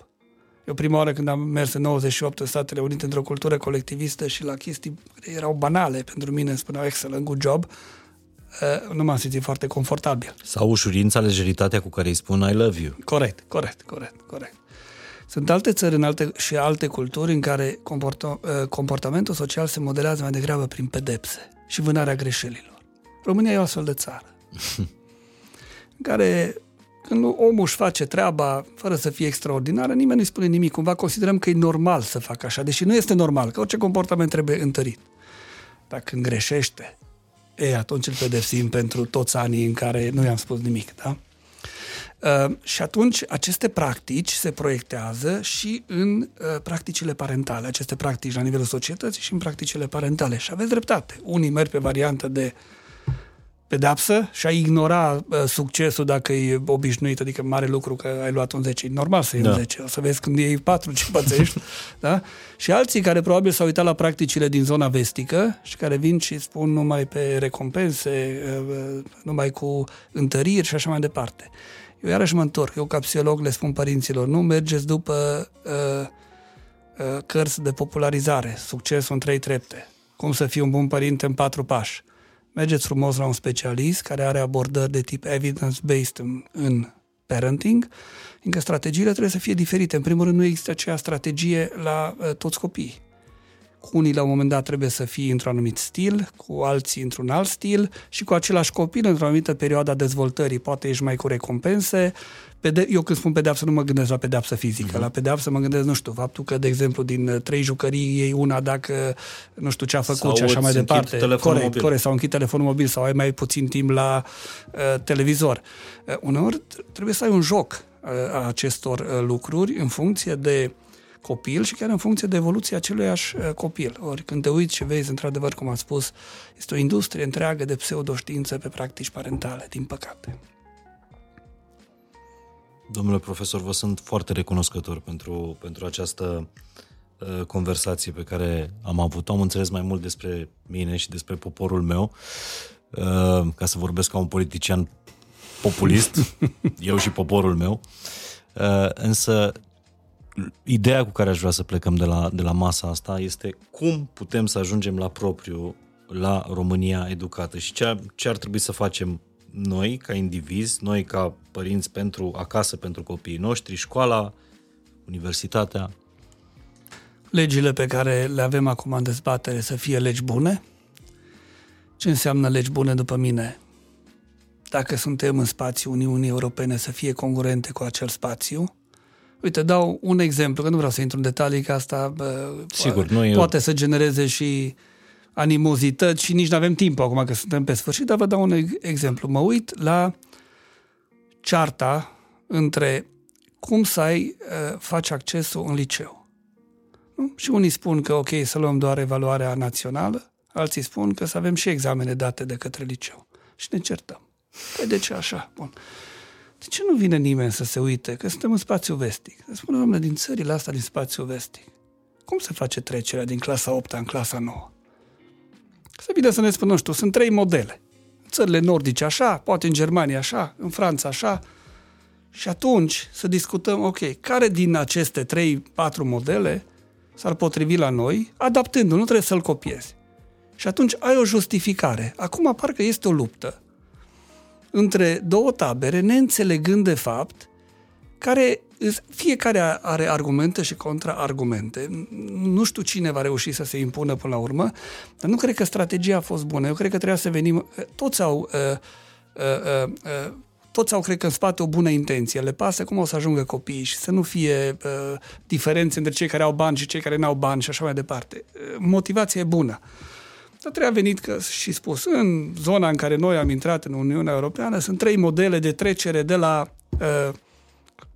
Eu prima oară când am mers în 98 în Statele Unite într-o cultură colectivistă și la chestii care erau banale pentru mine, îmi spuneau excellent, good job, uh, nu m-am simțit foarte confortabil. Sau ușurința, lejeritatea cu care îi spun I love you. Corect, corect, corect, corect. Sunt alte țări în alte, și alte culturi în care comporta, uh, comportamentul social se modelează mai degrabă prin pedepse și vânarea greșelilor. România e o astfel de țară. în care când omul își face treaba fără să fie extraordinară, nimeni nu-i spune nimic. Cumva considerăm că e normal să facă așa, deși nu este normal, că orice comportament trebuie întărit. Dacă când greșește, e, atunci îl pedepsim pentru toți anii în care nu i-am spus nimic, da? Uh, și atunci aceste practici se proiectează și în uh, practicile parentale, aceste practici la nivelul societății și în practicile parentale. Și aveți dreptate. Unii merg pe variantă de pedapsă și a ignora uh, succesul dacă e obișnuit, adică mare lucru că ai luat un 10. E normal să iei da. un 10, o să vezi când iei 4 ce pățești. da? Și alții care probabil s-au uitat la practicile din zona vestică și care vin și spun numai pe recompense, uh, uh numai cu întăriri și așa mai departe. Eu iarăși mă întorc, eu ca psiholog le spun părinților, nu mergeți după uh, uh, cărți de popularizare, succesul în trei trepte, cum să fii un bun părinte în patru pași mergeți frumos la un specialist care are abordări de tip evidence-based în, în parenting, fiindcă strategiile trebuie să fie diferite. În primul rând, nu există aceeași strategie la uh, toți copiii. Cu unii la un moment dat trebuie să fie într-un anumit stil, cu alții într-un alt stil și cu același copil într-o anumită perioadă a dezvoltării. Poate ești mai cu recompense. Pede- Eu când spun pedeapsă nu mă gândesc la pedeapsă fizică. Uh-huh. La pedeapsă mă gândesc, nu știu, faptul că, de exemplu, din uh, trei jucării iei una dacă nu știu ce a făcut sau și așa mai departe. Corect, mobil. corect, sau închid telefonul mobil sau ai mai puțin timp la uh, televizor. Uh, uneori trebuie să ai un joc uh, a acestor uh, lucruri în funcție de uh, copil și chiar în funcție de evoluția aceluiași uh, copil. Ori când te uiți și vezi, într-adevăr, cum am spus, este o industrie întreagă de pseudoștiință pe practici parentale, din păcate. Domnule profesor, vă sunt foarte recunoscător pentru, pentru această uh, conversație pe care am avut-o. Am înțeles mai mult despre mine și despre poporul meu, uh, ca să vorbesc ca un politician populist, eu și poporul meu. Uh, însă ideea cu care aș vrea să plecăm de la, de la masa asta este cum putem să ajungem la propriu, la România educată și ce, ce ar trebui să facem noi ca indivizi, noi ca părinți pentru acasă, pentru copiii noștri, școala, universitatea. Legile pe care le avem acum în dezbatere să fie legi bune. Ce înseamnă legi bune după mine? Dacă suntem în spațiul Uniunii Europene să fie congruente cu acel spațiu, Uite, dau un exemplu, că nu vreau să intru în detalii, că asta bă, Sigur, nu poate eu... să genereze și animozități și nici nu avem timp acum că suntem pe sfârșit, dar vă dau un exemplu. Mă uit la cearta între cum să ai, uh, faci accesul în liceu. Nu? Și unii spun că ok, să luăm doar evaluarea națională, alții spun că să avem și examene date de către liceu. Și ne certăm. Păi de ce așa? Bun. De ce nu vine nimeni să se uite că suntem în spațiu vestic? Să spună, domnule, din țările astea din spațiu vestic, cum se face trecerea din clasa 8 în clasa 9? Să vină să ne spună, nu știu, sunt trei modele. În țările nordice așa, poate în Germania așa, în Franța așa. Și atunci să discutăm, ok, care din aceste trei, patru modele s-ar potrivi la noi, adaptându-l, nu trebuie să-l copiezi. Și atunci ai o justificare. Acum parcă este o luptă între două tabere, neînțelegând de fapt care fiecare are argumente și contraargumente. Nu știu cine va reuși să se impună până la urmă, dar nu cred că strategia a fost bună. Eu cred că trebuia să venim... Toți au... Uh, uh, uh, toți au, cred că, în spate o bună intenție. Le pasă cum o să ajungă copiii și să nu fie uh, diferențe între cei care au bani și cei care n-au bani și așa mai departe. Motivația e bună. Uh, dar trebuie venit că, și spus, în zona în care noi am intrat în Uniunea Europeană sunt trei modele de trecere de la uh,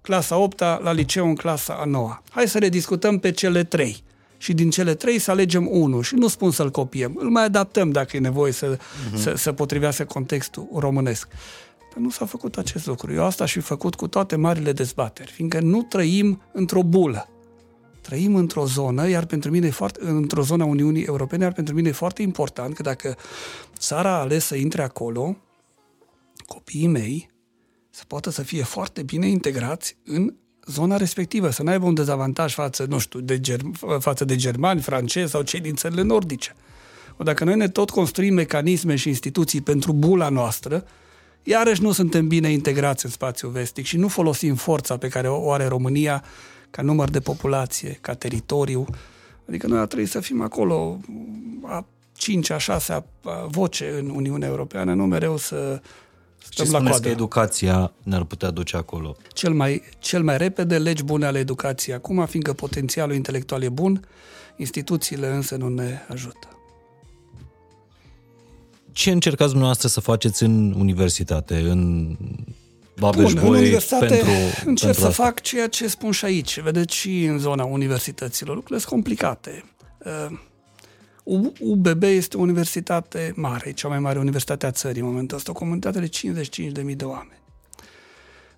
clasa 8 la liceu în clasa a 9 Hai să le discutăm pe cele trei. Și din cele trei să alegem unul. Și nu spun să-l copiem. Îl mai adaptăm dacă e nevoie să, uh-huh. să, să potrivească contextul românesc. Dar nu s-a făcut acest lucru. Eu asta și făcut cu toate marile dezbateri, fiindcă nu trăim într-o bulă trăim într-o zonă, iar pentru mine e foarte, într-o zonă a Uniunii Europene, iar pentru mine e foarte important că dacă țara a ales să intre acolo, copiii mei să poată să fie foarte bine integrați în zona respectivă, să n-aibă un dezavantaj față, nu știu, de ger- față de germani, francezi sau cei din țările nordice. O dacă noi ne tot construim mecanisme și instituții pentru bula noastră, iarăși nu suntem bine integrați în spațiul vestic și nu folosim forța pe care o are România ca număr de populație, ca teritoriu. Adică noi ar trebui să fim acolo a cincea, a șasea voce în Uniunea Europeană, nu mereu să stăm Ce la coadă. că educația ne-ar putea duce acolo? Cel mai, cel mai repede legi bune ale educației acum, fiindcă potențialul intelectual e bun, instituțiile însă nu ne ajută. Ce încercați dumneavoastră să faceți în universitate, în Babeș Bun, în universitate pentru, încerc pentru să asta. fac ceea ce spun și aici. Vedeți, și în zona universităților lucrurile sunt complicate. Uh, U- UBB este o universitate mare, e cea mai mare universitate a țării în momentul ăsta, o comunitate de 55.000 de oameni.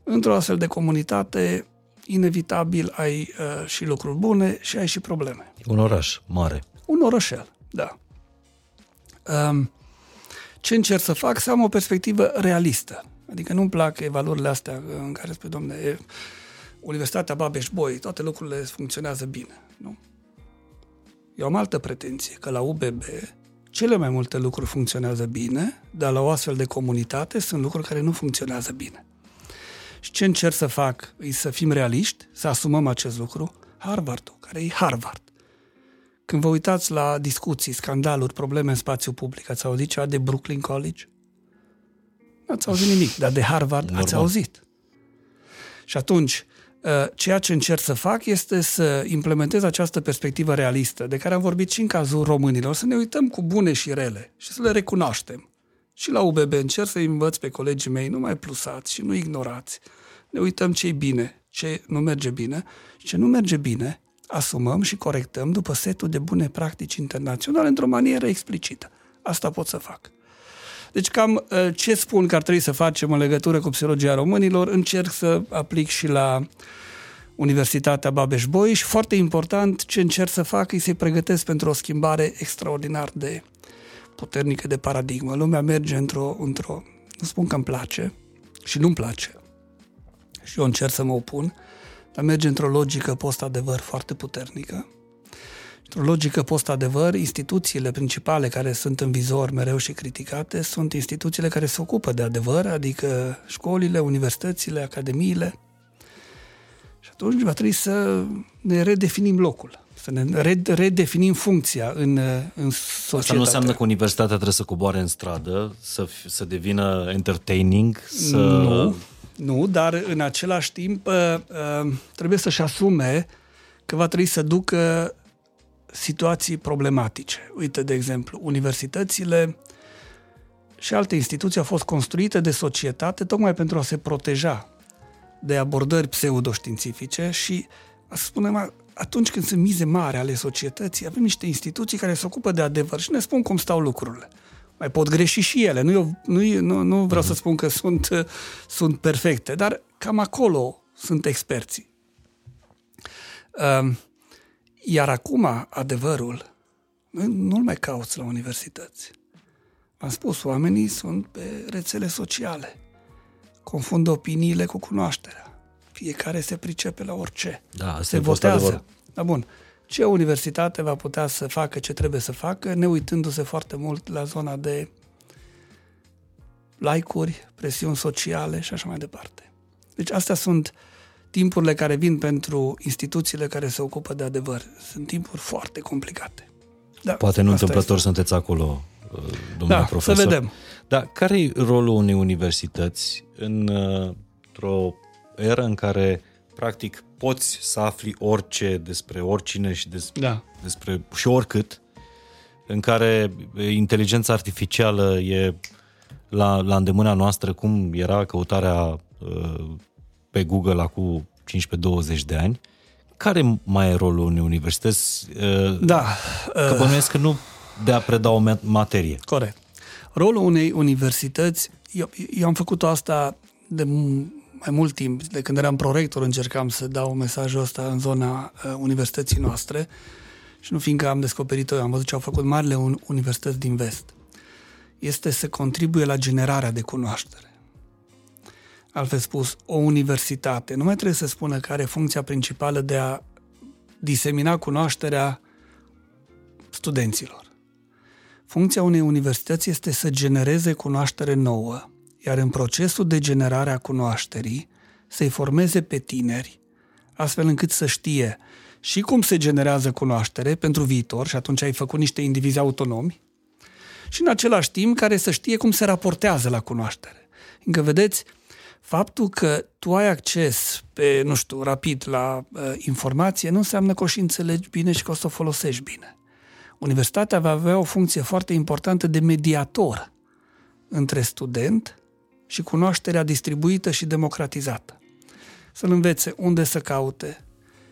Într-o astfel de comunitate, inevitabil ai uh, și lucruri bune și ai și probleme. Un oraș mare. Un orășel, da. Um, ce încerc să fac? Să am o perspectivă realistă. Adică nu-mi plac evaluările astea în care spui, domne, e Universitatea Babeș-Boi, toate lucrurile funcționează bine. Nu? Eu am altă pretenție, că la UBB cele mai multe lucruri funcționează bine, dar la o astfel de comunitate sunt lucruri care nu funcționează bine. Și ce încerc să fac e să fim realiști, să asumăm acest lucru. Harvardul, care e Harvard. Când vă uitați la discuții, scandaluri, probleme în spațiu public, ați auzit ceva de Brooklyn College? Nu ați auzit nimic, dar de Harvard Normal. ați auzit. Și atunci, ă, ceea ce încerc să fac este să implementez această perspectivă realistă, de care am vorbit și în cazul românilor, să ne uităm cu bune și rele și să le recunoaștem. Și la UBB încerc să învăț pe colegii mei, nu mai plusați și nu ignorați. Ne uităm ce e bine, ce nu merge bine și ce nu merge bine, asumăm și corectăm după setul de bune practici internaționale într-o manieră explicită. Asta pot să fac. Deci cam ă, ce spun că ar trebui să facem în legătură cu psihologia românilor, încerc să aplic și la Universitatea Babeș-Bolyai și foarte important ce încerc să fac e să-i pregătesc pentru o schimbare extraordinar de puternică de paradigmă. Lumea merge într-o, într-o nu spun că îmi place și nu-mi place și eu încerc să mă opun, dar merge într-o logică post-adevăr foarte puternică. Într-o logică post-adevăr, instituțiile principale care sunt în vizor mereu și criticate sunt instituțiile care se ocupă de adevăr, adică școlile, universitățile, academiile. Și atunci va trebui să ne redefinim locul să ne redefinim funcția în, în societate. Asta nu înseamnă că universitatea trebuie să coboare în stradă, să, să devină entertaining? Să... Nu, nu, dar în același timp uh, uh, trebuie să-și asume că va trebui să ducă situații problematice. Uite, de exemplu, universitățile și alte instituții au fost construite de societate tocmai pentru a se proteja de abordări pseudoștiințifice și, să spunem, atunci când sunt mize mari ale societății, avem niște instituții care se ocupă de adevăr și ne spun cum stau lucrurile. Mai pot greși și ele. Nu, eu, nu, nu, nu vreau să spun că sunt, sunt perfecte, dar cam acolo sunt experții. Um, iar acum, adevărul, nu-l mai cauți la universități. Am spus, oamenii sunt pe rețele sociale. Confundă opiniile cu cunoașterea fiecare se pricepe la orice. Da, se votează. Da, bun. Ce universitate va putea să facă ce trebuie să facă, ne uitându-se foarte mult la zona de like-uri, presiuni sociale și așa mai departe. Deci astea sunt timpurile care vin pentru instituțiile care se ocupă de adevăr. Sunt timpuri foarte complicate. Da, Poate nu întâmplător este. sunteți acolo, uh, domnule da, profesor. să vedem. Dar care e rolul unei universități în, uh, într-o eră în care practic poți să afli orice despre oricine și des, da. despre și oricât, în care inteligența artificială e la, la îndemâna noastră, cum era căutarea uh, pe Google acum 15-20 de ani, care mai e rolul unei universități? Uh, da. Că bănuiesc că nu de a preda o materie. Corect. Rolul unei universități, eu, eu am făcut asta de mai mult timp, de când eram prorector, încercam să dau mesajul ăsta în zona uh, universității noastre și nu fiindcă am descoperit-o, am văzut ce au făcut marile un, universități din vest. Este să contribuie la generarea de cunoaștere. Altfel spus, o universitate nu mai trebuie să spună că are funcția principală de a disemina cunoașterea studenților. Funcția unei universități este să genereze cunoaștere nouă, iar în procesul de generare a cunoașterii să-i formeze pe tineri, astfel încât să știe și cum se generează cunoaștere pentru viitor, și atunci ai făcut niște indivizi autonomi, și în același timp care să știe cum se raportează la cunoaștere. Încă vedeți, faptul că tu ai acces pe, nu știu, rapid la uh, informație nu înseamnă că o și înțelegi bine și că o să o folosești bine. Universitatea va avea o funcție foarte importantă de mediator între student și cunoașterea distribuită și democratizată. Să-l învețe unde să caute,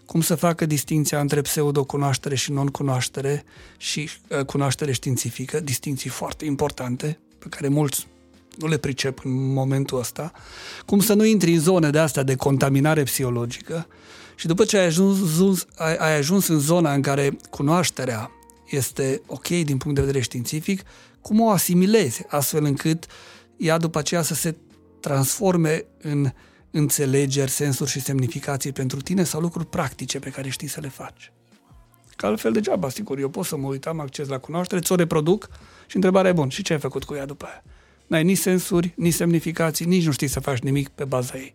cum să facă distinția între pseudocunoaștere și non-cunoaștere și uh, cunoaștere științifică, distinții foarte importante, pe care mulți nu le pricep în momentul ăsta, cum să nu intri în zone de astea de contaminare psihologică și după ce ai ajuns, ai, ai ajuns în zona în care cunoașterea este ok din punct de vedere științific, cum o asimilezi astfel încât ea după aceea să se transforme în înțelegeri, sensuri și semnificații pentru tine sau lucruri practice pe care știi să le faci. Că altfel degeaba, sigur, eu pot să mă uit, am acces la cunoaștere, ți-o reproduc și întrebarea e bun, și ce ai făcut cu ea după aia? N-ai nici sensuri, nici semnificații, nici nu știi să faci nimic pe baza ei.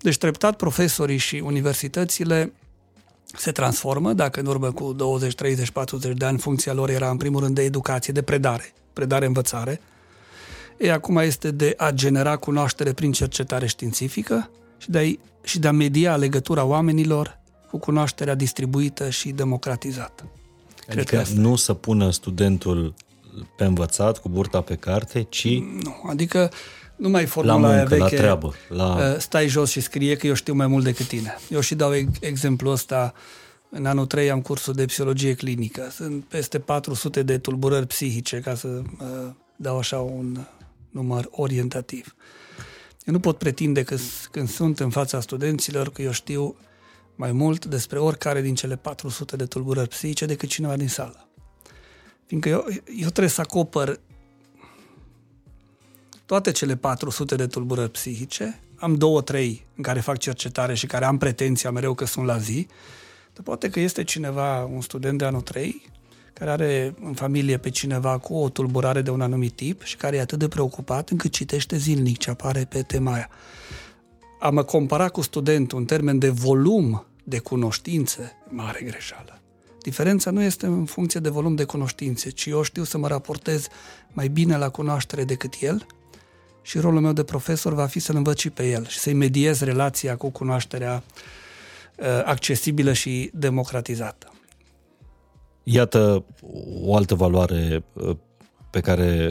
Deci treptat profesorii și universitățile se transformă, dacă în urmă cu 20, 30, 40 de ani funcția lor era în primul rând de educație, de predare, predare-învățare, e acum este de a genera cunoaștere prin cercetare științifică și de a, și de a media legătura oamenilor cu cunoașterea distribuită și democratizată. Adică Cred că nu să pună studentul pe învățat, cu burta pe carte, ci... Nu, adică nu mai formula la muncă, veche, la treabă. La... Uh, stai jos și scrie că eu știu mai mult decât tine. Eu și dau exemplul ăsta în anul 3 am cursul de psihologie clinică. Sunt peste 400 de tulburări psihice, ca să uh, dau așa un număr orientativ. Eu nu pot pretinde că când sunt în fața studenților că eu știu mai mult despre oricare din cele 400 de tulburări psihice decât cineva din sală. Fiindcă eu, eu trebuie să acopăr toate cele 400 de tulburări psihice, am două, trei în care fac cercetare și care am pretenția mereu că sunt la zi, dar poate că este cineva, un student de anul 3, care are în familie pe cineva cu o tulburare de un anumit tip și care e atât de preocupat încât citește zilnic ce apare pe tema aia. A mă compara cu studentul în termen de volum de cunoștințe, mare greșeală. Diferența nu este în funcție de volum de cunoștințe, ci eu știu să mă raportez mai bine la cunoaștere decât el și rolul meu de profesor va fi să-l învăț și pe el și să-i mediez relația cu cunoașterea uh, accesibilă și democratizată. Iată o altă valoare uh, pe care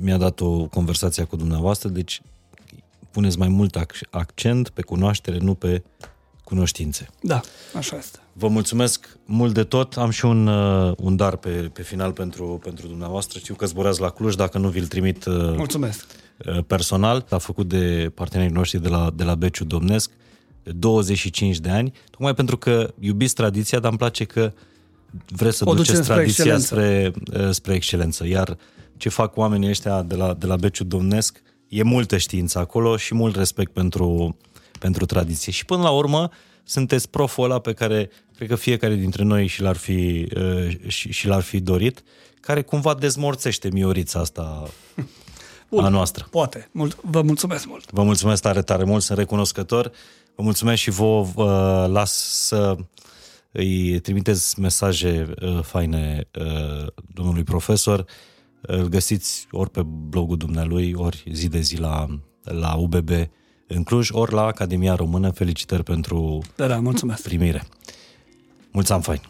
mi-a dat-o conversația cu dumneavoastră, deci puneți mai mult accent pe cunoaștere, nu pe cunoștințe. Da, așa este. Vă mulțumesc mult de tot. Am și un, uh, un dar pe, pe final pentru, pentru dumneavoastră. Știu că zboreați la Cluj, dacă nu vi-l trimit uh, Mulțumesc. personal. A făcut de partenerii noștri de la, de la Beciu Domnesc de 25 de ani, tocmai pentru că iubiți tradiția, dar îmi place că vreți să o duceți spre tradiția excelență. Spre, spre excelență. Iar ce fac oamenii ăștia de la, de la Beciu Domnesc, e multă știință acolo și mult respect pentru, pentru tradiție. Și până la urmă, sunteți proful ăla pe care cred că fiecare dintre noi și l-ar fi, și, și l-ar fi dorit, care cumva dezmorțește miorița asta Bun, a noastră. Poate. Mult, vă mulțumesc mult. Vă mulțumesc tare, tare mult, sunt recunoscător. Vă mulțumesc și vă uh, las să îi trimiteți mesaje uh, faine uh, domnului profesor. Îl găsiți ori pe blogul dumnealui, ori zi de zi la, la UBB în Cluj, ori la Academia Română. Felicitări pentru da, da, mulțumesc. primire. Mulți ani fain!